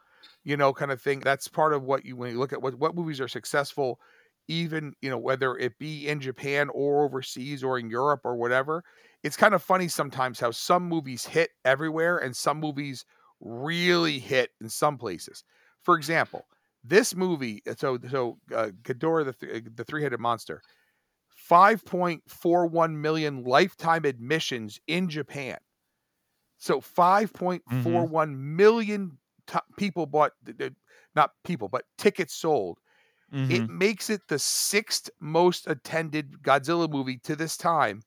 Speaker 8: you know, kind of thing, that's part of what you when you look at what what movies are successful, even you know whether it be in Japan or overseas or in Europe or whatever. It's kind of funny sometimes how some movies hit everywhere and some movies really hit in some places. For example, this movie, uh, so so uh, Ghidorah the th- the three headed monster, five point four one million lifetime admissions in Japan. So five point four one million t- people bought, not people, but tickets sold.
Speaker 6: Mhm.
Speaker 8: It makes it the sixth most attended Godzilla movie to this time,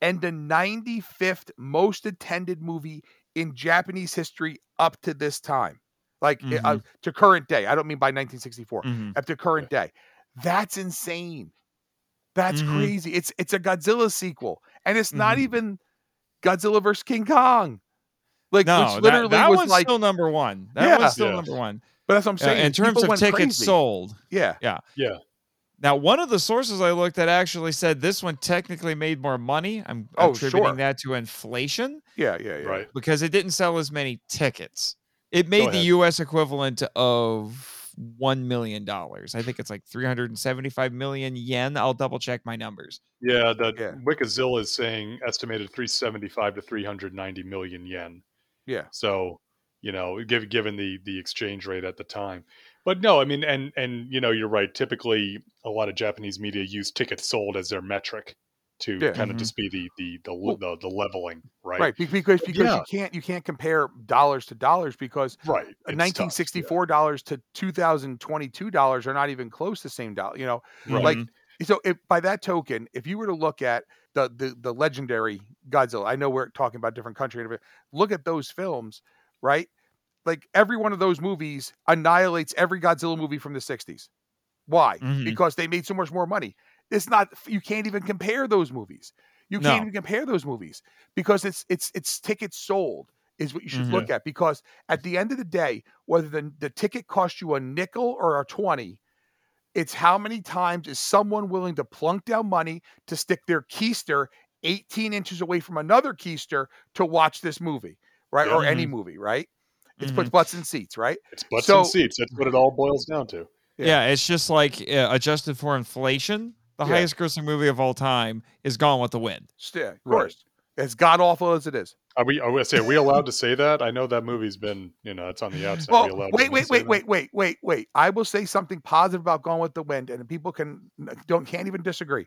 Speaker 8: and the ninety fifth most attended movie in Japanese history up to this time, like uh, uh, to current day. I don't mean by 1964
Speaker 6: Mhm.
Speaker 8: up to current day. That's insane. That's
Speaker 6: Mhm.
Speaker 8: crazy. It's it's a Godzilla sequel, and it's not
Speaker 6: Mhm.
Speaker 8: even Godzilla versus King Kong. Like
Speaker 6: No,
Speaker 8: which
Speaker 6: that,
Speaker 8: literally
Speaker 6: that
Speaker 8: was
Speaker 6: one's
Speaker 8: like,
Speaker 6: still number one. That
Speaker 8: Yeah.
Speaker 6: one's still
Speaker 7: Yeah.
Speaker 6: number one.
Speaker 8: But that's what I'm saying.
Speaker 6: in terms
Speaker 8: people
Speaker 6: of tickets
Speaker 8: crazy.
Speaker 6: sold.
Speaker 8: yeah,
Speaker 7: Yeah. Yeah.
Speaker 6: Now, one of the sources I looked at actually said this one technically made more money. I'm
Speaker 8: Oh,
Speaker 6: attributing
Speaker 8: sure.
Speaker 6: that to inflation
Speaker 8: yeah, yeah, yeah.
Speaker 7: Right.
Speaker 6: because it didn't sell as many tickets. It made the. U.S. equivalent of one million dollars. I think it's like 375 million yen. I'll double check my numbers.
Speaker 7: Yeah, the
Speaker 8: Yeah.
Speaker 7: Wikizilla is saying estimated 375 to 390 million yen.
Speaker 8: Yeah.
Speaker 7: So, you know, given given the the exchange rate at the time. But no, I mean and and you know, you're right. Typically a lot of Japanese media use tickets sold as their metric to
Speaker 8: Yeah.
Speaker 7: kind of
Speaker 6: Mhm.
Speaker 7: just be the the the,
Speaker 8: Well-
Speaker 7: the, the leveling, right?
Speaker 8: Right, because because
Speaker 7: Yeah.
Speaker 8: you can't you can't compare dollars to dollars because
Speaker 7: Right. It's tough,
Speaker 8: nineteen sixty four dollars to two thousand twenty two dollars are not even close to the same dollar. You know,
Speaker 7: Right.
Speaker 8: like
Speaker 6: Mhm.
Speaker 8: so if by that token, if you were to look at the the the legendary Godzilla, I know we're talking about different country, and look at those films, right? Like every one of those movies annihilates every Godzilla movie from the '60s. Why?
Speaker 6: Mhm.
Speaker 8: Because they made so much more money. It's not you can't even compare those movies. You
Speaker 6: No.
Speaker 8: can't even compare those movies because it's it's it's tickets sold is what you should
Speaker 6: Mhm.
Speaker 8: look at because at the end of the day, whether the, the ticket cost you a nickel or a 20, it's how many times is someone willing to plunk down money to stick their keister 18 inches away from another keister to watch this movie, right?
Speaker 7: Yeah.
Speaker 8: Or any movie, right? It's puts
Speaker 6: Mhm.
Speaker 8: butts in seats, right?
Speaker 7: It's butts
Speaker 8: So-
Speaker 7: and seats. That's what it all boils down to.
Speaker 8: Yeah.
Speaker 6: Yeah. it's just like uh, adjusted for inflation. The
Speaker 8: Yeah.
Speaker 6: highest grossing movie of all time is Gone with the Wind.
Speaker 8: Yeah, of
Speaker 7: Right.
Speaker 8: course. As god awful as it is.
Speaker 7: Are we? Are we, say, are we allowed to say that? I know that movie's been, you know, it's on the outside. Are
Speaker 8: Well,
Speaker 7: we allowed
Speaker 8: wait, wait, wait, wait, wait, wait, wait. I will say something positive about Gone with the Wind, and people can don't can't even disagree.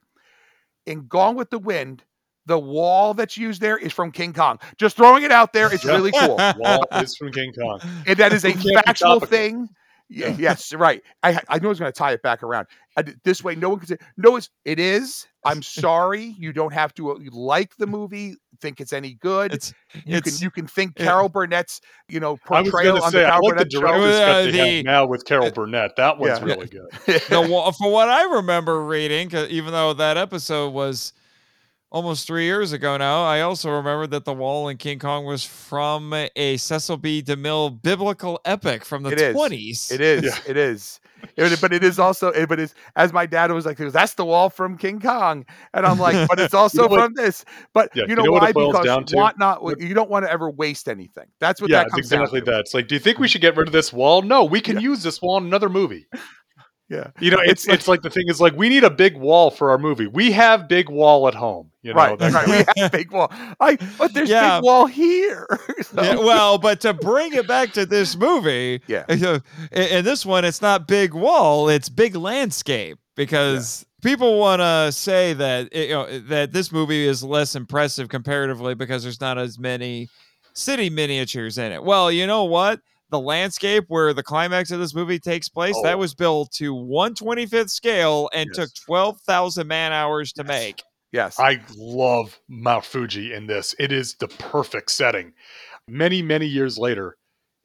Speaker 8: In Gone with the Wind, the wall that's used there is from King Kong. Just throwing it out there. It's
Speaker 7: Yeah.
Speaker 8: really cool.
Speaker 7: Wall is from King Kong.
Speaker 8: And that is a
Speaker 7: Who can't be
Speaker 8: factual thing.
Speaker 7: Yeah.
Speaker 8: Yes, right. I I know it's going to tie it back around. I d- this way, no one can say no. It's it is. I'm sorry. You don't have to uh, like the movie, think it's any good.
Speaker 6: It's
Speaker 8: you
Speaker 6: it's
Speaker 8: can you can think
Speaker 6: yeah.
Speaker 8: Carol Burnett's you know
Speaker 7: I was
Speaker 8: portrayal
Speaker 7: going to
Speaker 8: on
Speaker 7: say,
Speaker 8: the
Speaker 7: I
Speaker 8: Carol
Speaker 7: like the
Speaker 8: Burnett show.
Speaker 6: Uh, the-
Speaker 7: now with Carol Burnett. That one's
Speaker 8: Yeah.
Speaker 7: really good.
Speaker 6: the wa- from what I remember reading, 'cause even though that episode was almost three years ago now, I also remember that the wall in King Kong was from a Cecil B. DeMille biblical epic from the
Speaker 8: It is.
Speaker 6: twenties.
Speaker 8: It is.
Speaker 7: Yeah.
Speaker 8: It is. It- but it is also. it- But it's as my dad was like, "That's the wall from King Kong," and I'm like, "But it's also
Speaker 7: You know what-
Speaker 8: from this." But
Speaker 7: Yeah,
Speaker 8: you
Speaker 7: you
Speaker 8: know,
Speaker 7: know what
Speaker 8: why?
Speaker 7: boils
Speaker 8: Because
Speaker 7: down to?
Speaker 8: want not. You don't want to ever waste anything. That's what
Speaker 7: yeah,
Speaker 8: that
Speaker 7: it's
Speaker 8: comes down
Speaker 7: exactly
Speaker 8: to.
Speaker 7: that. It's like, do you think we should get rid of this wall? No, we can use this wall in another movie.
Speaker 8: Yeah.
Speaker 7: You know, it's
Speaker 8: It's like-
Speaker 7: it's like the thing is like we need a big wall for our movie. We have big wall at home. You know,
Speaker 8: right,
Speaker 7: that-
Speaker 8: right. We have big wall. I, but there's
Speaker 6: Yeah.
Speaker 8: big wall here. So-
Speaker 6: Yeah, well, but to bring it back to this movie,
Speaker 8: Yeah.
Speaker 6: in, in this one, it's not big wall; it's big landscape because people want to say that eh, you know that this movie is less impressive comparatively because there's not as many city miniatures in it. Well, you know what? The landscape where the climax of this movie takes place
Speaker 7: Oh.
Speaker 6: that was built to 125th scale and
Speaker 7: Yes.
Speaker 6: took 12,000 man hours to
Speaker 8: Yes.
Speaker 6: make.
Speaker 8: Yes.
Speaker 7: I love Mount Fuji in this. It is the perfect setting. Many, many years later,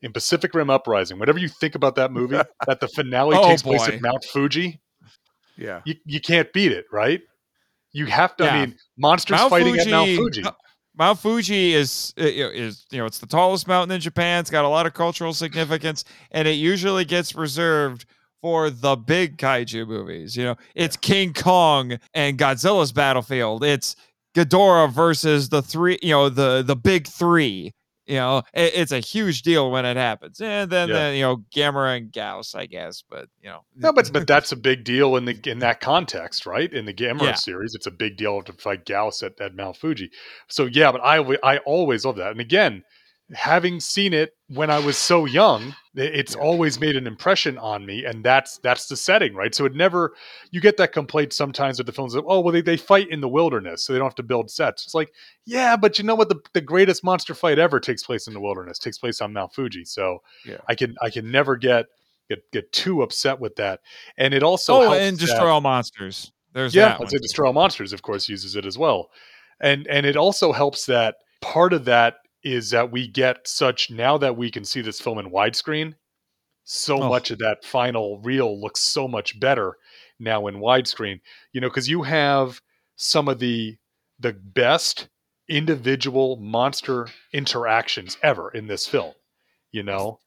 Speaker 7: in Pacific Rim Uprising, whenever you think about that movie, that the finale
Speaker 6: Oh,
Speaker 7: takes place at Mount Fuji,
Speaker 8: yeah.
Speaker 7: you, you can't beat it, right? You have to.
Speaker 6: Yeah.
Speaker 7: I mean, monsters fighting at Mount Fuji.
Speaker 6: Mount- Mount Fuji is is you know it's the tallest mountain in Japan. It's got a lot of cultural significance, and it usually gets reserved for the big kaiju movies. You know, it's King Kong and Godzilla's battlefield. It's Ghidorah versus the three. You know, the the big three. You know, it, it's a huge deal when it happens, and then
Speaker 7: Yeah.
Speaker 6: the, you know Gamera and Gyaos, I guess. But you know,
Speaker 7: No, but but that's a big deal in the in that context, right? In the Gamera
Speaker 6: Yeah.
Speaker 7: series, it's a big deal to fight Gyaos at, at Mount Fuji. So yeah, but I I always love that. And again, having seen it when I was so young, it's
Speaker 8: Yeah.
Speaker 7: always made an impression on me, and that's that's the setting, right? So it never you get that complaint sometimes with the films of oh well they, they fight in the wilderness, so they don't have to build sets. It's like yeah, but you know what? The the greatest monster fight ever takes place in the wilderness, takes place on Mount Fuji. So
Speaker 8: Yeah.
Speaker 7: I can I can never get get get too upset with that. And it also
Speaker 6: oh,
Speaker 7: helps
Speaker 6: and
Speaker 7: that-
Speaker 6: destroy all monsters. There's
Speaker 7: yeah,
Speaker 6: that
Speaker 7: let's
Speaker 6: one.
Speaker 7: say Destroy All Monsters, of course, uses it as well. And and it also helps that part of that is that we get such now that we can see this film in widescreen, so
Speaker 6: Oh.
Speaker 7: much of that final reel looks so much better now in widescreen. You know, because you have some of the the best individual monster interactions ever in this film. You know,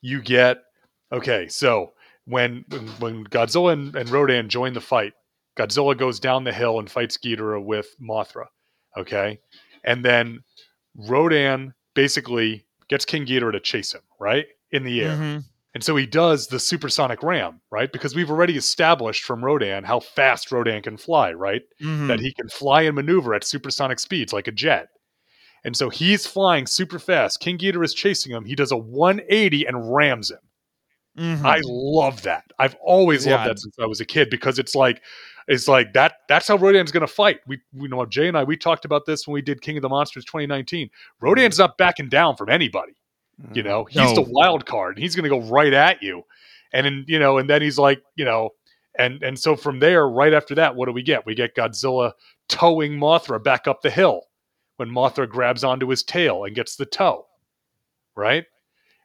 Speaker 7: you get okay, so when when, when Godzilla and, and Rodan join the fight, Godzilla goes down the hill and fights Ghidorah with Mothra. Okay. And then Rodan basically gets King Ghidorah to chase him, right? In the air.
Speaker 6: Mhm.
Speaker 7: And so he does the supersonic ram, right? Because we've already established from Rodan how fast Rodan can fly, right?
Speaker 6: Mhm.
Speaker 7: That he can fly and maneuver at supersonic speeds like a jet. And so he's flying super fast. King Ghidorah is chasing him. He does a 180 and rams him.
Speaker 6: Mhm.
Speaker 7: I love that. I've always
Speaker 6: Yeah.
Speaker 7: loved that since I was a kid because it's like it's like that that's how Rodan's going to fight. We we know Jay and I we talked about this when we did King of the Monsters 2019. Rodan's not backing down from anybody. You know, mm. he's the wild card and he's going to go right at you. And then, you know, and then he's like, you know, and and so from there right after that what do we get? We get Godzilla towing Mothra back up the hill when Mothra grabs onto his tail and gets the toe. Right?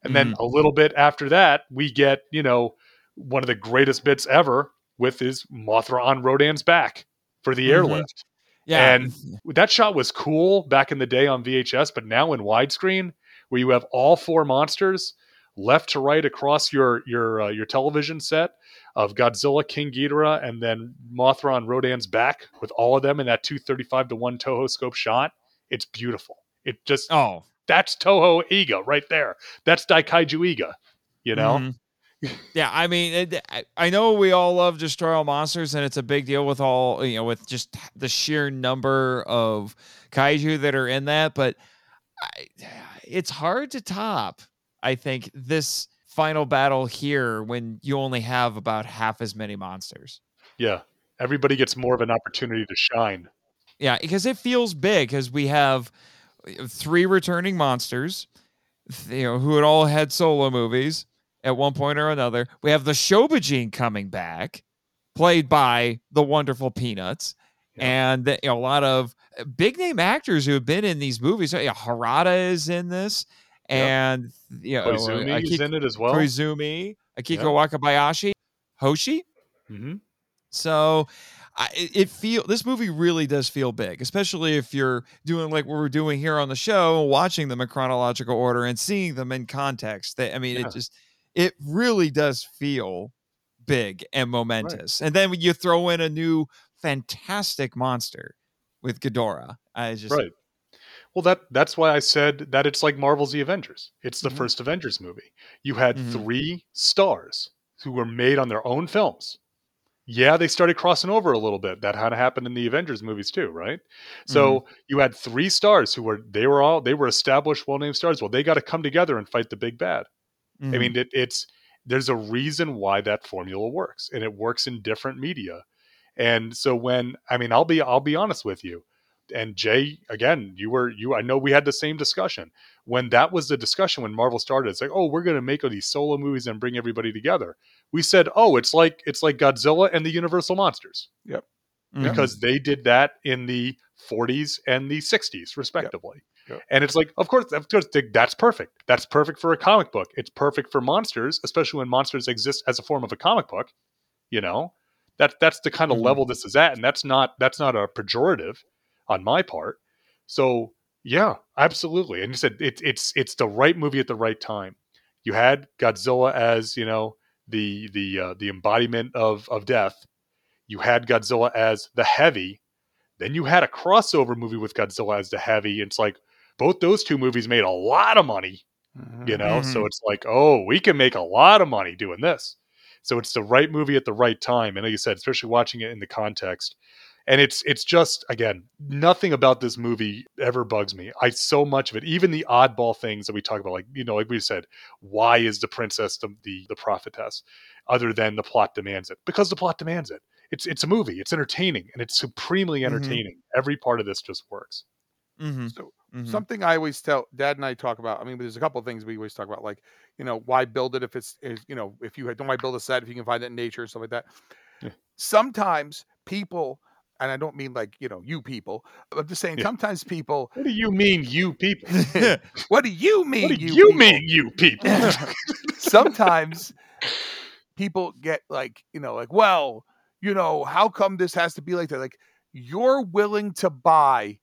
Speaker 7: And then mm. a little bit after that, we get, you know, one of the greatest bits ever with his Mothra on Rodan's back for the
Speaker 6: Mhm.
Speaker 7: airlift.
Speaker 6: yeah.
Speaker 7: and- That shot was cool back in the day on VHS, but now in widescreen, where you have all four monsters left to right across your your uh, your television set of Godzilla, King Ghidorah, and then Mothra on Rodan's back with all of them in that 235 to 1 Toho scope shot. It's beautiful. It just
Speaker 6: oh,
Speaker 7: that's Toho Eiga right there. That's Daikaiju Eiga. You know?
Speaker 6: Mhm. Yeah, I mean, it, I, I know we all love destroy all monsters, and it's a big deal with all you know, with just the sheer number of kaiju that are in that. But I, it's hard to top. I think this final battle here when you only have about half as many monsters.
Speaker 7: Yeah. Everybody gets more of an opportunity to shine.
Speaker 6: Yeah, because it feels big because we have uh, three returning monsters, you know, who had all had solo movies at one point or another. We have the Shobijin coming back, played by the wonderful Peanuts,
Speaker 7: Yeah.
Speaker 6: and you know, a lot of uh, big name actors who have been in these movies. So, yeah, Harada is in this, and you know,
Speaker 7: Koizumi is in it as well.
Speaker 6: Koizumi, Akiko
Speaker 7: Yeah.
Speaker 6: Wakabayashi, Hoshi.
Speaker 7: hmm
Speaker 6: So I, it- it feel this movie really does feel big, especially if you're doing like what we're doing here on the show, watching them in chronological order and seeing them in context. That I mean,
Speaker 7: Yeah.
Speaker 6: it just it really does feel big and momentous. And then when you throw in a new fantastic monster with Ghidorah, I just
Speaker 7: Right. Well, that that's why I said that it's like Marvel's The Avengers. It's the
Speaker 6: Mhm.
Speaker 7: first Avengers movie. You had
Speaker 6: Mhm.
Speaker 7: three stars who were made on their own films, yeah, they started crossing over a little bit. That kind of happened in the Avengers movies too, right? So you had three stars who were they were all they were established, well named stars. Well, they got to come together and fight the big bad. I
Speaker 6: Mhm.
Speaker 7: mean, it, it's there's a reason why that formula works, and it works in different media. And so when I mean, I'll be I'll be honest with you, and Jay, again, you were you. I know we had the same discussion when that was the discussion when Marvel started. It's like, oh, we're going to make all these solo movies and bring everybody together. We said, oh, it's like it's like Godzilla and the Universal monsters
Speaker 6: Mhm.
Speaker 7: because they did that in the 40s and the 60s respectively And it's like of course of course th- that's perfect. That's perfect for a comic book. It's perfect for monsters especially when monsters exist as a form of a comic book you know? That that's the kind of
Speaker 6: Mhm.
Speaker 7: level this is at and that's not that's not a pejorative on my part. So yeah absolutely. And you said it's it's it's the right movie at the right time. You had godzilla as you know the the uh, the embodiment of of death. You had Godzilla as the heavy. Then you had a crossover movie with Godzilla as the heavy. It's like both those two movies made a lot of money,
Speaker 8: Mhm.
Speaker 7: you know? So
Speaker 6: Mhm.
Speaker 7: it's like, oh, we can make a lot of money doing this. So it's the right movie at the right time. And like you said, especially watching it in the context. And it's it's just again, nothing about this movie ever bugs me. I so much of it, even the oddball things that we talk about, like you know, like we said, why is the princess the the, the prophetess, other than the plot demands it? Because the plot demands it it's it's a movie. It's entertaining and it's supremely
Speaker 6: Mhm.
Speaker 7: entertaining. Every part of this just works.
Speaker 6: Mhm.
Speaker 8: So
Speaker 6: Mhm.
Speaker 8: something I always tell Dad and I talk about. I mean, there's a couple of things we always talk about, like you know, why build it if it's is you know if you don't why build a set if you can find it in nature and stuff like that.
Speaker 7: Yeah.
Speaker 8: Sometimes people, and I don't mean like you know you people. I'm just saying
Speaker 7: Yeah.
Speaker 8: sometimes people.
Speaker 7: What do you mean, you people?
Speaker 8: What do you mean?
Speaker 7: what do you,
Speaker 8: people?
Speaker 7: mean, you people?
Speaker 8: sometimes people get like you know like well you know how come this has to be like that like you're willing to buy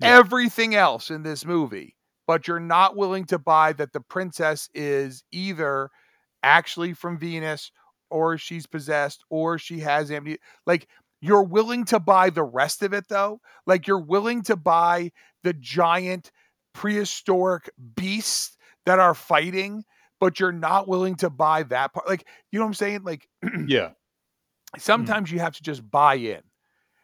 Speaker 7: Yeah.
Speaker 8: everything else in this movie but you're not willing to buy that the princess is either actually from venus or she's possessed or she has amnesia like you're willing to buy the rest of it though like you're willing to buy the giant prehistoric beasts that are fighting but you're not willing to buy that part. Like, you know what I'm saying? Like,
Speaker 7: yeah, mm.
Speaker 8: sometimes you have to just buy in,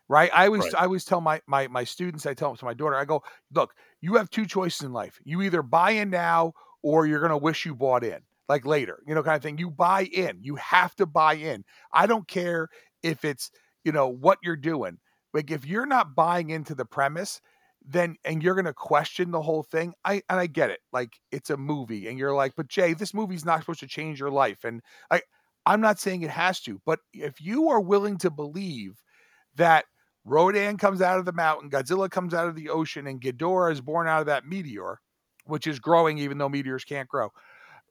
Speaker 8: right? I always,
Speaker 7: Right.
Speaker 8: I always tell my my my students, I tell them to my daughter, I go, look, you have two choices in life. You either buy in now, or you're gonna wish you bought in, like later, you know, kind of thing. You buy in. You have to buy in. I don't care if it's, you know, what you're doing. Like, if you're not buying into the premise, then and you're gonna question the whole thing. I and I get it. Like it's a movie, and you're like, but Jay, this movie's not supposed to change your life. And I I'm not saying it has to, but if you are willing to believe that Rodan comes out of the mountain, Godzilla comes out of the ocean, and Ghidorah is born out of that meteor, which is growing even though meteors can't grow.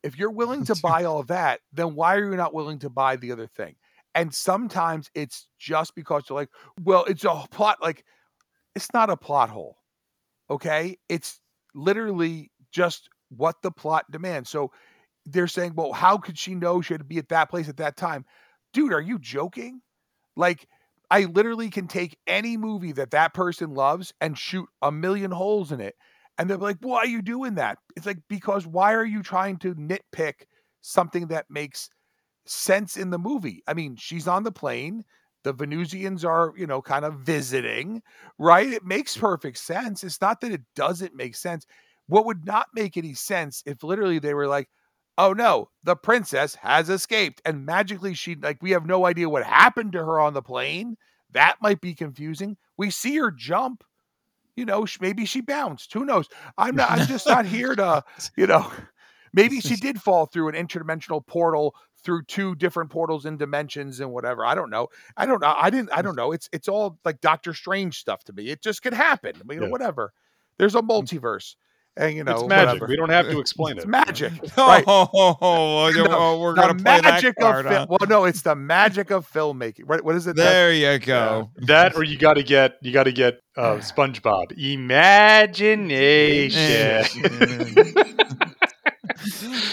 Speaker 8: If you're willing to buy all that, then why are you not willing to buy the other thing? And sometimes it's just because you're like, well, it's a plot, like, it's not a plot hole. Okay. It's literally just what the plot demands. So they're saying, well, how could she know she had to be at that place at that time? Dude, are you joking? Like, I literally can take any movie that that person loves and shoot a million holes in it. And they're like, why are you doing that? It's like, because why are you trying to nitpick something that makes sense in the movie? I mean, she's on the plane. The Venusians are, you know, kind of visiting, right? It makes perfect sense. It's not that it doesn't make sense. What would not make any sense if literally they were like, oh no, the princess has escaped and magically she, like, we have no idea what happened to her on the plane. That might be confusing. We see her jump. You know, maybe she bounced. Who knows? I'm not, I'm just not here to, you know, maybe she did fall through an interdimensional portal through two different portals and dimensions and whatever. I don't know. I don't know. I didn't. I don't know. It's it's all like Doctor Strange stuff to me. It just could happen. I mean,
Speaker 7: Yeah.
Speaker 8: whatever. There's a mm. multiverse, and you know,
Speaker 7: it's magic.
Speaker 8: whatever.
Speaker 7: We don't have to explain it.
Speaker 8: It's
Speaker 7: it.
Speaker 8: magic.
Speaker 6: Oh,
Speaker 8: Right.
Speaker 6: oh,
Speaker 8: No,
Speaker 6: oh, we're
Speaker 8: the
Speaker 6: gonna play
Speaker 8: magic
Speaker 6: that card.
Speaker 8: of
Speaker 6: huh?
Speaker 8: film. Well, no, it's the magic of filmmaking. What, what is it? That-
Speaker 6: There you go.
Speaker 7: That or you got to get you got to get uh, SpongeBob imagination.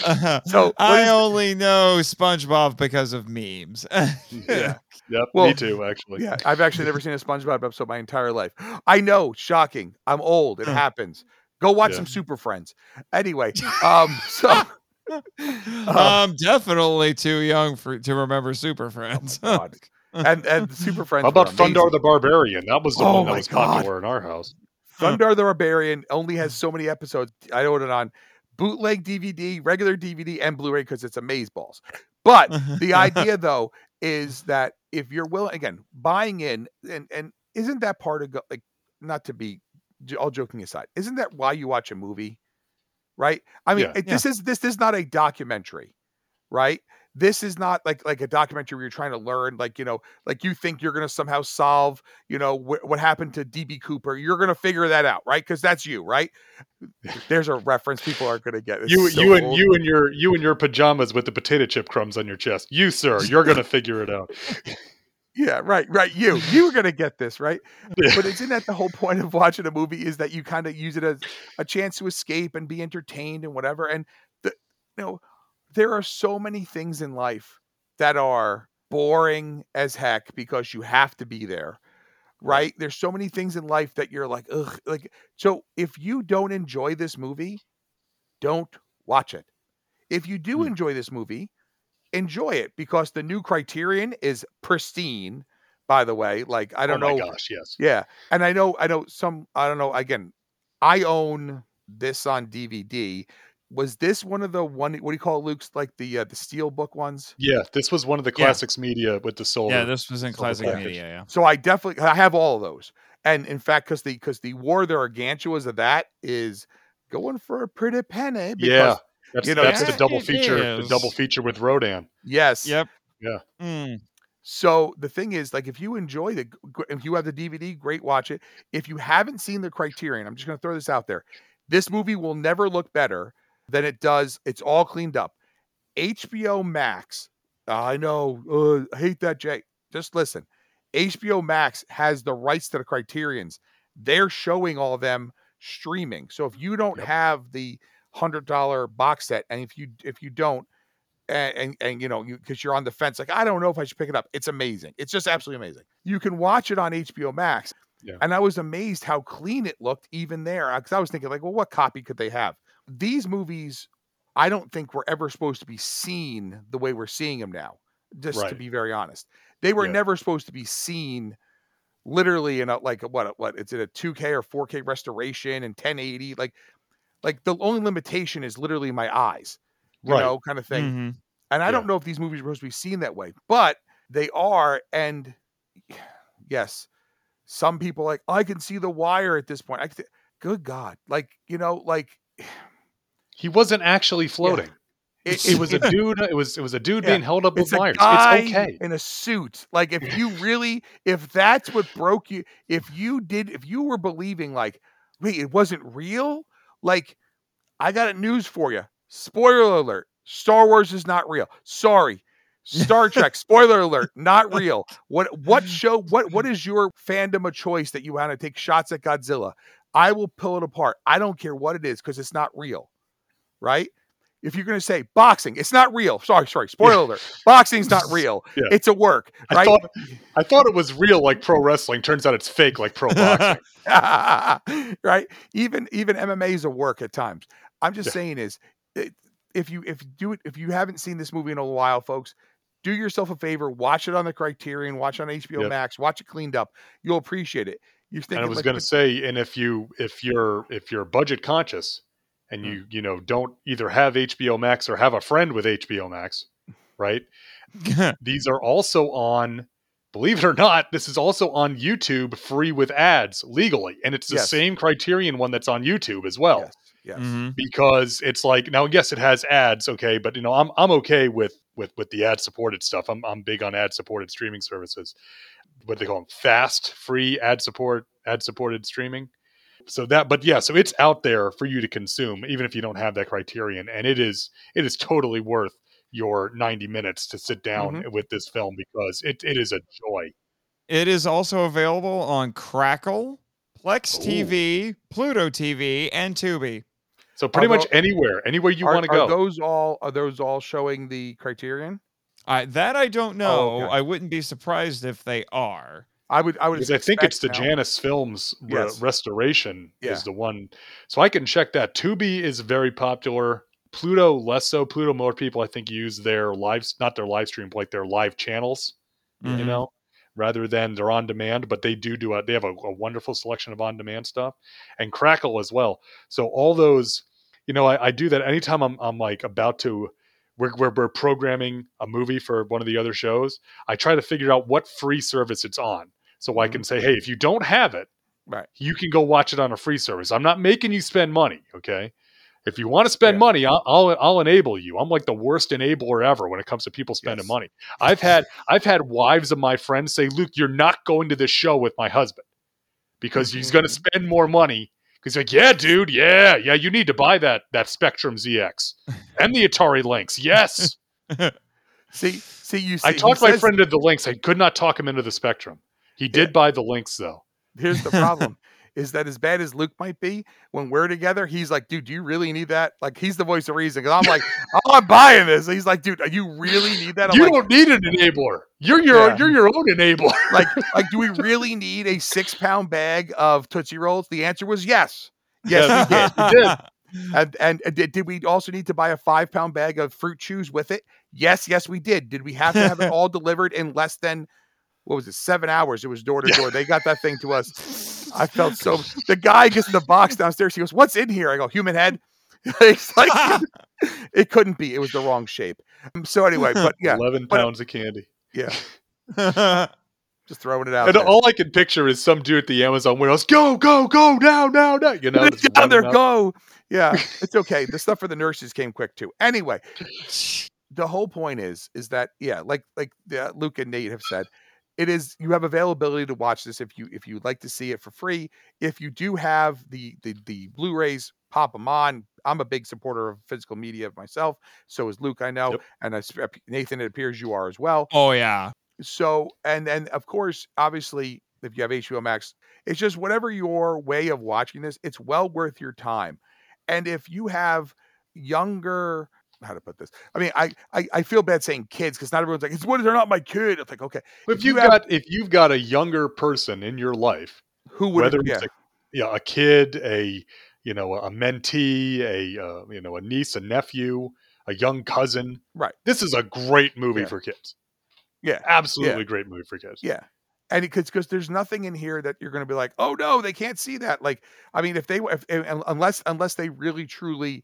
Speaker 6: Uh,
Speaker 8: So,
Speaker 6: I
Speaker 8: is
Speaker 6: only know SpongeBob because of memes.
Speaker 7: yeah. Yep.
Speaker 8: Well,
Speaker 7: me too. Actually.
Speaker 8: Yeah, I've actually never seen a SpongeBob episode my entire life. I know, shocking. I'm old. It happens. Go watch
Speaker 7: Yeah.
Speaker 8: some Super Friends. Anyway, um, so
Speaker 6: I'm definitely too young for to remember Super Friends.
Speaker 8: God. and and Super Friends.
Speaker 7: How about
Speaker 8: were amazing.
Speaker 7: Thundarr the Barbarian? That was the
Speaker 8: Oh
Speaker 7: one that was
Speaker 8: God.
Speaker 7: popular in our house.
Speaker 8: Thundarr the Barbarian only has so many episodes. I ordered on bootleg DVD, regular DVD, and Blu-ray because it's a Maze Balls. But the idea though is that if you're willing, again, buying in, and and isn't that part of go, like not to be j- all joking aside, isn't that why you watch a movie, right? I mean,
Speaker 7: Yeah.
Speaker 8: it, this is this is not a documentary, right? This is not like like a documentary where you're trying to learn, like you know, like you think you're going to somehow solve, you know, wh- what happened to DB Cooper. You're going to figure that out, right? Because that's you, right? There's a reference people are going to get. It's
Speaker 7: You,
Speaker 8: so
Speaker 7: you and
Speaker 8: old.
Speaker 7: you and your you and your pajamas with the potato chip crumbs on your chest. You, sir, you're gonna figure it out.
Speaker 8: Yeah, right, right. You, you were gonna get this, right?
Speaker 7: Yeah.
Speaker 8: But isn't that the whole point of watching a movie? Is that you kind of use it as a chance to escape and be entertained and whatever. And the, you know, there are so many things in life that are boring as heck because you have to be there, right? There's so many things in life that you're like, ugh, like. So if you don't enjoy this movie, don't watch it. If you do
Speaker 7: Hmm.
Speaker 8: enjoy this movie, enjoy it because the new criterion is pristine by the way like i don't
Speaker 7: oh my
Speaker 8: know
Speaker 7: gosh, yes.
Speaker 8: yeah and i know i know some i don't know again i own this on dvd was this one of the one what do you call it luke's like the uh, the steel book ones
Speaker 7: Yeah, this was one of the
Speaker 6: Yeah.
Speaker 7: classics media with the solar.
Speaker 6: yeah, this was in classic
Speaker 7: package.
Speaker 6: media. Yeah.
Speaker 8: so i definitely i have all of those and in fact because the because the war the gargantuas of that is going for a pretty penny because
Speaker 7: yeah, that's,
Speaker 8: you know,
Speaker 7: that's the double
Speaker 6: it
Speaker 7: feature. The double feature with Rodan.
Speaker 8: yes
Speaker 6: Yep.
Speaker 7: Yeah.
Speaker 6: Mm.
Speaker 8: So the thing is, like, if you enjoy the, if you have the DVD, great, watch it. If you haven't seen the Criterion, I'm just going to throw this out there. This movie will never look better than it does. It's all cleaned up. HBO Max. I know. Uh, I hate that, Jay. Just listen. HBO Max has the rights to the Criterions. They're showing all them streaming. So if you don't
Speaker 7: Yep.
Speaker 8: have the hundred dollar box set, and if you if you don't, and and, and you know you because you're on the fence like i don't know if i should pick it up. It's amazing. It's just absolutely amazing. You can watch it on hbo max
Speaker 7: Yeah.
Speaker 8: and i was amazed how clean it looked even there uh, because i was thinking like well what copy could they have? These movies i don't think were ever supposed to be seen the way we're seeing them now just to be very honest. They were
Speaker 7: Yeah.
Speaker 8: never supposed to be seen literally in a like a, what what it's in a 2k or 4k restoration and 1080 like like the only limitation is literally my eyes you
Speaker 7: Right.
Speaker 8: know kind of thing
Speaker 6: Mhm.
Speaker 8: and I
Speaker 7: Yeah.
Speaker 8: don't know if these movies are supposed to be seen that way, but they are. And yes, some people like I can see the wire at this point. I can, good God, like you know, like
Speaker 7: He wasn't actually floating.
Speaker 8: it,
Speaker 7: It was a dude. It was it was a dude
Speaker 8: Yeah.
Speaker 7: being held up with wires. It's okay.
Speaker 8: in a suit. Like if you really, if that's what broke you, if you did, if you were believing like, wait, it wasn't real. Like, I got a news for you. Spoiler alert: Star Wars is not real. Sorry. Star Trek, spoiler alert, not real. What what show what what is your fandom of choice that you want to take shots at Godzilla? I will pull it apart. I don't care what it is because it's not real. Right? If you're going to say boxing, it's not real. Sorry, sorry. Spoiler alert. Boxing's not real.
Speaker 7: Yeah.
Speaker 8: It's a work,
Speaker 7: I
Speaker 8: right?
Speaker 7: thought I thought it was real like pro wrestling. Turns out it's fake like pro boxing.
Speaker 8: right? Even even MMA is a work at times. I'm just
Speaker 7: Yeah.
Speaker 8: saying is it, if you if you do it if you haven't seen this movie in a while, folks, do yourself a favor, watch it on the Criterion, watch it on HBO
Speaker 7: Yep.
Speaker 8: Max, watch it cleaned up. You'll appreciate it. You're thinking
Speaker 7: and I was
Speaker 8: like,
Speaker 7: going to say, and if you if you're if you're budget conscious. And you you know don't either have HBO Max or have a friend with HBO Max, right? These are also on. Believe it or not, this is also on YouTube, free with ads legally, and it's the
Speaker 8: Yes.
Speaker 7: same Criterion one that's on YouTube as well.
Speaker 8: yes, yes.
Speaker 6: Mhm.
Speaker 7: because it's like now yes it has ads okay but you know i'm i'm okay with with with the ad supported stuff i'm i'm big on ad supported streaming services what they call them fast free ad support ad supported streaming so that but yeah so it's out there for you to consume even if you don't have that criterion and it is it is totally worth your 90 minutes to sit down mm-hmm. with this film because it, it is a joy
Speaker 6: It is also available on Crackle, Plex
Speaker 7: Ooh.
Speaker 6: TV, Pluto TV, and Tubi.
Speaker 7: so pretty
Speaker 8: Although-
Speaker 7: much anywhere anywhere you want to
Speaker 8: are
Speaker 7: go
Speaker 8: those all are those all showing the Criterion?
Speaker 6: Oh, I, that I don't oh, know.
Speaker 8: Oh, okay.
Speaker 6: I wouldn't be surprised if they are.
Speaker 8: I would I would
Speaker 7: because I think it's the
Speaker 8: now.
Speaker 7: Janus Films re-
Speaker 8: Yes.
Speaker 7: restoration
Speaker 8: Yeah.
Speaker 7: is the one. So I can check that. Tubi is very popular. Pluto less so. Pluto more people I think use their lives, not their live stream, but like their live channels. You
Speaker 6: Mhm.
Speaker 7: know, rather than they're on demand. But they do do a, they have a, a wonderful selection of on demand stuff and Crackle as well. So all those, you know, I, I do that anytime I'm I'm like about to. We're, we're, we're programming a movie for one of the other shows. I try to figure out what free service it's on, so I can say, "Hey, if you don't have it,
Speaker 8: Right.
Speaker 7: you can go watch it on a free service. I'm not making you spend money, okay? If you want to spend
Speaker 8: Yeah.
Speaker 7: money, I'll, I'll I'll enable you. I'm like the worst enabler ever when it comes to people spending
Speaker 8: Yes.
Speaker 7: money. I've had I've had wives of my friends say, "Luke, you're not going to this show with my husband because he's going to
Speaker 8: Mm-hmm.
Speaker 7: spend more money." Because like, yeah, dude, yeah, yeah, you need to buy that that Spectrum ZX and the Atari Lynx. Yes,
Speaker 8: See, see, you. See,
Speaker 7: I talked my friend into the Lynx. I could not talk him into the Spectrum. He did buy the Lynx though.
Speaker 8: Here's the problem: is that as bad as Luke might be when we're together, he's like, "Dude, do you really need that?" Like he's the voice of reason. Because I'm like, "Oh, I'm buying this." He's like, "Dude, you really need that?" I'm
Speaker 7: you
Speaker 8: like,
Speaker 7: don't need an enabler. You're your
Speaker 8: Yeah.
Speaker 7: you're your own enabler.
Speaker 8: like, like, do we really need a six pound bag of Tootsie Rolls? The answer was yes. Yes, we did.
Speaker 7: we did.
Speaker 8: And, and and did, did we also need to buy a five pound bag of fruit chews with it? Yes, yes, we did. Did we have to have it all delivered in less than what was it, seven hours? It was door to door. They got that thing to us. I felt so. The guy gets in the box downstairs. He goes, "What's in here?" I go, "Human head." it's like it couldn't be. It was the wrong shape. Um, So anyway, but yeah,
Speaker 7: Eleven
Speaker 8: but-
Speaker 7: pounds of candy.
Speaker 8: yeah, just throwing it out.
Speaker 7: And
Speaker 8: there.
Speaker 7: all I can picture is some dude at the Amazon warehouse, go, go, go, now, now, now. You know,
Speaker 8: down there,
Speaker 7: up.
Speaker 8: go. Yeah, it's okay. The stuff for the nurses came quick too. Anyway, the whole point is, is that yeah, like like uh, Luke and Nate have said, it is you have availability to watch this if you if you'd like to see it for free. If you do have the the the Blu-rays, pop them on. I'm a big supporter of physical media myself. So is Luke, I know,
Speaker 7: Yep.
Speaker 8: and I, Nathan. It appears you are as well
Speaker 6: oh yeah.
Speaker 8: so and and of course obviously if you have hbo max it's just whatever your way of watching this it's well worth your time and if you have younger how to put this i mean i i, I feel bad saying kids because not everyone's like it's what they're not my kid it's like okay
Speaker 7: If,
Speaker 8: If you
Speaker 7: you've
Speaker 8: have-
Speaker 7: got if you've got a younger person in your life,
Speaker 8: who would
Speaker 7: whether
Speaker 8: yeah,
Speaker 7: it's a, yeah, a kid, a you know, a mentee, a uh, you know, a niece, a nephew, a young cousin,
Speaker 8: Right.
Speaker 7: This is a great movie
Speaker 8: Yeah.
Speaker 7: for kids.
Speaker 8: yeah
Speaker 7: Absolutely great movie for kids.
Speaker 8: Yeah. And because because there's nothing in here that you're going to be like, oh no, they can't see that. Like, I mean, if they if, un- unless unless they really truly,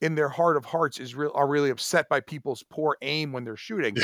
Speaker 8: in their heart of hearts, is real are really upset by people's poor aim when they're shooting.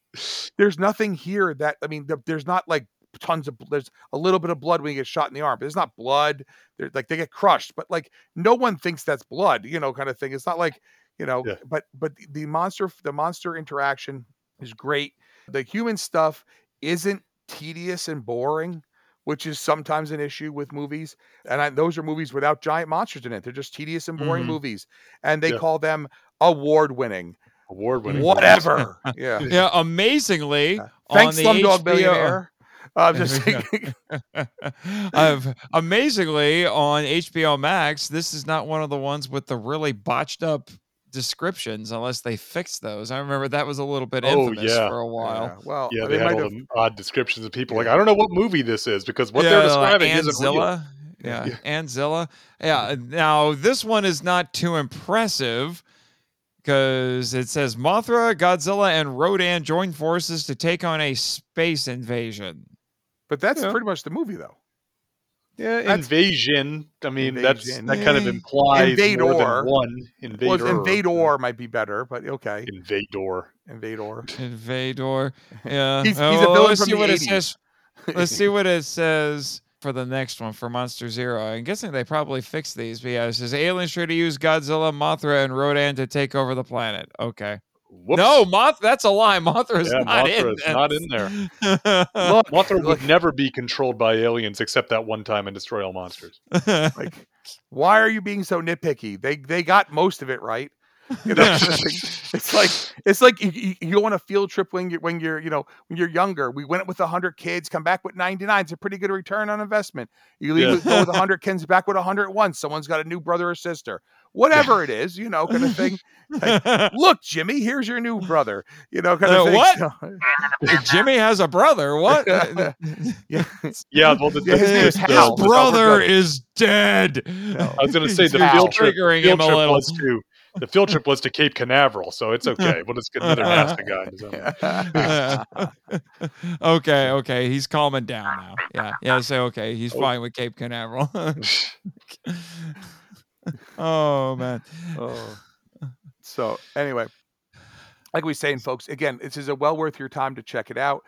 Speaker 8: there's nothing here that I mean, th- there's not like tons of there's a little bit of blood when you get shot in the arm. But there's not blood. They're like they get crushed, but like no one thinks that's blood, you know, kind of thing. It's not like you know,
Speaker 7: Yeah.
Speaker 8: but but the monster the monster interaction is great. The human stuff isn't tedious and boring, which is sometimes an issue with movies. And I, those are movies without giant monsters in it. They're just tedious and boring
Speaker 6: Mhm.
Speaker 8: movies, and they
Speaker 7: Yeah.
Speaker 8: call them award winning.
Speaker 7: Award winning.
Speaker 8: Whatever. yeah.
Speaker 6: Yeah, amazingly,
Speaker 8: Thanks,
Speaker 6: on the
Speaker 8: Slumdog
Speaker 6: HBO
Speaker 8: Millionaire. I'm just thinking.
Speaker 6: I've amazingly on HBO Max, this is not one of the ones with the really botched up descriptions, unless they fixed those. I remember that was a little bit
Speaker 7: Oh,
Speaker 6: infamous
Speaker 7: yeah.
Speaker 6: for a while.
Speaker 8: Yeah, well,
Speaker 7: Yeah,
Speaker 8: they,
Speaker 7: they, had
Speaker 8: might
Speaker 7: all
Speaker 8: have.
Speaker 7: the odd descriptions of people like, I don't know what movie this is because what
Speaker 6: Yeah,
Speaker 7: they're
Speaker 6: like
Speaker 7: describing isn't real.
Speaker 6: Anzilla. Yeah,
Speaker 7: Yeah.
Speaker 6: Anzilla. Yeah. Now this one is not too impressive because it says Mothra, Godzilla, and Rodan join forces to take on a space invasion.
Speaker 8: But that's
Speaker 7: Yeah.
Speaker 8: pretty much the movie, though.
Speaker 7: Yeah,
Speaker 8: That's-
Speaker 7: invasion. I mean, that's that kind of implies more than one invader.
Speaker 8: Well, Invador might be better, but okay.
Speaker 7: Invador.
Speaker 8: Invador.
Speaker 6: Invador. Yeah.
Speaker 8: He's-
Speaker 6: Oh,
Speaker 8: a villain
Speaker 6: let's
Speaker 8: from
Speaker 6: see
Speaker 8: the
Speaker 6: what it says. Let's see what it says for the next one for Monster Zero. I'm guessing they probably fixed these, but yeah, it says aliens try to use Godzilla, Mothra, and Rodan to take over the planet. Okay.
Speaker 7: Whoops.
Speaker 6: No, Moth. That's a lie. Mothra is
Speaker 7: Yeah,
Speaker 6: not in.
Speaker 7: Is not in there.
Speaker 6: there.
Speaker 8: Look,
Speaker 7: Mothra would never be controlled by aliens except that one time and destroy all monsters.
Speaker 8: like, why are you being so nitpicky? They they got most of it right. You know, it's like it's like you, you, you go on a field trip when you're when you're you know when you're younger. We went with hundred kids, come back with ninety nine. It's a pretty good return on investment. You leave
Speaker 7: Yeah.
Speaker 8: with, go with hundred kids, back with hundred one. Someone's got a new brother or sister, whatever it is, you know, kind of thing. Look, Jimmy, here's your new brother. You know, kind of
Speaker 6: Uh,
Speaker 8: thing.
Speaker 6: what?
Speaker 8: So-
Speaker 6: Jimmy has a brother. What?
Speaker 8: yeah.
Speaker 7: Yeah, well, the,
Speaker 8: Yeah, his
Speaker 7: the-
Speaker 8: name is
Speaker 7: the-
Speaker 8: Hal.
Speaker 6: His
Speaker 8: Hal.
Speaker 6: brother is dead.
Speaker 8: No.
Speaker 7: I was going to say the
Speaker 6: He's
Speaker 7: field trip,
Speaker 6: triggering
Speaker 7: field
Speaker 6: him a
Speaker 7: trip
Speaker 6: little.
Speaker 7: too. The field trip was to Cape Canaveral, so it's okay. We'll just get another NASA guy. in his own.
Speaker 6: okay, okay, he's calming down now. Yeah, yeah. Say okay, he's fine with Cape Canaveral. oh man.
Speaker 8: Oh. So anyway, like we saying, folks, again, this is a well worth your time to check it out.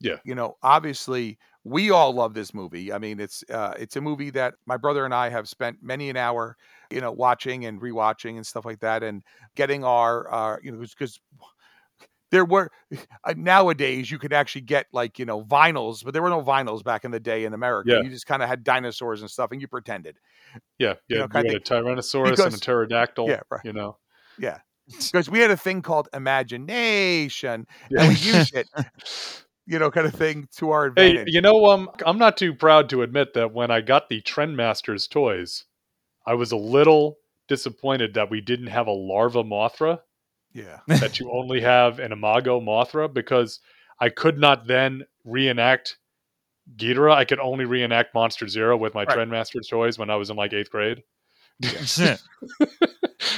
Speaker 7: Yeah.
Speaker 8: You know, obviously we all love this movie. I mean, it's uh it's a movie that my brother and I have spent many an hour, you know, watching and rewatching and stuff like that and getting our uh you know because there were uh, nowadays you could actually get like you know vinyls but there were no vinyls back in the day in america
Speaker 7: Yeah.
Speaker 8: you just kind of had dinosaurs and stuff and you pretended
Speaker 7: Yeah, yeah.
Speaker 8: know,
Speaker 7: You had a Tyrannosaurus and a pterodactyl.
Speaker 8: yeah, right.
Speaker 7: You know.
Speaker 8: yeah because we had a thing called imagination
Speaker 7: Yeah.
Speaker 8: and we used it you know kind of thing to our
Speaker 7: Hey,
Speaker 8: advantage
Speaker 7: you know, um, I'm not too proud to admit that when I got the Trendmasters toys, I was a little disappointed that we didn't have a larva Mothra,
Speaker 8: yeah
Speaker 7: that you only have an Imago Mothra, because I could not then reenact Ghidorah. I could only reenact Monster Zero with my
Speaker 8: Right.
Speaker 7: Trendmasters toys when I was in like eighth grade.
Speaker 6: Shit.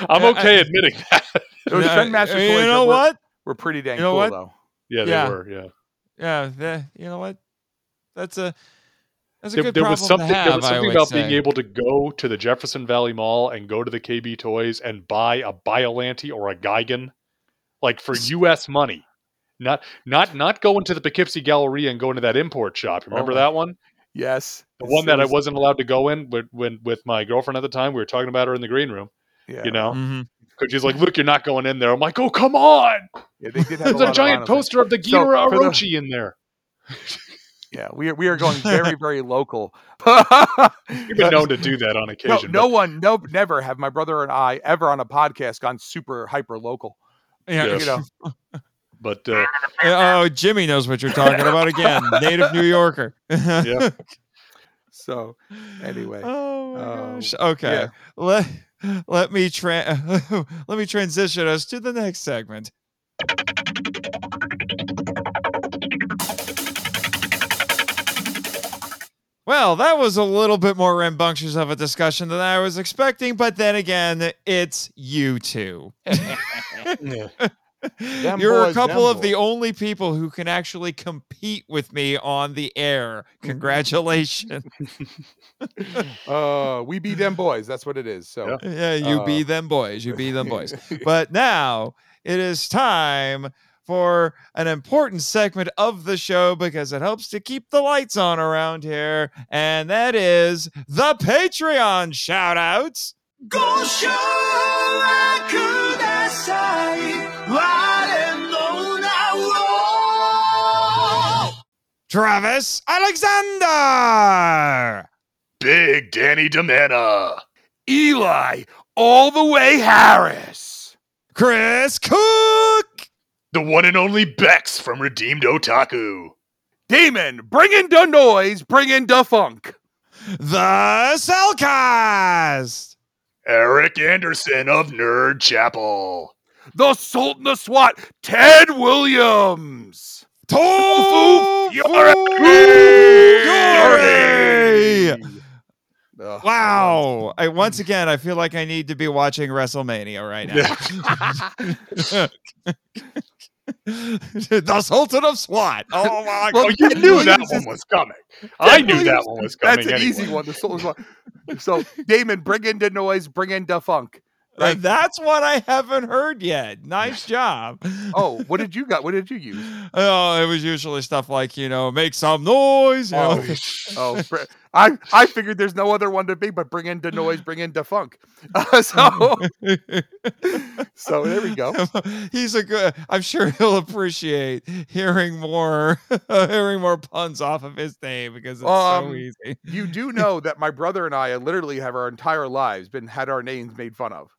Speaker 7: I'm
Speaker 6: Yeah, I-
Speaker 7: okay admitting that.
Speaker 8: Those
Speaker 6: Yeah,
Speaker 8: Trendmaster
Speaker 6: you know
Speaker 8: were,
Speaker 6: what?
Speaker 8: were pretty dang
Speaker 6: You know
Speaker 8: cool
Speaker 6: what?
Speaker 8: though
Speaker 7: yeah, they
Speaker 6: Yeah.
Speaker 7: were. Yeah.
Speaker 6: Yeah, the, you know what? That's a that's a
Speaker 7: there,
Speaker 6: good
Speaker 7: there
Speaker 6: problem
Speaker 7: was something
Speaker 6: to have.
Speaker 7: there was something
Speaker 6: would
Speaker 7: about
Speaker 6: say.
Speaker 7: being able to go to the Jefferson Valley Mall and go to the KB Toys and buy a Biollante or a Gigan, like for U.S. money, not not not going to the Poughkeepsie Galleria and going to that import shop. Oh Remember
Speaker 8: Oh.
Speaker 7: that one,
Speaker 8: yes
Speaker 7: the one that I
Speaker 8: was-
Speaker 7: wasn't allowed to go in with when with my girlfriend at the time. We were talking about her in the green room,
Speaker 8: yeah,
Speaker 7: you know,
Speaker 6: mm-hmm.
Speaker 7: because she's like, "Look, you're not going in there." I'm like, "Oh, come on!"
Speaker 8: yeah they did have
Speaker 7: There's
Speaker 8: a,
Speaker 7: a,
Speaker 8: lot of
Speaker 7: giant poster of the
Speaker 8: So,
Speaker 7: Ghidorah
Speaker 8: the-
Speaker 7: in there.
Speaker 8: yeah we are we are going very very local
Speaker 7: You've been known to do that on occasion.
Speaker 8: no
Speaker 7: but-
Speaker 8: one no never have my brother and i ever on a podcast gone super hyper local
Speaker 6: Yeah.
Speaker 7: Yeah.
Speaker 8: you know
Speaker 7: but uh,
Speaker 6: Oh, Jimmy knows what you're talking about again. Native New Yorker.
Speaker 7: yeah.
Speaker 8: so anyway
Speaker 6: Oh my
Speaker 8: Um,
Speaker 6: gosh. Okay.
Speaker 8: yeah.
Speaker 6: Let let me tra- let me transition us to the next segment. Well, that was a little bit more rambunctious of a discussion than I was expecting, but then again, it's you two. You're a couple
Speaker 8: them
Speaker 6: of the only people who can actually compete with me on the air. Congratulations.
Speaker 8: uh we be them boys that's what it is so
Speaker 6: Yeah, you
Speaker 8: Uh,
Speaker 6: be them boys. You be them boys. But now it is time for an important segment of the show because it helps to keep the lights on around here. And that is the Patreon shout outs. Go Travis Alexander.
Speaker 7: Big Danny Demana.
Speaker 8: eli all the way harris
Speaker 6: Chris Cook.
Speaker 7: The one and only Bex from Redeemed Otaku.
Speaker 8: demon bring in the noise bring in the funk
Speaker 6: The Cellcast.
Speaker 7: Eric Anderson of Nerd Chapel.
Speaker 8: the sultan of swat ted williams
Speaker 6: Tofu
Speaker 8: Fury!
Speaker 6: Fury!
Speaker 8: Ugh,
Speaker 6: Wow. I, once again, I feel like I need to be watching WrestleMania right now. the Sultan of SWAT. Oh my
Speaker 8: Well,
Speaker 7: Oh,
Speaker 6: god.
Speaker 7: you
Speaker 8: Ted
Speaker 7: knew that one was coming. I knew that one was coming.
Speaker 8: That's an
Speaker 7: anyway.
Speaker 8: easy one. The Sultan's one. So, Damon, bring in the noise, bring in the funk.
Speaker 6: Uh,
Speaker 8: right.
Speaker 6: that's what I haven't heard yet. Nice job.
Speaker 8: Oh, what did you got? What did you use?
Speaker 6: Oh, it was usually stuff like, you know, make some noise. You know?
Speaker 8: Oh, br- I I figured there's no other one to be, but bring in the noise, bring in the funk. Uh, so, so there we go.
Speaker 6: He's a good. I'm sure he'll appreciate hearing more, hearing more puns off of his name because it's so
Speaker 8: Um,
Speaker 6: easy.
Speaker 8: You do know that my brother and I literally have our entire lives been had our names made fun of.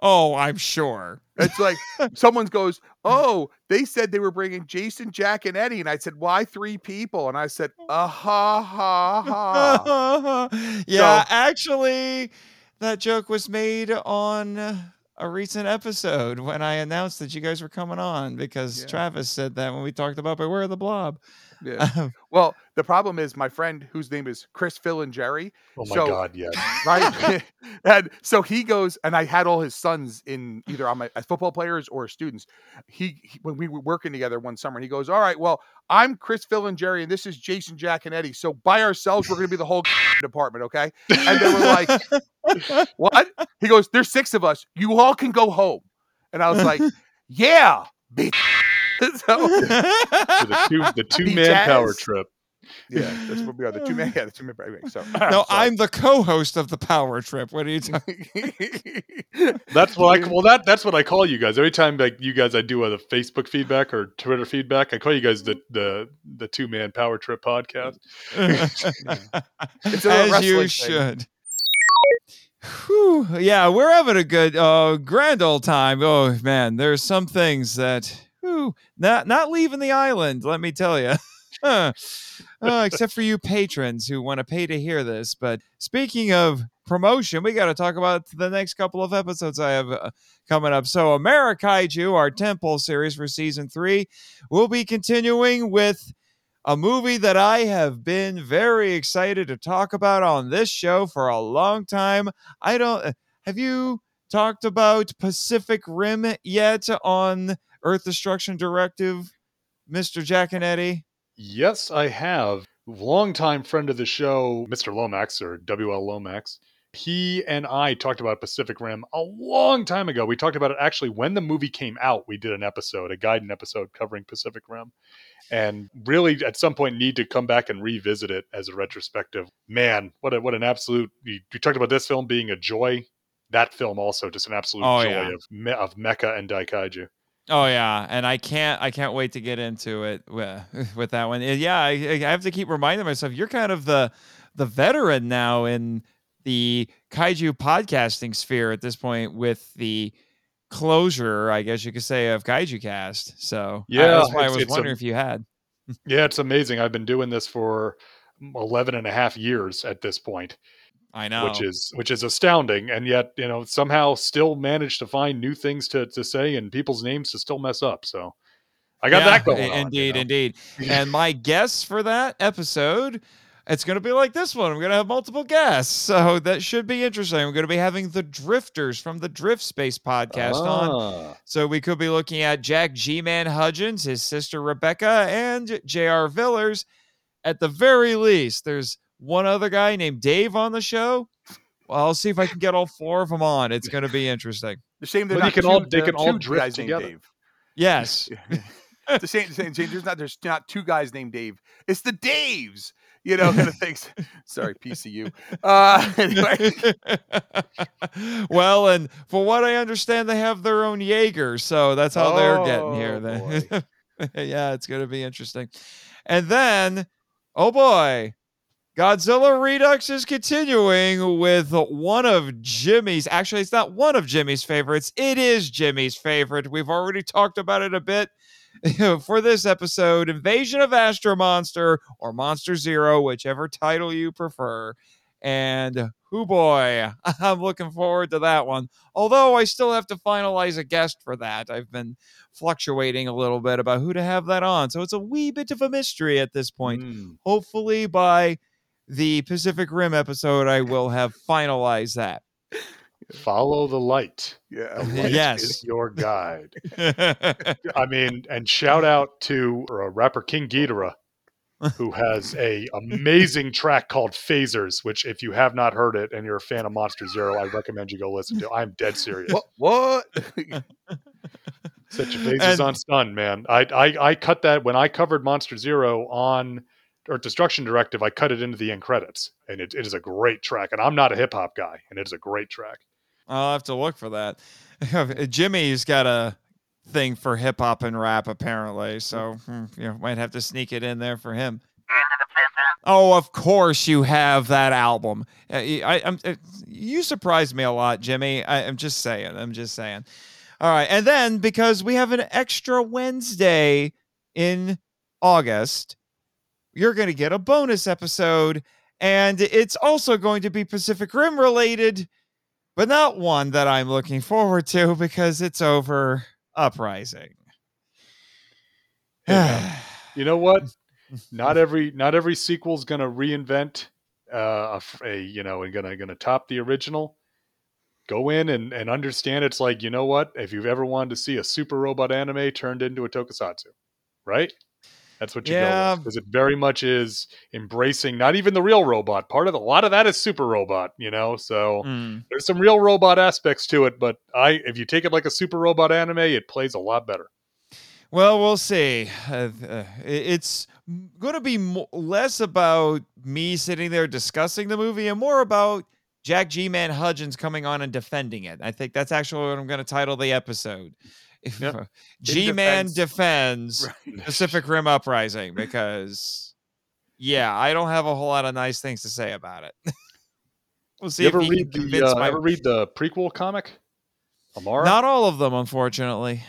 Speaker 6: Oh, I'm sure.
Speaker 8: It's like someone goes, "Oh, they said they were bringing Jason, Jack, and Eddie," and I said, "Why three people?" And I said, "Ah ha ha ha."
Speaker 6: yeah,
Speaker 8: So-
Speaker 6: actually, that joke was made on a recent episode when I announced that you guys were coming on because
Speaker 8: Yeah.
Speaker 6: Travis said that when we talked about Beware the Blob.
Speaker 8: Yeah.
Speaker 6: Um,
Speaker 8: Well, the problem is my friend whose name is Chris, Phil, and Jerry.
Speaker 7: Oh my
Speaker 8: So-
Speaker 7: god, yes.
Speaker 8: right? and so he goes, and I had all his sons in either on my as football players or students. He, he- when we were working together one summer, he goes, "All right, well, I'm Chris, Phil, and Jerry, and this is Jason, Jack, and Eddie. So by ourselves, we're going to be the whole department, okay?" And they were like, "What?" He goes, "There's six of us. You all can go home." And I was like, "Yeah." bitch." so
Speaker 7: For the two the two man power trip.
Speaker 8: Yeah, that's what we are. The two man, yeah, the two man. So
Speaker 6: no,
Speaker 8: sorry.
Speaker 6: I'm the co-host of the Power Trip. What are you talking?
Speaker 7: That's what I well that that's what I call you guys. Every time like you guys I do a Facebook feedback or Twitter feedback, I call you guys the the the two man power trip podcast.
Speaker 8: It's a
Speaker 6: As you
Speaker 8: thing.
Speaker 6: should. Whew, yeah, we're having a good, uh, grand old time. Oh man, there's some things that, whew, not not leaving the island. Let me tell you. Uh, except for you patrons who want to pay to hear this. But speaking of promotion, we got to talk about the next couple of episodes I have uh, coming up. So, Amerikaiju, our Temple series for season three, will be continuing with a movie that I have been very excited to talk about on this show for a long time. I don't uh, have you talked about Pacific Rim yet on Earth Destruction Directive, Mr. Jack and Eddie?
Speaker 7: Yes, I have. Longtime friend of the show, Mr. Lomax or WL Lomax. He and I talked about Pacific Rim a long time ago. We talked about it actually when the movie came out. We did an episode, a guidance episode covering Pacific Rim, and really at some point need to come back and revisit it as a retrospective. Man, what a, what an absolute! You, you talked about this film being a joy. That film also just an absolute
Speaker 6: Oh,
Speaker 7: joy
Speaker 6: yeah.
Speaker 7: of of mecha and daikaiju.
Speaker 6: Oh yeah, and I can't I can't wait to get into it with, with that one. Yeah, I, I have to keep reminding myself you're kind of the the veteran now in the kaiju podcasting sphere at this point with the closure, I guess you could say, of Kaiju Cast. So
Speaker 7: Yeah,
Speaker 6: that's why I was
Speaker 7: it's a-
Speaker 6: wondering if you had.
Speaker 7: Yeah, it's amazing. I've been doing this for mm, 11 and a half years at this point,
Speaker 6: I know.
Speaker 7: which is which is astounding. And yet, you know, somehow still managed to find new things to, to say and people's names to still mess up. So I got
Speaker 6: Yeah,
Speaker 7: that going
Speaker 6: i-
Speaker 7: on. you
Speaker 6: Indeed,
Speaker 7: know?
Speaker 6: indeed. And my guess for that episode, it's going to be like this one. I'm going to have multiple guests, so that should be interesting. I'm going to be having the Drifters from the Drift Space podcast on.
Speaker 7: Ah,
Speaker 6: So we could be looking at Jack G Man Hudgens, his sister Rebecca, and J.R. Villers. At the very least, there's one other guy named Dave on the show. Well, I'll see if I can get all four of them on. It's going to be interesting.
Speaker 8: The shame they're
Speaker 7: Well, you
Speaker 8: not
Speaker 7: can
Speaker 8: two,
Speaker 7: all- they can all
Speaker 8: two
Speaker 7: drift
Speaker 8: guys named
Speaker 7: together.
Speaker 8: Dave.
Speaker 6: Yes.
Speaker 8: The same, same, same. There's not there's not two guys named Dave. It's the Daves. You know, kind of things. Sorry, PCU. Uh, anyway,
Speaker 6: well, and for what I understand, they have their own Jaeger, so that's how they're getting
Speaker 8: Oh,
Speaker 6: here. Then, yeah, it's going to be interesting. And then, oh boy, Godzilla Redux is continuing with one of Jimmy's. Actually, it's not one of Jimmy's favorites. It is Jimmy's favorite. We've already talked about it a bit for this episode Invasion of Astro Monster or Monster Zero, whichever title you prefer. And who boy, I'm looking forward to that one. Although I still have to finalize a guest for that. I've been fluctuating a little bit about who to have that on. So it's a wee bit of a mystery at this point.
Speaker 7: mm.
Speaker 6: Hopefully by the Pacific Rim episode, I will have finalized that.
Speaker 7: Follow the light.
Speaker 8: yeah.
Speaker 7: The light
Speaker 6: Yes.
Speaker 7: is your guide. I mean, and shout out to uh, rapper King Geedorah, who has a amazing track called Phasers, which if you have not heard it and you're a fan of Monster Zero, I recommend you go listen to. I'm dead serious.
Speaker 8: What? What?
Speaker 7: Set your phasers
Speaker 6: And-
Speaker 7: on stun, man. I, I I cut that when I covered Monster Zero on or Destruction Directive. I cut it into the end credits, and it, it is a great track. And I'm not a hip hop guy, and it is a great track.
Speaker 6: I'll have to look for that. Jimmy's got a thing for hip hop and rap, apparently. So, hmm, you know, might have to sneak it in there for him. Oh, of course you have that album. Uh, I, am you surprised me a lot, Jimmy. I, I'm just saying. I'm just saying. All right, and then because we have an extra Wednesday in August, you're going to get a bonus episode, and it's also going to be Pacific Rim related but not one that I'm looking forward to because it's over Uprising.
Speaker 7: Man. You know what? not every not every sequel's going to reinvent uh, a, a you know and gonna gonna top the original. Go in and, and understand it's like you know what if you've ever wanted to see a super robot anime turned into a tokusatsu, right? That's what you go
Speaker 6: Yeah.
Speaker 7: with because it very much is embracing not even the real robot part of it. A lot of that is super robot, you know. So
Speaker 6: Hmm.
Speaker 7: there's some real robot aspects to it, but I if you take it like a super robot anime, it plays a lot better.
Speaker 6: Well, we'll see. Uh, uh, it's going to be mo- less about me sitting there discussing the movie and more about Jack G Man Hudgens coming on and defending it. I think that's actually what I'm going to title the episode.
Speaker 7: Yep.
Speaker 6: G Man defends
Speaker 8: Right.
Speaker 6: Pacific Rim Uprising, because yeah, I don't have a whole lot of nice things to say about it. we'll see
Speaker 7: You
Speaker 6: if
Speaker 7: ever read the uh,
Speaker 6: my.
Speaker 7: ever read the prequel comic? Amara?
Speaker 6: Not all of them, unfortunately.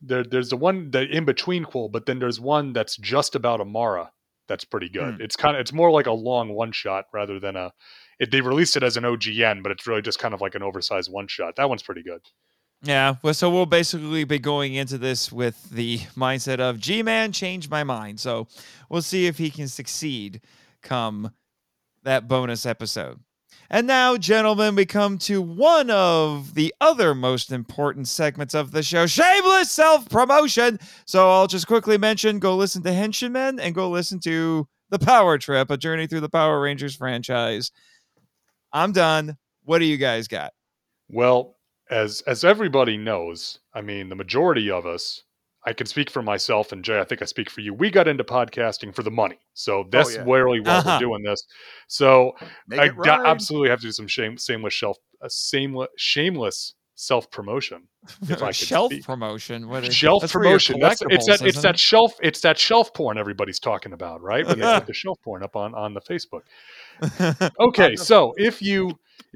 Speaker 7: there, there's the one the in between quel, but then there's one that's just about Amara. That's pretty good.
Speaker 6: Hmm.
Speaker 7: It's kind of it's more like a long one shot rather than a. It, they released it as an OGN, but it's really just kind of like an oversized one shot. That one's pretty good.
Speaker 6: Yeah, well, so we'll basically be going into this with the mindset of G Man changed my mind. So we'll see if he can succeed come that bonus episode. And now, gentlemen, we come to one of the other most important segments of the show shameless self promotion. So I'll just quickly mention go listen to Henchmen and go listen to The Power Trip, a journey through the Power Rangers franchise. I'm done. What do you guys got?
Speaker 7: Well, as as everybody knows, I mean, the majority of us, I can speak for myself and Jay. I think I speak for you. We got into podcasting for the money, so that's
Speaker 8: yeah.
Speaker 7: really why
Speaker 6: Uh-huh.
Speaker 7: we're doing this. So
Speaker 8: Make
Speaker 7: I got, absolutely have to do some shame, shameless shelf, a shameless, shameless self promotion. If I could
Speaker 6: shelf
Speaker 7: speak.
Speaker 6: promotion. What is
Speaker 7: Shelf
Speaker 6: that's
Speaker 7: promotion. That's, it's that. It's
Speaker 6: isn't
Speaker 7: that shelf. It's that shelf porn everybody's talking about, right? When they put the shelf porn up on on the Facebook. Okay, so if you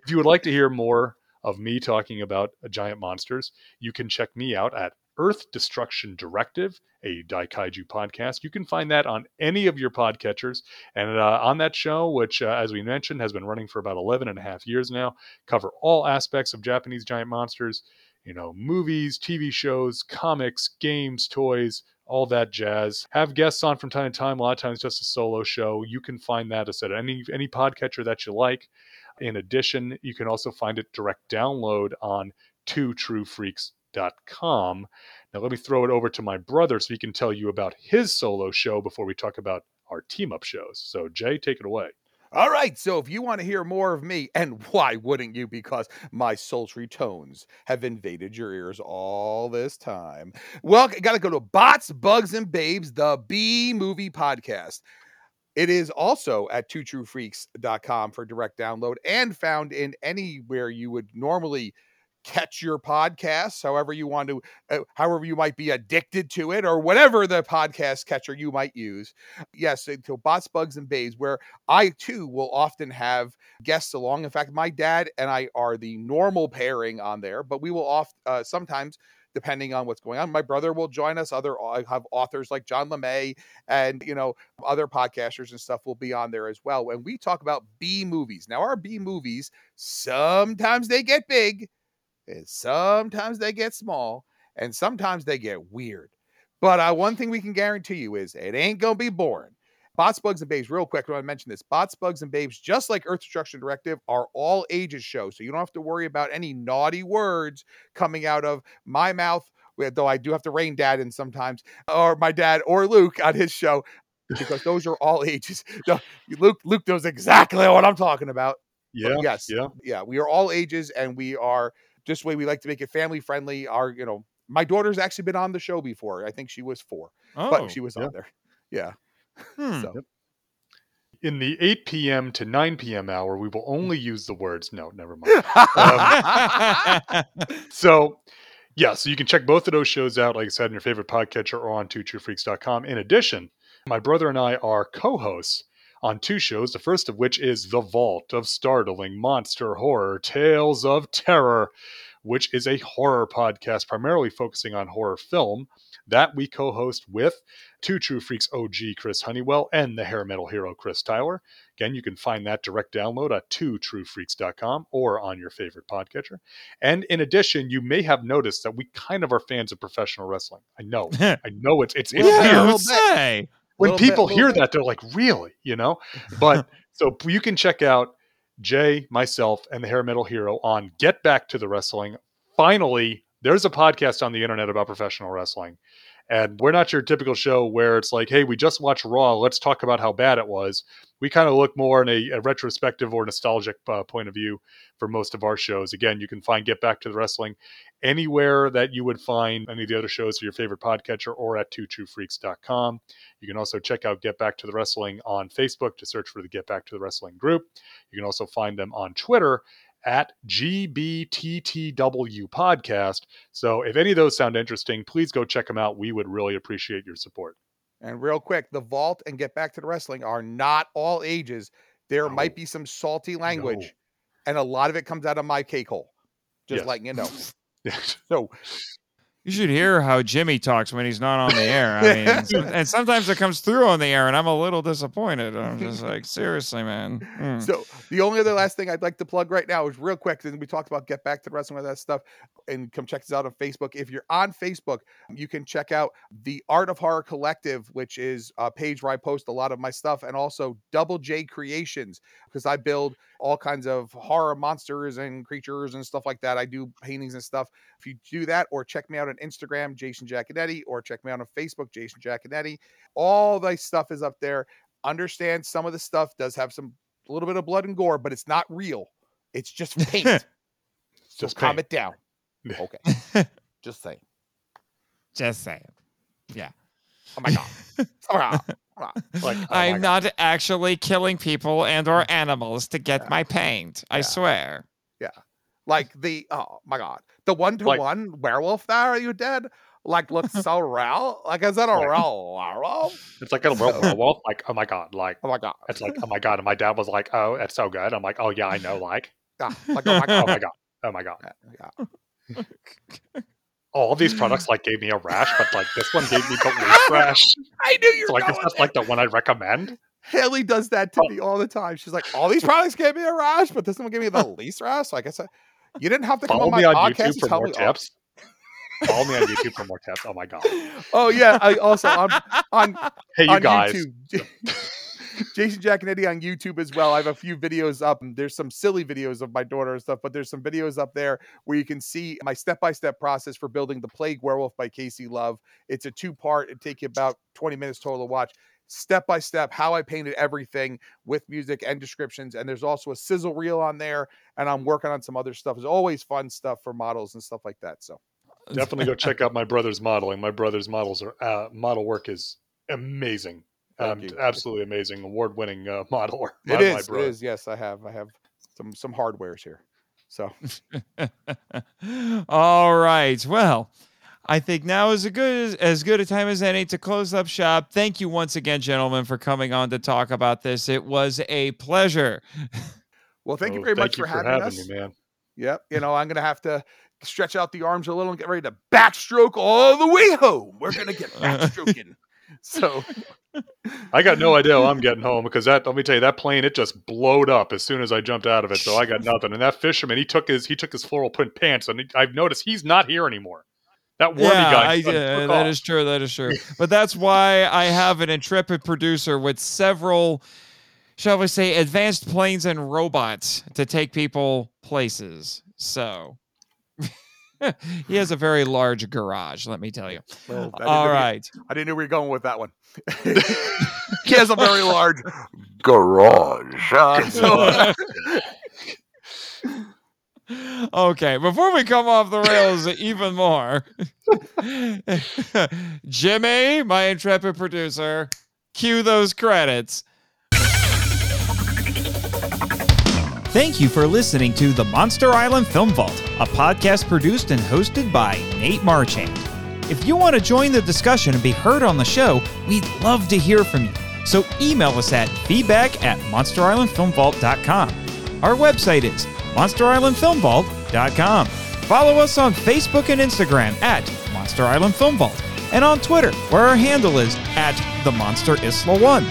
Speaker 7: if you would like to hear more of me talking about uh, giant monsters, you can check me out at Earth Destruction Directive, a Daikaiju podcast. You can find that on any of your podcatchers. And uh, on that show, which, uh, as we mentioned, has been running for about 11 and a half years now, cover all aspects of Japanese giant monsters, you know, movies, TV shows, comics, games, toys, all that jazz. Have guests on from time to time, a lot of times just a solo show. You can find that as at any any podcatcher that you like. In addition, you can also find it direct download on twotruefreaks.com. Now let me throw it over to my brother so he can tell you about his solo show before we talk about our team up shows. So Jay, take it away.
Speaker 8: All right, so if you want to hear more of me, and why wouldn't you? Because my sultry tones have invaded your ears all this time. Well, got to go to Bots, Bugs, and Babes, the B Movie Podcast. It is also at twotruefreaks.com for direct download and found in anywhere you would normally catch your podcasts, however you want to, uh, however you might be addicted to it, or whatever the podcast catcher you might use. Yes, so Bots, Bugs, and Babes, where I too will often have guests along. In fact, my dad and I are the normal pairing on there, but we will oft uh, sometimes, depending on what's going on, my brother will join us. Other I have authors like John LeMay and you know other podcasters and stuff will be on there as well. And we talk about B movies. Now, our B movies sometimes they get big, and sometimes they get small, and sometimes they get weird. But uh, one thing we can guarantee you is it ain't gonna be boring. Bots, Bugs, and Babes, real quick, I want to mention this. Bots, Bugs, and Babes, just like Earth Destruction Directive, are all ages shows. So you don't have to worry about any naughty words coming out of my mouth, eh, though I do have to rein dad in sometimes, or my dad or Luke on his show, because those are all ages. No, Luke, Luke knows exactly what I'm talking about.
Speaker 7: Yeah.
Speaker 8: But yes.
Speaker 7: Yeah.
Speaker 8: Yeah. We are all ages and we are just the way we like to make it family friendly. Our, you know, my daughter's actually been on the show before. I think she was four,
Speaker 6: Oh,
Speaker 8: but she was
Speaker 7: yeah.
Speaker 8: on there. Yeah.
Speaker 6: hmm.
Speaker 8: So
Speaker 7: In the 8 p.m. to 9 p.m. hour, we will only use the words. No, never mind. Um, so yeah so you can check both of those shows out like i said in your favorite podcatcher or on twotruefreaks.com in addition my brother and i are co-hosts on two shows the first of which is the vault of startling monster horror tales of terror which is a horror podcast primarily focusing on horror film that we co-host with two true freaks og chris honeywell and the hair metal hero chris tyler again you can find that direct download at twotruefreaks.com or on your favorite podcatcher and in addition, you may have noticed that we kind of are fans of professional wrestling. I know, I know it's it's, it's
Speaker 8: Yeah,
Speaker 6: yeah,
Speaker 7: weird.
Speaker 6: Say.
Speaker 7: when
Speaker 8: Little bit,
Speaker 7: people hear
Speaker 8: bit.
Speaker 7: that, they're like, really, you know? But so you can check out Jay, myself, and the hair metal hero on Get Back to the Wrestling. Finally, there's a podcast on the internet about professional wrestling. And we're not your typical show where it's like, hey, we just watched Raw. Let's talk about how bad it was. We kind of look more in a, a retrospective or nostalgic uh, point of view for most of our shows. Again, you can find Get Back to the Wrestling anywhere that you would find any of the other shows for your favorite podcatcher or at twotruefreaks.com. You can also check out Get Back to the Wrestling on Facebook to search for the Get Back to the Wrestling group. You can also find them on Twitter at GBTTW Podcast. So if any of those sound interesting, please go check them out. We would really appreciate your support.
Speaker 8: And real quick, the vault and get back to the wrestling are not all ages. There
Speaker 7: No.
Speaker 8: might be some salty language,
Speaker 7: No.
Speaker 8: and a lot of it comes out of my cake hole. Just
Speaker 7: Yes.
Speaker 8: letting you know. So
Speaker 6: You should hear how Jimmy talks when he's not on the air. I mean, and sometimes it comes through on the air, and I'm a little disappointed. I'm just like, seriously, man. Mm.
Speaker 8: So the only other last thing I'd like to plug right now is real quick. Then we talked about get back to the wrestling with that stuff, and come check us out on Facebook. If you're on Facebook, you can check out the Art of Horror Collective, which is a page where I post a lot of my stuff, and also Double J Creations because I build all kinds of horror monsters and creatures and stuff like that. I do paintings and stuff. If you do that, or check me out on Instagram, Jason Jaconetti, or check me out on Facebook, Jason Jaconetti. All the stuff is up there. Understand some of the stuff does have some a little bit of blood and gore, but it's not real. It's just paint. so
Speaker 7: Just
Speaker 8: calm
Speaker 7: paint.
Speaker 8: it down. Okay. just saying.
Speaker 6: Just saying. Yeah.
Speaker 8: Oh my god. Oh my god.
Speaker 7: Oh like, oh
Speaker 6: I'm
Speaker 7: God.
Speaker 6: not actually killing people and or animals to get
Speaker 8: Yeah.
Speaker 6: my paint. I swear.
Speaker 8: Yeah.
Speaker 6: swear.
Speaker 8: Like the oh my god. The one to one werewolf there are you dead? like looks so real. Like is that a
Speaker 7: Like-
Speaker 8: real werewolf?
Speaker 7: It's like a werewolf. Like, oh my God. Like,
Speaker 8: Oh my god.
Speaker 7: it's like, oh my God. And my dad was like, oh, it's so good. I'm like, oh, yeah, I know. Like,
Speaker 8: Yeah, like oh my
Speaker 7: oh
Speaker 8: god.
Speaker 7: Oh my God. Oh my God.
Speaker 8: Yeah, yeah.
Speaker 7: All these products like gave me a rash, but like this one gave me the least rash.
Speaker 8: I knew you
Speaker 7: So I
Speaker 8: going
Speaker 7: that's
Speaker 8: there.
Speaker 7: like the one I'd recommend.
Speaker 8: Haley does that to
Speaker 7: Oh.
Speaker 8: me all the time. She's like, all these products gave me a rash, but this one gave me the least rash. So I guess I, you didn't have to come
Speaker 7: Follow
Speaker 8: on my
Speaker 7: me on
Speaker 8: podcast
Speaker 7: YouTube for more tips. Follow me on YouTube for more tips. Oh my God.
Speaker 8: Oh yeah, I also on on
Speaker 7: Hey, you
Speaker 8: on
Speaker 7: guys.
Speaker 8: YouTube. Jason Eddie on YouTube as well. I have a few videos up. There's some silly videos of my daughter and stuff, but there's some videos up there where you can see my step-by-step process for building the Plague Werewolf by Casey Love. It's a two-part. It take you about 20 minutes total to watch. Step by step, how I painted everything with music and descriptions. And there's also a sizzle reel on there. And I'm working on some other stuff. There's always fun stuff for models and stuff like that. So
Speaker 7: Definitely go check out my brother's modeling. My brother's models are uh, model work is amazing. Um, absolutely amazing. Award winning uh, modeler.
Speaker 8: it
Speaker 7: My-
Speaker 8: is.
Speaker 7: my
Speaker 8: It
Speaker 7: brother.
Speaker 8: is. Yes, I have. I have some some hardwares here. So
Speaker 6: All right. Well, I think now is a good as good a time as any to close up shop. Thank you once again, gentlemen, for coming on to talk about this. It was a pleasure.
Speaker 8: well, thank you
Speaker 7: Oh,
Speaker 8: very
Speaker 7: thank
Speaker 8: much
Speaker 7: you
Speaker 8: for having, us.
Speaker 7: me, man.
Speaker 8: Yep. You know, I'm gonna have to stretch out the arms a little and get ready to backstroke all the way home. We're gonna get backstroking. so
Speaker 7: I got no idea how I'm getting home because that let me tell you that plane it just blowed up as soon as I jumped out of it. So I got nothing. And that fisherman he took his he took his floral print pants and he, I've noticed he's not here anymore. That wormy
Speaker 6: yeah,
Speaker 7: guy.
Speaker 6: I,
Speaker 7: took
Speaker 6: uh, that is true. That is true. but that's why I have an intrepid producer with several, shall we say, advanced planes and robots to take people places. So he has a very large garage. Let me tell you.
Speaker 8: well, I didn't know where-
Speaker 6: right.
Speaker 8: I didn't know where you're going with that one. he has a very large garage. Uh, so,
Speaker 6: okay, before we come off the rails even more, Jimmy, my intrepid producer, cue those credits. Thank you for listening to the Monster Island Film Vault, a podcast produced and hosted by Nate Marchand. If you want to join the discussion and be heard on the show, we'd love to hear from you. So email us at feedback at monsterislandfilmvault.com. Our website is monsterislandfilmvault.com. Follow us on Facebook and Instagram at Monster Island Film Vault, and on Twitter, where our handle is at the Monster Isla One.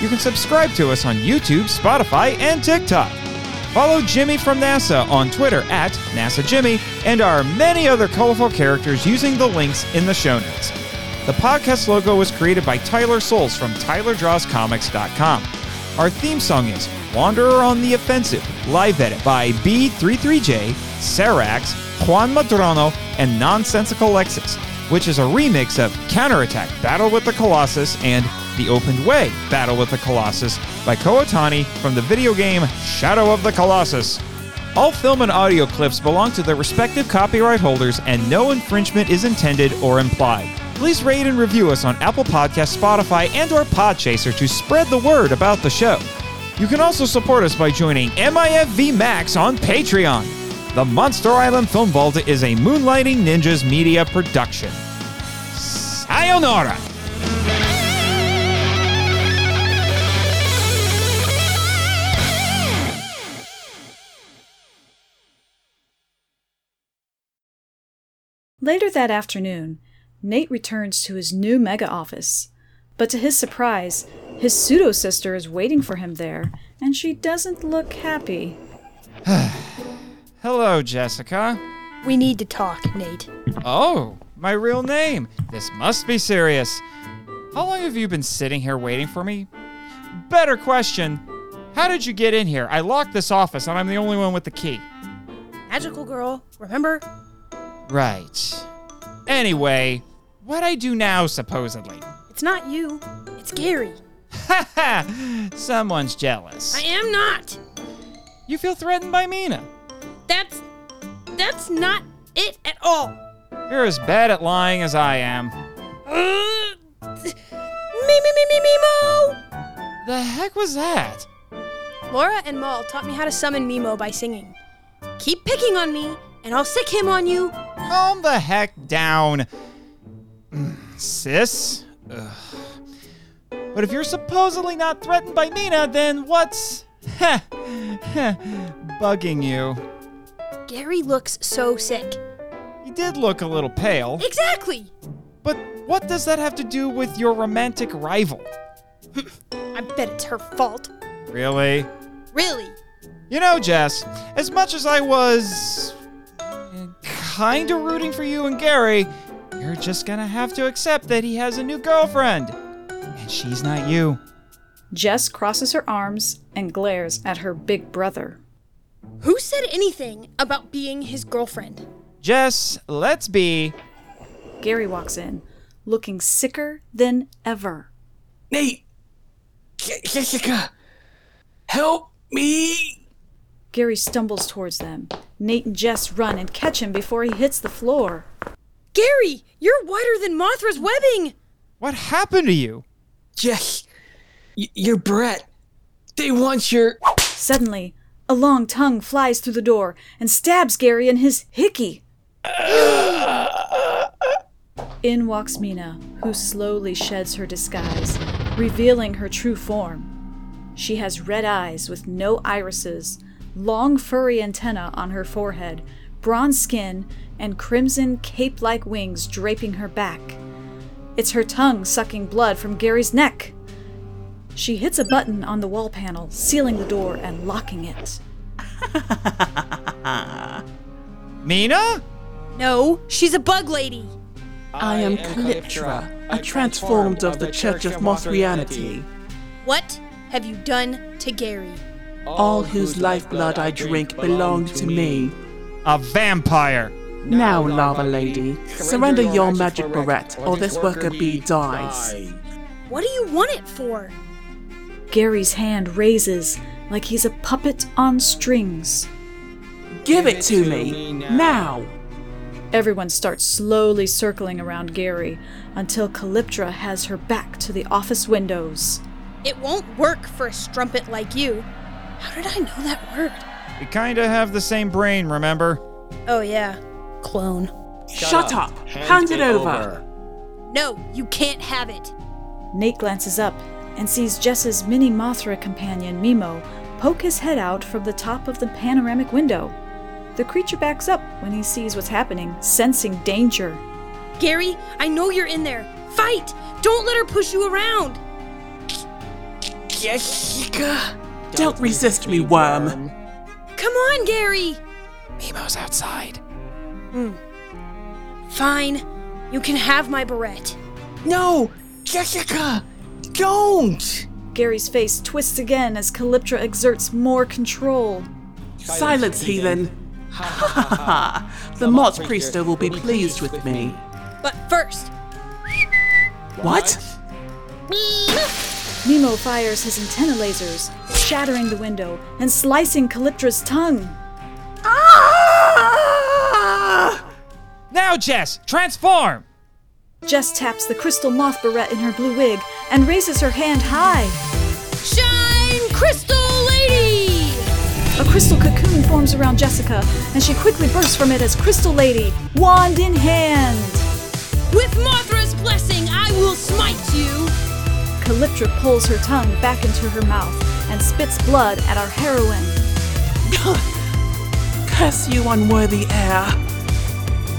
Speaker 6: You can subscribe to us on YouTube, Spotify, and TikTok. Follow Jimmy from NASA on Twitter at NASA Jimmy and our many other colorful characters using the links in the show notes.
Speaker 2: The podcast logo was created by Tyler Souls from TylerDrawsComics.com. Our theme song is Wanderer on the Offensive, live edit by B33J, Sarax, Juan Madrono, and Nonsensical Lexus, which is a remix of Counterattack Battle with the Colossus and The Opened Way Battle with the Colossus by Kow Otani from the video game Shadow of the Colossus. All film and audio clips belong to their respective copyright holders and no infringement is intended or implied. Please rate and review us on Apple Podcasts, Spotify, and or Podchaser to spread the word about the show. You can also support us by joining MIFV Max on Patreon. The Monster Island Film Vault is a Moonlighting Ninjas media production. Sayonara!
Speaker 1: Later that afternoon, Nate returns to his new mega office. But to his surprise, his pseudo sister is waiting for him there, and she doesn't look happy.
Speaker 2: Hello, Jessica.
Speaker 3: We need to talk, Nate.
Speaker 2: Oh, my real name. This must be serious. How long have you been sitting here waiting for me? Better question. How did you get in here? I locked this office and I'm the only one with the key.
Speaker 3: Magical girl, remember?
Speaker 2: Right. Anyway, what I do now, supposedly?
Speaker 3: It's not you, it's Gary.
Speaker 2: Ha ha! Someone's jealous.
Speaker 3: I am not.
Speaker 2: You feel threatened by Mina.
Speaker 3: That's that's not it at all.
Speaker 2: You're as bad at lying as I am.
Speaker 3: Uh, me me me me me mo.
Speaker 2: The heck was that?
Speaker 3: Lora and Moll taught me how to summon Mimo by singing. Keep picking on me, and I'll sick him on you.
Speaker 2: Calm the heck down. Mm, Sis? Ugh. But if you're supposedly not threatened by Mina, then what's bugging you?
Speaker 3: Gary looks so sick.
Speaker 2: He did look a little pale,
Speaker 3: Exactly.
Speaker 2: but what does that have to do with your romantic rival?
Speaker 3: I bet it's her fault.
Speaker 2: Really?
Speaker 3: Really?
Speaker 2: You know, Jess, as much as I was kind of rooting for you and Gary, you're just gonna have to accept that he has a new girlfriend. And she's not you.
Speaker 1: Jess crosses her arms and glares at her big brother.
Speaker 3: Who said anything about being his girlfriend?
Speaker 2: Jess, let's be.
Speaker 1: Gary walks in, looking sicker than ever.
Speaker 4: Nate! Je- Jessica! Help me!
Speaker 1: Gary stumbles towards them. Nate and Jess run and catch him before he hits the floor.
Speaker 3: Gary, you're whiter than Mothra's webbing.
Speaker 2: What happened to you?
Speaker 4: Jess! Y- you're Brett. They want your.
Speaker 1: Suddenly, a long tongue flies through the door and stabs Gary in his hickey. In walks Mina, who slowly sheds her disguise, revealing her true form. She has red eyes with no irises, long furry antennae on her forehead, bronze skin, and crimson cape like wings draping her back. It's her tongue sucking blood from Gary's neck. She hits a button on the wall panel, sealing the door and locking it.
Speaker 2: Mina?
Speaker 3: No, she's a bug lady.
Speaker 9: I am Kalyptra, a transformed of the Church of Mothrianity,
Speaker 3: What have you done to Gary?
Speaker 9: all whose lifeblood I drink belong to me.
Speaker 2: A vampire.
Speaker 9: Now, Lava Lady, surrender your magic barrette, or this worker bee dies.
Speaker 3: What do you want it for?
Speaker 1: Gary's hand raises like he's a puppet on strings.
Speaker 9: Give it to me, now!
Speaker 1: Everyone starts slowly circling around Gary until Kalyptra has her back to the office windows.
Speaker 3: It won't work for a strumpet like you. How did I know that word?
Speaker 2: We kinda have the same brain, remember?
Speaker 3: Oh, yeah. Clone.
Speaker 9: Shut, up! Hand, it over.
Speaker 3: No, you can't have it.
Speaker 1: Nate glances up and sees Jess's mini Mothra companion, Mimo, poke his head out from the top of the panoramic window. The creature backs up when he sees what's happening, sensing danger.
Speaker 3: Gary, I know you're in there. Fight! Don't let her push you around.
Speaker 4: Jessica!
Speaker 9: Don't resist me, worm.
Speaker 3: Come on, Gary.
Speaker 2: Mimo's outside. Hmm.
Speaker 3: Fine. You can have my barrette.
Speaker 4: No! Jessica! Don't!
Speaker 1: Gary's face twists again as Kalyptra exerts more control.
Speaker 10: Silence, heathen! Ha ha ha! The Motte-Priester will be pleased with me.
Speaker 3: But first,
Speaker 10: What?
Speaker 1: Mimo fires his antenna lasers, shattering the window and slicing Kalyptra's tongue. Ah!
Speaker 2: Now, Jess, transform!
Speaker 1: Jess taps the crystal moth barrette in her blue wig and raises her hand high.
Speaker 3: shine, Crystal Lady!
Speaker 1: A crystal cocoon forms around Jessica, and she quickly bursts from it as Crystal Lady, wand in hand.
Speaker 3: With Mothra's blessing, I will smite you!
Speaker 1: Kalyptra pulls her tongue back into her mouth and spits blood at our heroine.
Speaker 10: Curse you, unworthy heir!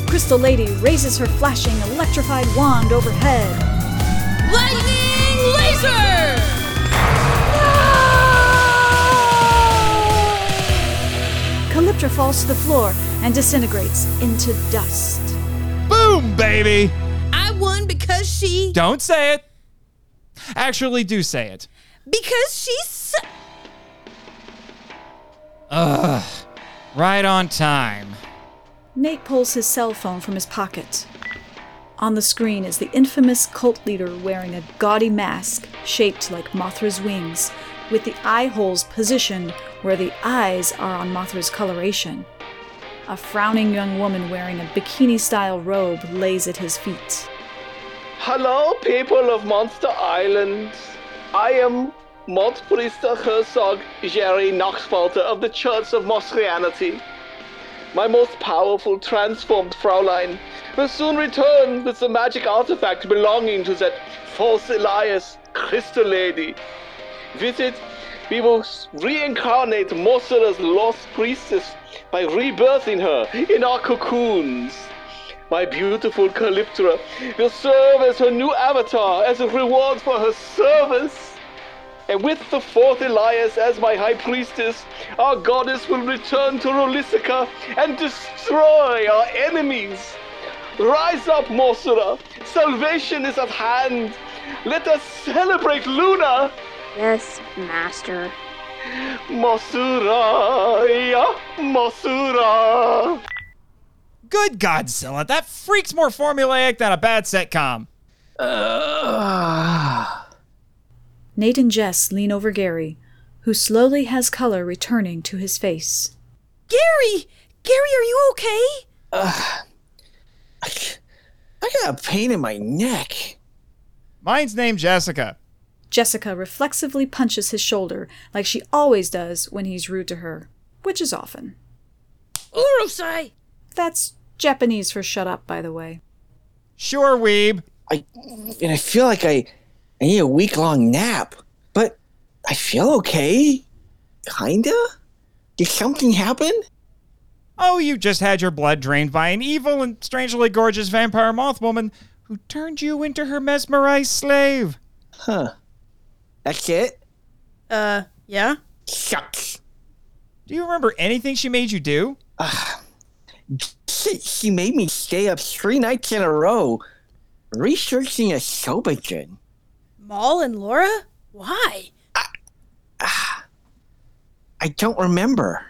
Speaker 1: Crystal Lady raises her flashing, electrified wand overhead.
Speaker 3: Lightning Laser!
Speaker 1: Ah! Kalyptra falls to the floor and disintegrates into dust.
Speaker 2: Boom, baby!
Speaker 3: I won because she.
Speaker 2: Don't say it. Actually, do say it.
Speaker 3: Because she's.
Speaker 2: Ugh. Right on time.
Speaker 1: Nate pulls his cell phone from his pocket. On the screen is the infamous cult leader wearing a gaudy mask shaped like Mothra's wings, with the eye holes positioned where the eyes are on Mothra's coloration. A frowning young woman wearing a bikini style robe lays at his feet.
Speaker 11: Hello, people of Monster Island. I am Mod Priester Herzog Jerry Nachtfalter of the Church of Mothrianity. My most powerful transformed Fraulein will soon return with the magic artifact belonging to that false Elias, Crystal Lady. With it, we will reincarnate Morsela's lost priestess by rebirthing her in our cocoons. My beautiful Kalyptra will serve as her new avatar as a reward for her service. And with the fourth Elias as my high priestess, our goddess will return to Rolisica and destroy our enemies. Rise up, Mosura. Salvation is at hand. Let us celebrate Luna.
Speaker 12: Yes, Master.
Speaker 11: Mosura, yeah, Mosura.
Speaker 2: Good Godzilla, that freak's more formulaic than a bad sitcom.
Speaker 1: Nate and Jess lean over Gary, who slowly has color returning to his face.
Speaker 3: Gary! Gary, are you okay?
Speaker 4: Ugh I got a pain in my neck.
Speaker 2: Mine's named Jessica.
Speaker 1: Jessica reflexively punches his shoulder like she always does when he's rude to her, which is often.
Speaker 3: Urusai!
Speaker 1: That's Japanese for shut up, by the way.
Speaker 2: Sure, Weeb.
Speaker 4: I and I feel like I, I need a week long nap, but I feel okay. Kinda. Did something happen?
Speaker 2: Oh, you just had your blood drained by an evil and strangely gorgeous vampire moth woman who turned you into her mesmerized slave.
Speaker 4: Huh. That's it.
Speaker 3: Uh, yeah?
Speaker 4: Shucks.
Speaker 2: Do you remember anything she made you do?
Speaker 4: She, she made me stay up three nights in a row, researching a sobogen.
Speaker 3: Moll and Lora? Why?
Speaker 4: I don't remember.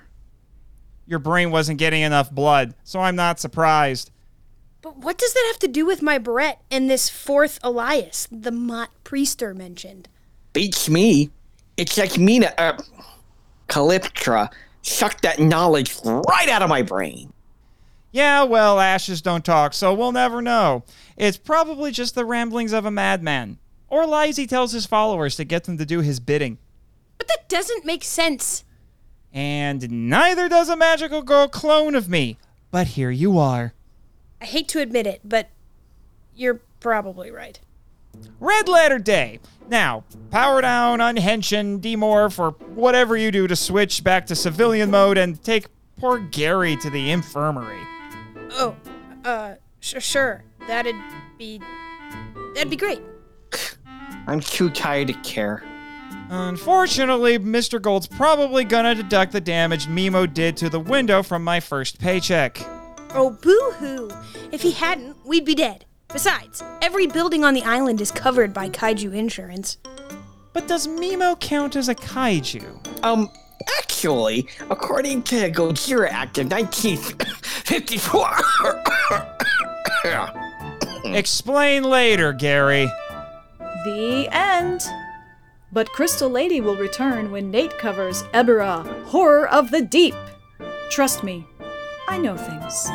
Speaker 2: Your brain wasn't getting enough blood, so I'm not surprised.
Speaker 3: But what does that have to do with my Barrette and this fourth Elias, the Mott Priester mentioned?
Speaker 4: Beats me. It's like Mina, uh, Kalyptra sucked that knowledge right out of my brain.
Speaker 2: Yeah, well, ashes don't talk, so we'll never know. It's probably just the ramblings of a madman. Or lies he tells his followers to get them to do his bidding.
Speaker 3: But that doesn't make sense.
Speaker 2: And neither does a magical girl clone of me. But here you are.
Speaker 3: I hate to admit it, but you're probably right.
Speaker 2: Red Letter Day. Now, power down, unhenshin, demorph, or whatever you do to switch back to civilian mode and take poor Gary to the infirmary.
Speaker 3: Oh, uh, sh- sure. That'd be. That'd be great.
Speaker 4: I'm too tired to care.
Speaker 2: Unfortunately, Mr. Gold's probably gonna deduct the damage Mimo did to the window from my first paycheck.
Speaker 3: Oh, boo hoo. If he hadn't, we'd be dead. Besides, every building on the island is covered by kaiju insurance.
Speaker 2: But does Mimo count as a kaiju?
Speaker 4: Um, actually, according to Gojira Act of 1954.
Speaker 2: Explain later, Gary.
Speaker 1: The end. But Crystal Lady will return when Nate covers Ebirah, Horror of the Deep. Trust me, I know things.